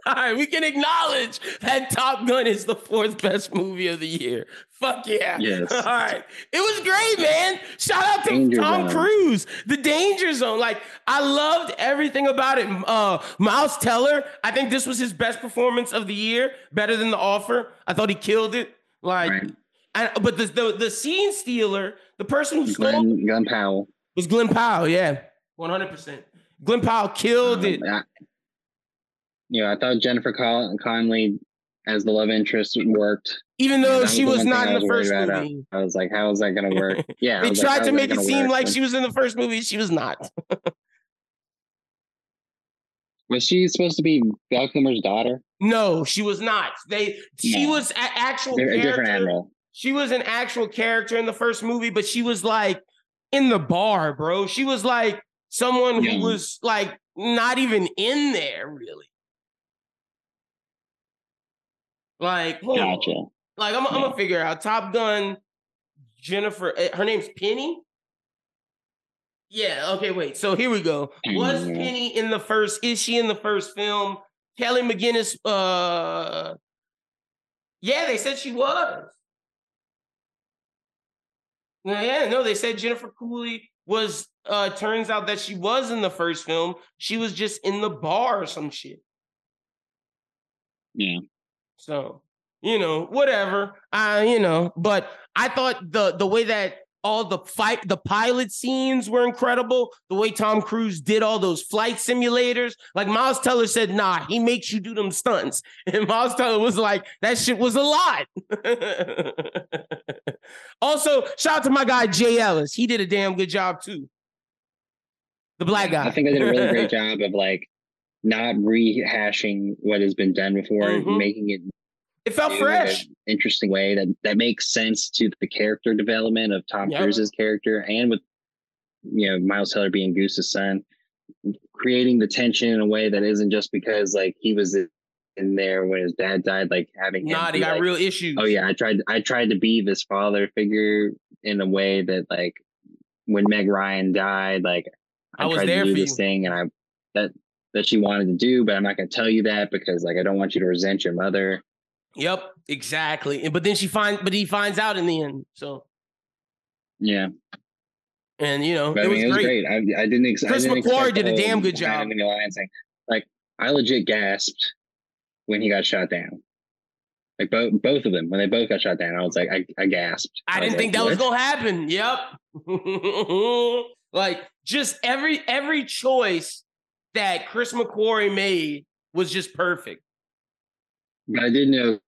All right, we can acknowledge that Top Gun is the fourth best movie of the year. Fuck yeah. Yes. All right. It was great, man. Shout out to Danger Tom Zone. Cruise. The Danger Zone. Like, I loved everything about it. Uh Miles Teller, I think this was his best performance of the year, better than The Offer. I thought he killed it. Like, right and, but the, the the scene stealer, the person who stole glenn, glenn powell was Glenn Powell. Yeah, one hundred percent. Glenn Powell killed it. Um, I, you know i thought jennifer Con- Connelly as the love interest worked Even though she was not in the was worried first movie. i was like how is that going to work [LAUGHS] yeah I They was like, tried to make it seem work? like she was in the first movie. She was not. [LAUGHS] Was she supposed to be Val Kilmer's daughter? No, she was not. They she No. was actual A different character. admiral. She was an actual character in the first movie, but she was like in the bar, bro. She was like someone Yeah. who was like not even in there really. Like, on. Gotcha. like I'm, I'm gonna figure out Top Gun. Jennifer, eh, her name's Penny. Yeah. Okay. Wait. So here we go. Was Mhm. Penny in the first? Is she in the first film? Kelly McGillis. Uh. Yeah, they said she was. Yeah, yeah, no, they said Jennifer Cooley was. Uh, turns out that she was in the first film. She was just in the bar or some shit. Yeah. So, you know, whatever. Uh, you know, but I thought the the way that all the fight the pilot scenes were incredible. The way Tom Cruise did all those flight simulators. Like Miles Teller said, nah, he makes you do them stunts. [LAUGHS] And Miles Teller was like, that shit was a lot. [LAUGHS] also, shout out to my guy Jay Ellis. He did a damn good job too. The black guy. I think I did a really great [LAUGHS] job of like not rehashing what has been done before, Mhm. making it It felt fresh. interesting way that that makes sense to the character development of Tom Yep. Cruise's character and with you know Miles Teller being Goose's son, creating the tension in a way that isn't just because like he was in there when his dad died, like having him Nah, be got like, real oh, issues. oh yeah, I tried I tried to be this father figure in a way that like when Meg Ryan died, like I, I was tried there to do for this you. thing and I that that she wanted to do, but I'm not gonna tell you that because like I don't want you to resent your mother. Yep, exactly. And but then she finds, but he finds out in the end. So, Yeah. and you know, it, I was it was great. great. I, I didn't. Ex- Chris I didn't McQuarrie did a damn good job. thing. Like I legit gasped when he got shot down. Like both both of them when they both got shot down, I was like, I, I gasped. I was didn't think like, that was gonna happen. Yep. [LAUGHS] like just every every choice that Chris McQuarrie made was just perfect. But I didn't know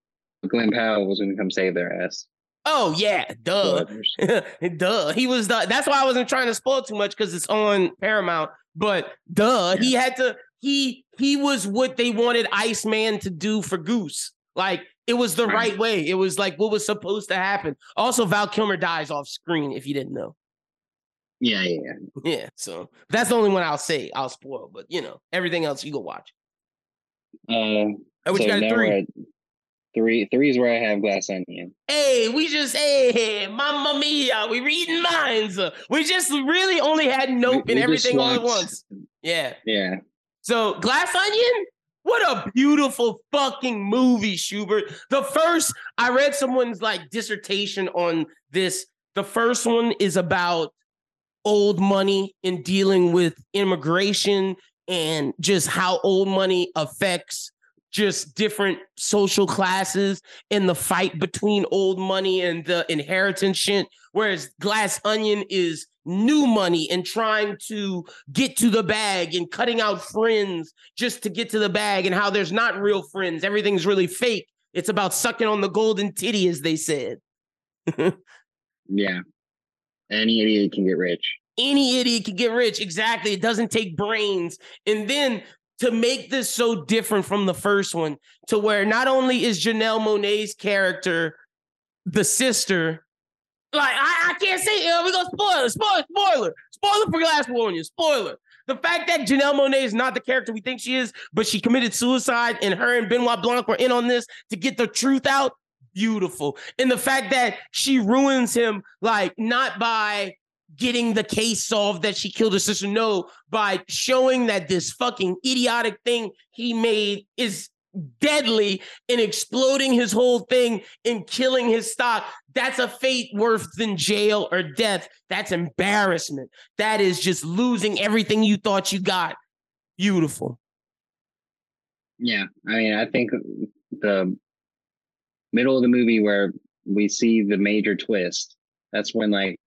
Glenn Powell was going to come save their ass. Oh yeah, duh. [LAUGHS] Duh. He was the that's why I wasn't trying to spoil too much because it's on Paramount. But duh, he had to he he was what they wanted Iceman to do for Goose. Like it was the Right. right way. It was like what was supposed to happen. Also, Val Kilmer dies off screen, if you didn't know. Yeah, yeah, yeah. [LAUGHS] So that's the only one I'll say I'll spoil, but you know, everything else you go watch. Uh, Oh, so you got now three? Three. Three is where I have Glass Onion. Hey, we just hey, mamma mia, we reading minds. We just really only had nope We- and we everything all at once. Yeah. Yeah, So Glass Onion, what a beautiful fucking movie, Schubert. The first, I read someone's like dissertation on this. The first one is about old money and dealing with immigration and just how old money affects just different social classes in the fight between old money and the inheritance shit. Whereas Glass Onion is new money and trying to get to the bag and cutting out friends just to get to the bag and how there's not real friends. Everything's really fake. It's about sucking on the golden titty, as they said. [LAUGHS] yeah. Any idiot can get rich. Any idiot can get rich. Exactly. It doesn't take brains. And then to make this so different from the first one, to where not only is Janelle Monáe's character the sister, like I, I can't say uh, we gonna spoil it, spoiler, spoiler, spoiler for Glass Onion, spoiler. The fact that Janelle Monáe is not the character we think she is, but she committed suicide, and her and Benoit Blanc were in on this to get the truth out. Beautiful. And the fact that she ruins him, like not by getting the case solved that she killed her sister, no, by showing that this fucking idiotic thing he made is deadly and exploding his whole thing and killing his stock. That's a fate worse than jail or death. That's embarrassment. That is just losing everything you thought you got. Beautiful. Yeah, I mean, I think the middle of the movie where we see the major twist. That's when like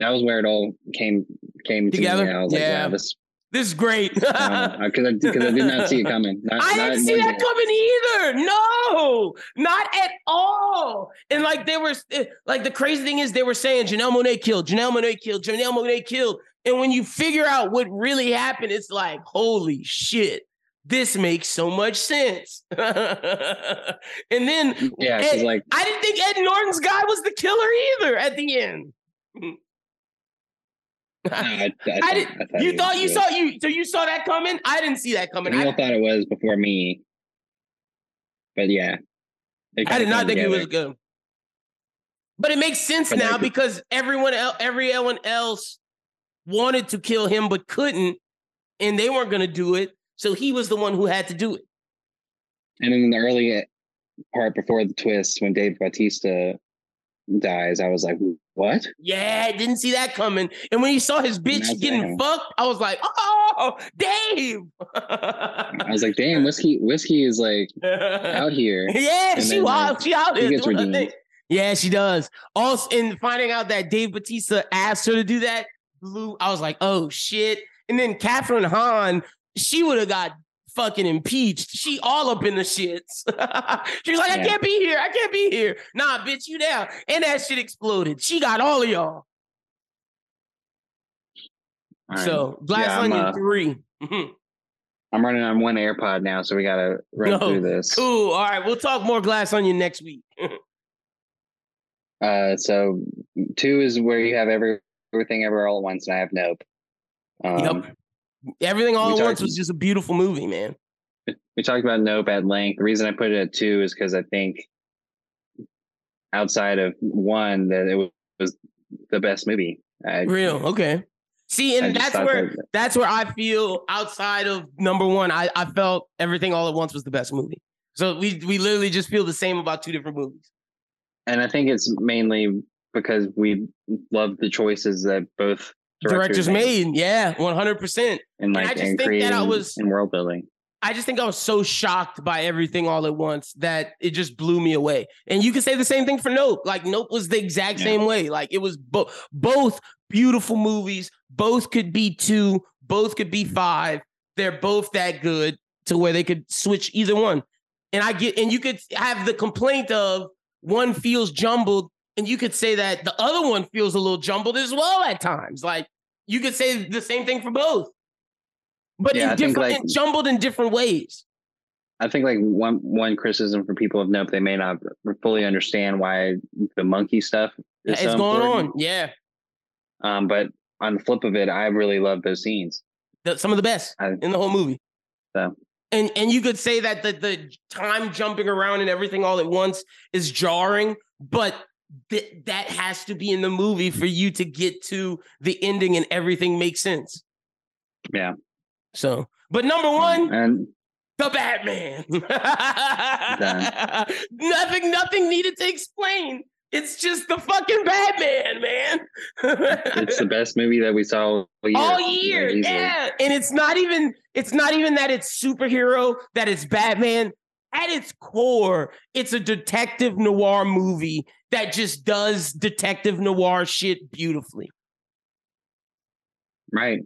that was where it all came came Together? To. I Yeah. like, wow, this This is great. [LAUGHS] because I, 'cause I did not see it coming. [LAUGHS] Not, I didn't see that coming either. No, not at all. And like they were, eh, like the crazy thing is, they were saying Janelle Monáe killed, Janelle Monáe killed, Janelle Monáe killed. And when you figure out what really happened, it's like, holy shit, this makes so much sense. [LAUGHS] and then Yeah, Ed- like I didn't think Ed Norton's guy was the killer either at the end. No, I, [LAUGHS] I, I thought- didn't. I you thought you good. saw you so you saw that coming? I didn't see that coming. I, thought it was before me, but yeah, I did not think it was good. But it makes sense But now because everyone else, everyone else wanted to kill him but couldn't, and they weren't going to do it. So he was the one who had to do it. And in the early part before the twist, when Dave Bautista dies, I was like, "What?" Yeah, I didn't see that coming. And when he saw his bitch getting fucked, I was like, "Oh, Dave!" I was like, "Damn, whiskey, whiskey is like [LAUGHS] out here." Yeah, And she then, wild. like, she out he there gets redeemed. Yeah, she does. Also, in finding out that Dave Bautista asked her to do that, blew. I was like, oh shit. And then Kathryn Hahn, she would have got fucking impeached. She all up in the shits. [LAUGHS] she was like, I can't be here. I can't be here. Nah, bitch, you down. And that shit exploded. She got all of y'all. All right. So Glass Yeah, Onion uh, 3. Mhm. [LAUGHS] I'm running on one AirPod now, so we gotta [LAUGHS] run through this. Cool. All right. We'll talk more Glass Onion next week. Uh, so two is where you have every everything ever all at once, and I have Nope. Um, Yep. Everything all at once was just a beautiful movie, man. we talked about Nope at length. The reason I put it at two is because I think outside of one that it was, the best movie. I, Real. Okay. See, and that's where that- that's where I feel outside of number one, I, I felt everything all at once was the best movie. So we we literally just feel the same about two different movies. and I think it's mainly because we love the choices that both Directors, made. Yeah, 100%. and I just and think that I was- in world building. I just think I was so shocked by everything all at once that it just blew me away. And you can say the same thing for Nope. Like Nope was the exact Yeah. same way. Like it was both both beautiful movies. Both could be two. Both could be five. They're both that good to where they could switch either one. And I get and you could have the complaint of one feels jumbled, and you could say that the other one feels a little jumbled as well at times. Like you could say the same thing for both. But Yeah, in I different like- and jumbled in different ways. I think like one one criticism for people of Nope, they may not fully understand why the monkey stuff is It's so going important. on. Yeah. Um, but on the flip of it, I really love those scenes. The- some of the best I- in the whole movie. So. And and you could say that the the time jumping around and everything all at once is jarring, but th- that has to be in the movie for you to get to the ending and everything makes sense. Yeah. So, but number mm, one, and the Batman. [LAUGHS] nothing, nothing needed to explain. It's just the fucking Batman, man. it's the best movie that we saw all year. all year easily. yeah and it's not even it's not even that it's superhero that it's batman at its core it's a detective noir movie that just does detective noir shit beautifully Right.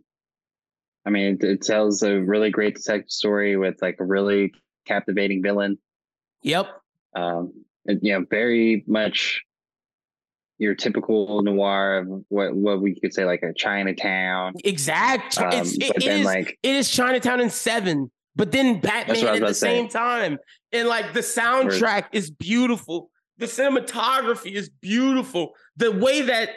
I mean, it, it tells a really great detective story with like a really captivating villain. yep Um, and, you know, very much your typical noir of what what we could say like a Chinatown. exact Um, it's, it, it is like it is chinatown in seven but then batman what I was at the same time and like the soundtrack is beautiful the cinematography is beautiful the way that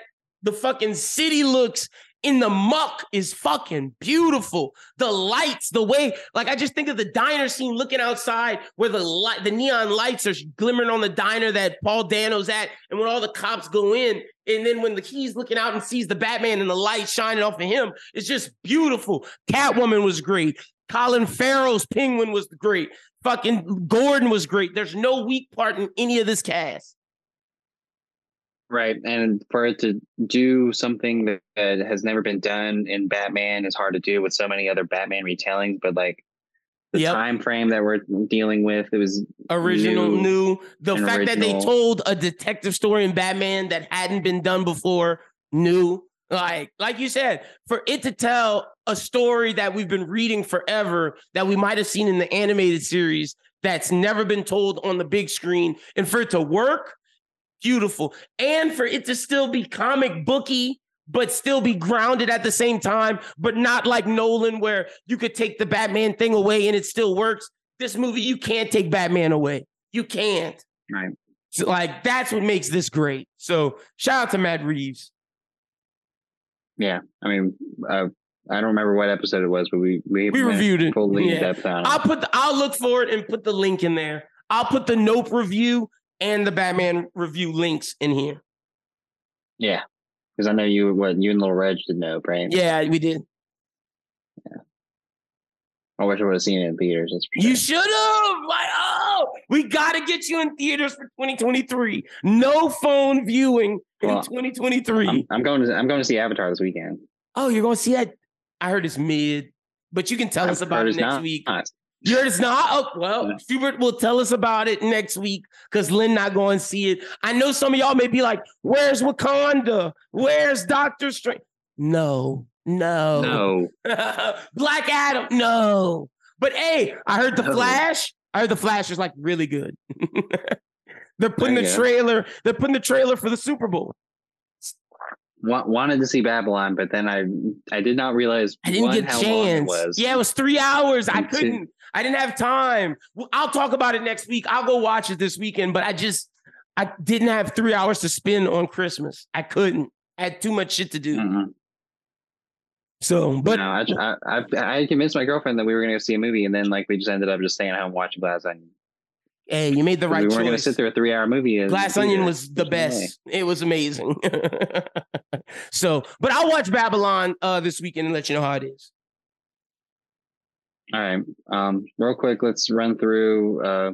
the fucking city looks in the muck is fucking beautiful. The lights, the way, like I just think of the diner scene looking outside where the light, the neon lights are glimmering on the diner that Paul Dano's at, and when all the cops go in, and then when the he's looking out and sees the Batman and the light shining off of him, it's just beautiful. Catwoman was great. Colin Farrell's Penguin was great. Fucking Gordon was great. There's no weak part in any of this cast. right, and for it to do something that, that has never been done in Batman is hard to do with so many other Batman retellings. But like the Yep. time frame that we're dealing with, it was original New new, the fact that they told a detective story in batman that hadn't been done before new like like you said for it to tell a story that we've been reading forever that we might have seen in the animated series that's never been told on the big screen and for it to work beautiful and for it to still be comic booky but still be grounded at the same time, but not like Nolan, where you could take the Batman thing away and it still works. This movie, you can't take Batman away. You can't. Right. So, like that's what makes this great. So shout out to Matt Reeves. Yeah, I mean, uh, I don't remember what episode it was, but we we, We reviewed it. fully Yeah. depth on it. I'll put the, I'll look for it and put the link in there. I'll put the Nope review and the Batman review links in here. yeah, because I know you what you and Little Reg did know, right? Yeah, we did. Yeah. I wish I would have seen it in theaters. You should have. Like, oh, we got to get you in theaters for 2023. No phone viewing in 2023. I'm, I'm going to I'm going to see Avatar this weekend. oh, you're going to see that? I heard it's mid, but you can tell us I've about it next not- week. You heard it's not? Oh, well, Yeah. Schubert will tell us about it next week because Lynn not going to see it. I know some of y'all may be like, where's Wakanda? Where's Doctor Strange? No, no. No, [LAUGHS] Black Adam, no. But hey, I heard the No. Flash. I heard the Flash is like really good. [LAUGHS] they're putting There the trailer. They're putting the trailer for the Super Bowl. Wa- wanted to see Babylon, but then I I did not realize I didn't one, get a it chance. was. Yeah, it was three hours. I couldn't. I didn't have time. I'll talk about it next week. I'll go watch it this weekend. But I just I didn't have three hours to spend on Christmas. I couldn't. I had too much shit to do. Mm-mm. So, but no, I, I, I, I convinced my girlfriend that we were going to go see a movie, and then like we just ended up just staying at home watching Glass Onion. Hey, you made the right we weren't going to sit through a three-hour movie. in Glass Onion was the There's no way. best. It was amazing. [LAUGHS] so, but I'll watch Babylon uh this weekend and let you know how it is. All right. Um, real quick, let's run through uh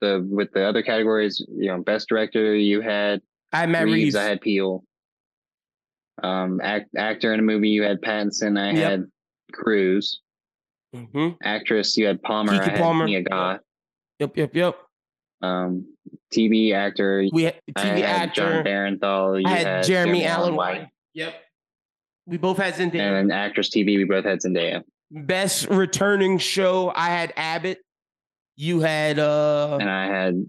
the with the other categories. You know, best director you had I had Matt Reeves, Reeves. I had Peele. Um, act, actor in a movie you had Pattinson. I Yep. had Cruise. Mhm. Actress you had Palmer. Keke I had Palmer. Mia Goth. Yep, yep, yep. Um, TV actor. We had TV had John actor. Bernthal. You I had, Jeremy, Allen White. White. Yep. We both had Zendaya. And then actress TV, we both had Zendaya. Best returning show, I had Abbott. You had uh And I had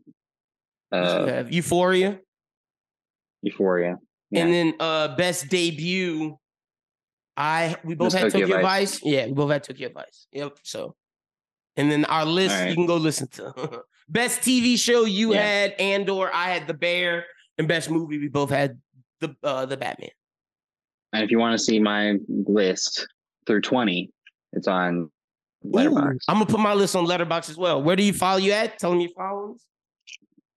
uh? Euphoria. Euphoria. Yeah. And then uh best debut. I we both had Tokyo Tokyo Vice. Vice. Yeah, we both had Tokyo Vice. Yep. So and then our list right. you can go listen to. [LAUGHS] best TV show you Yeah. had Andor, I had The Bear, and best movie we both had the uh the Batman. And if you want to see my list through 20, it's on Ooh, I'm gonna put my list on Letterboxd as well. Where do you follow you at? Tell me you follow.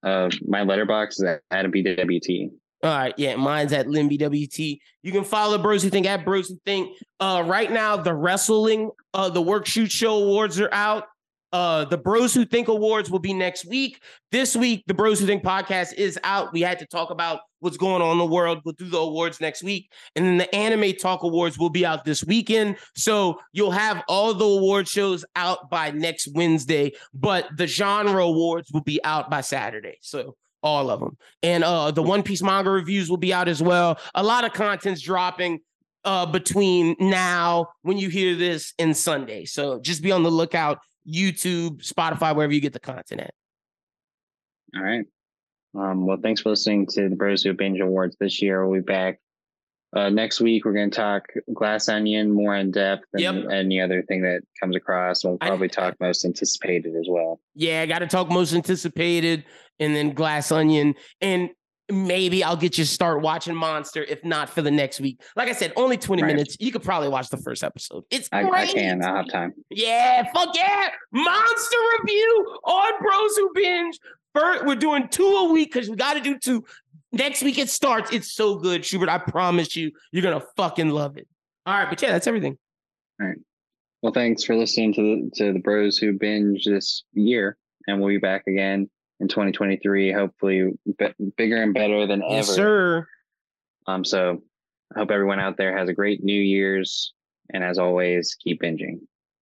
Uh, my Letterboxd is at Adam BWT. All right, yeah, mine's at Limby WT. You can follow Bros Who Think at Bros Who Think. Uh, right now, the wrestling, uh, the Work Shoot Show awards are out. Uh, the Bros Who Think awards will be next week. This week, the Bros Who Think podcast is out. We had to talk about what's going on in the world. We'll do the awards next week, and then the Anime Talk awards will be out this weekend. So you'll have all the award shows out by next Wednesday, but the genre awards will be out by Saturday. So all of them. And uh the One Piece manga reviews will be out as well. A lot of content's dropping uh between now when you hear this and Sunday. So just be on the lookout. YouTube, Spotify, wherever you get the content at. All right. Um, well, thanks for listening to the Bros Who Binge Awards this year. We'll be back uh, next week. We're going to talk Glass Onion more in depth and Yep. any other thing that comes across. We'll I- probably talk most anticipated as well. Yeah, I got to talk most anticipated and then Glass Onion. And maybe I'll get you to start watching Monster, if not for the next week. Like I said, only 20 Right. minutes. You could probably watch the first episode. It's I. I can. I'll have time. Yeah, fuck yeah. Monster review on Bros Who Binge. First, we're doing two a week because we got to do two. Next week it starts. It's so good, Schubert. I promise you, you're going to fucking love it. All right, but yeah, that's everything. All right. Well, thanks for listening to the, to the Bros Who Binge this year. And we'll be back again in 2023, hopefully b- bigger and better than ever. Yes, sir. Um, so I hope everyone out there has a great New Year's. And as always, keep binging.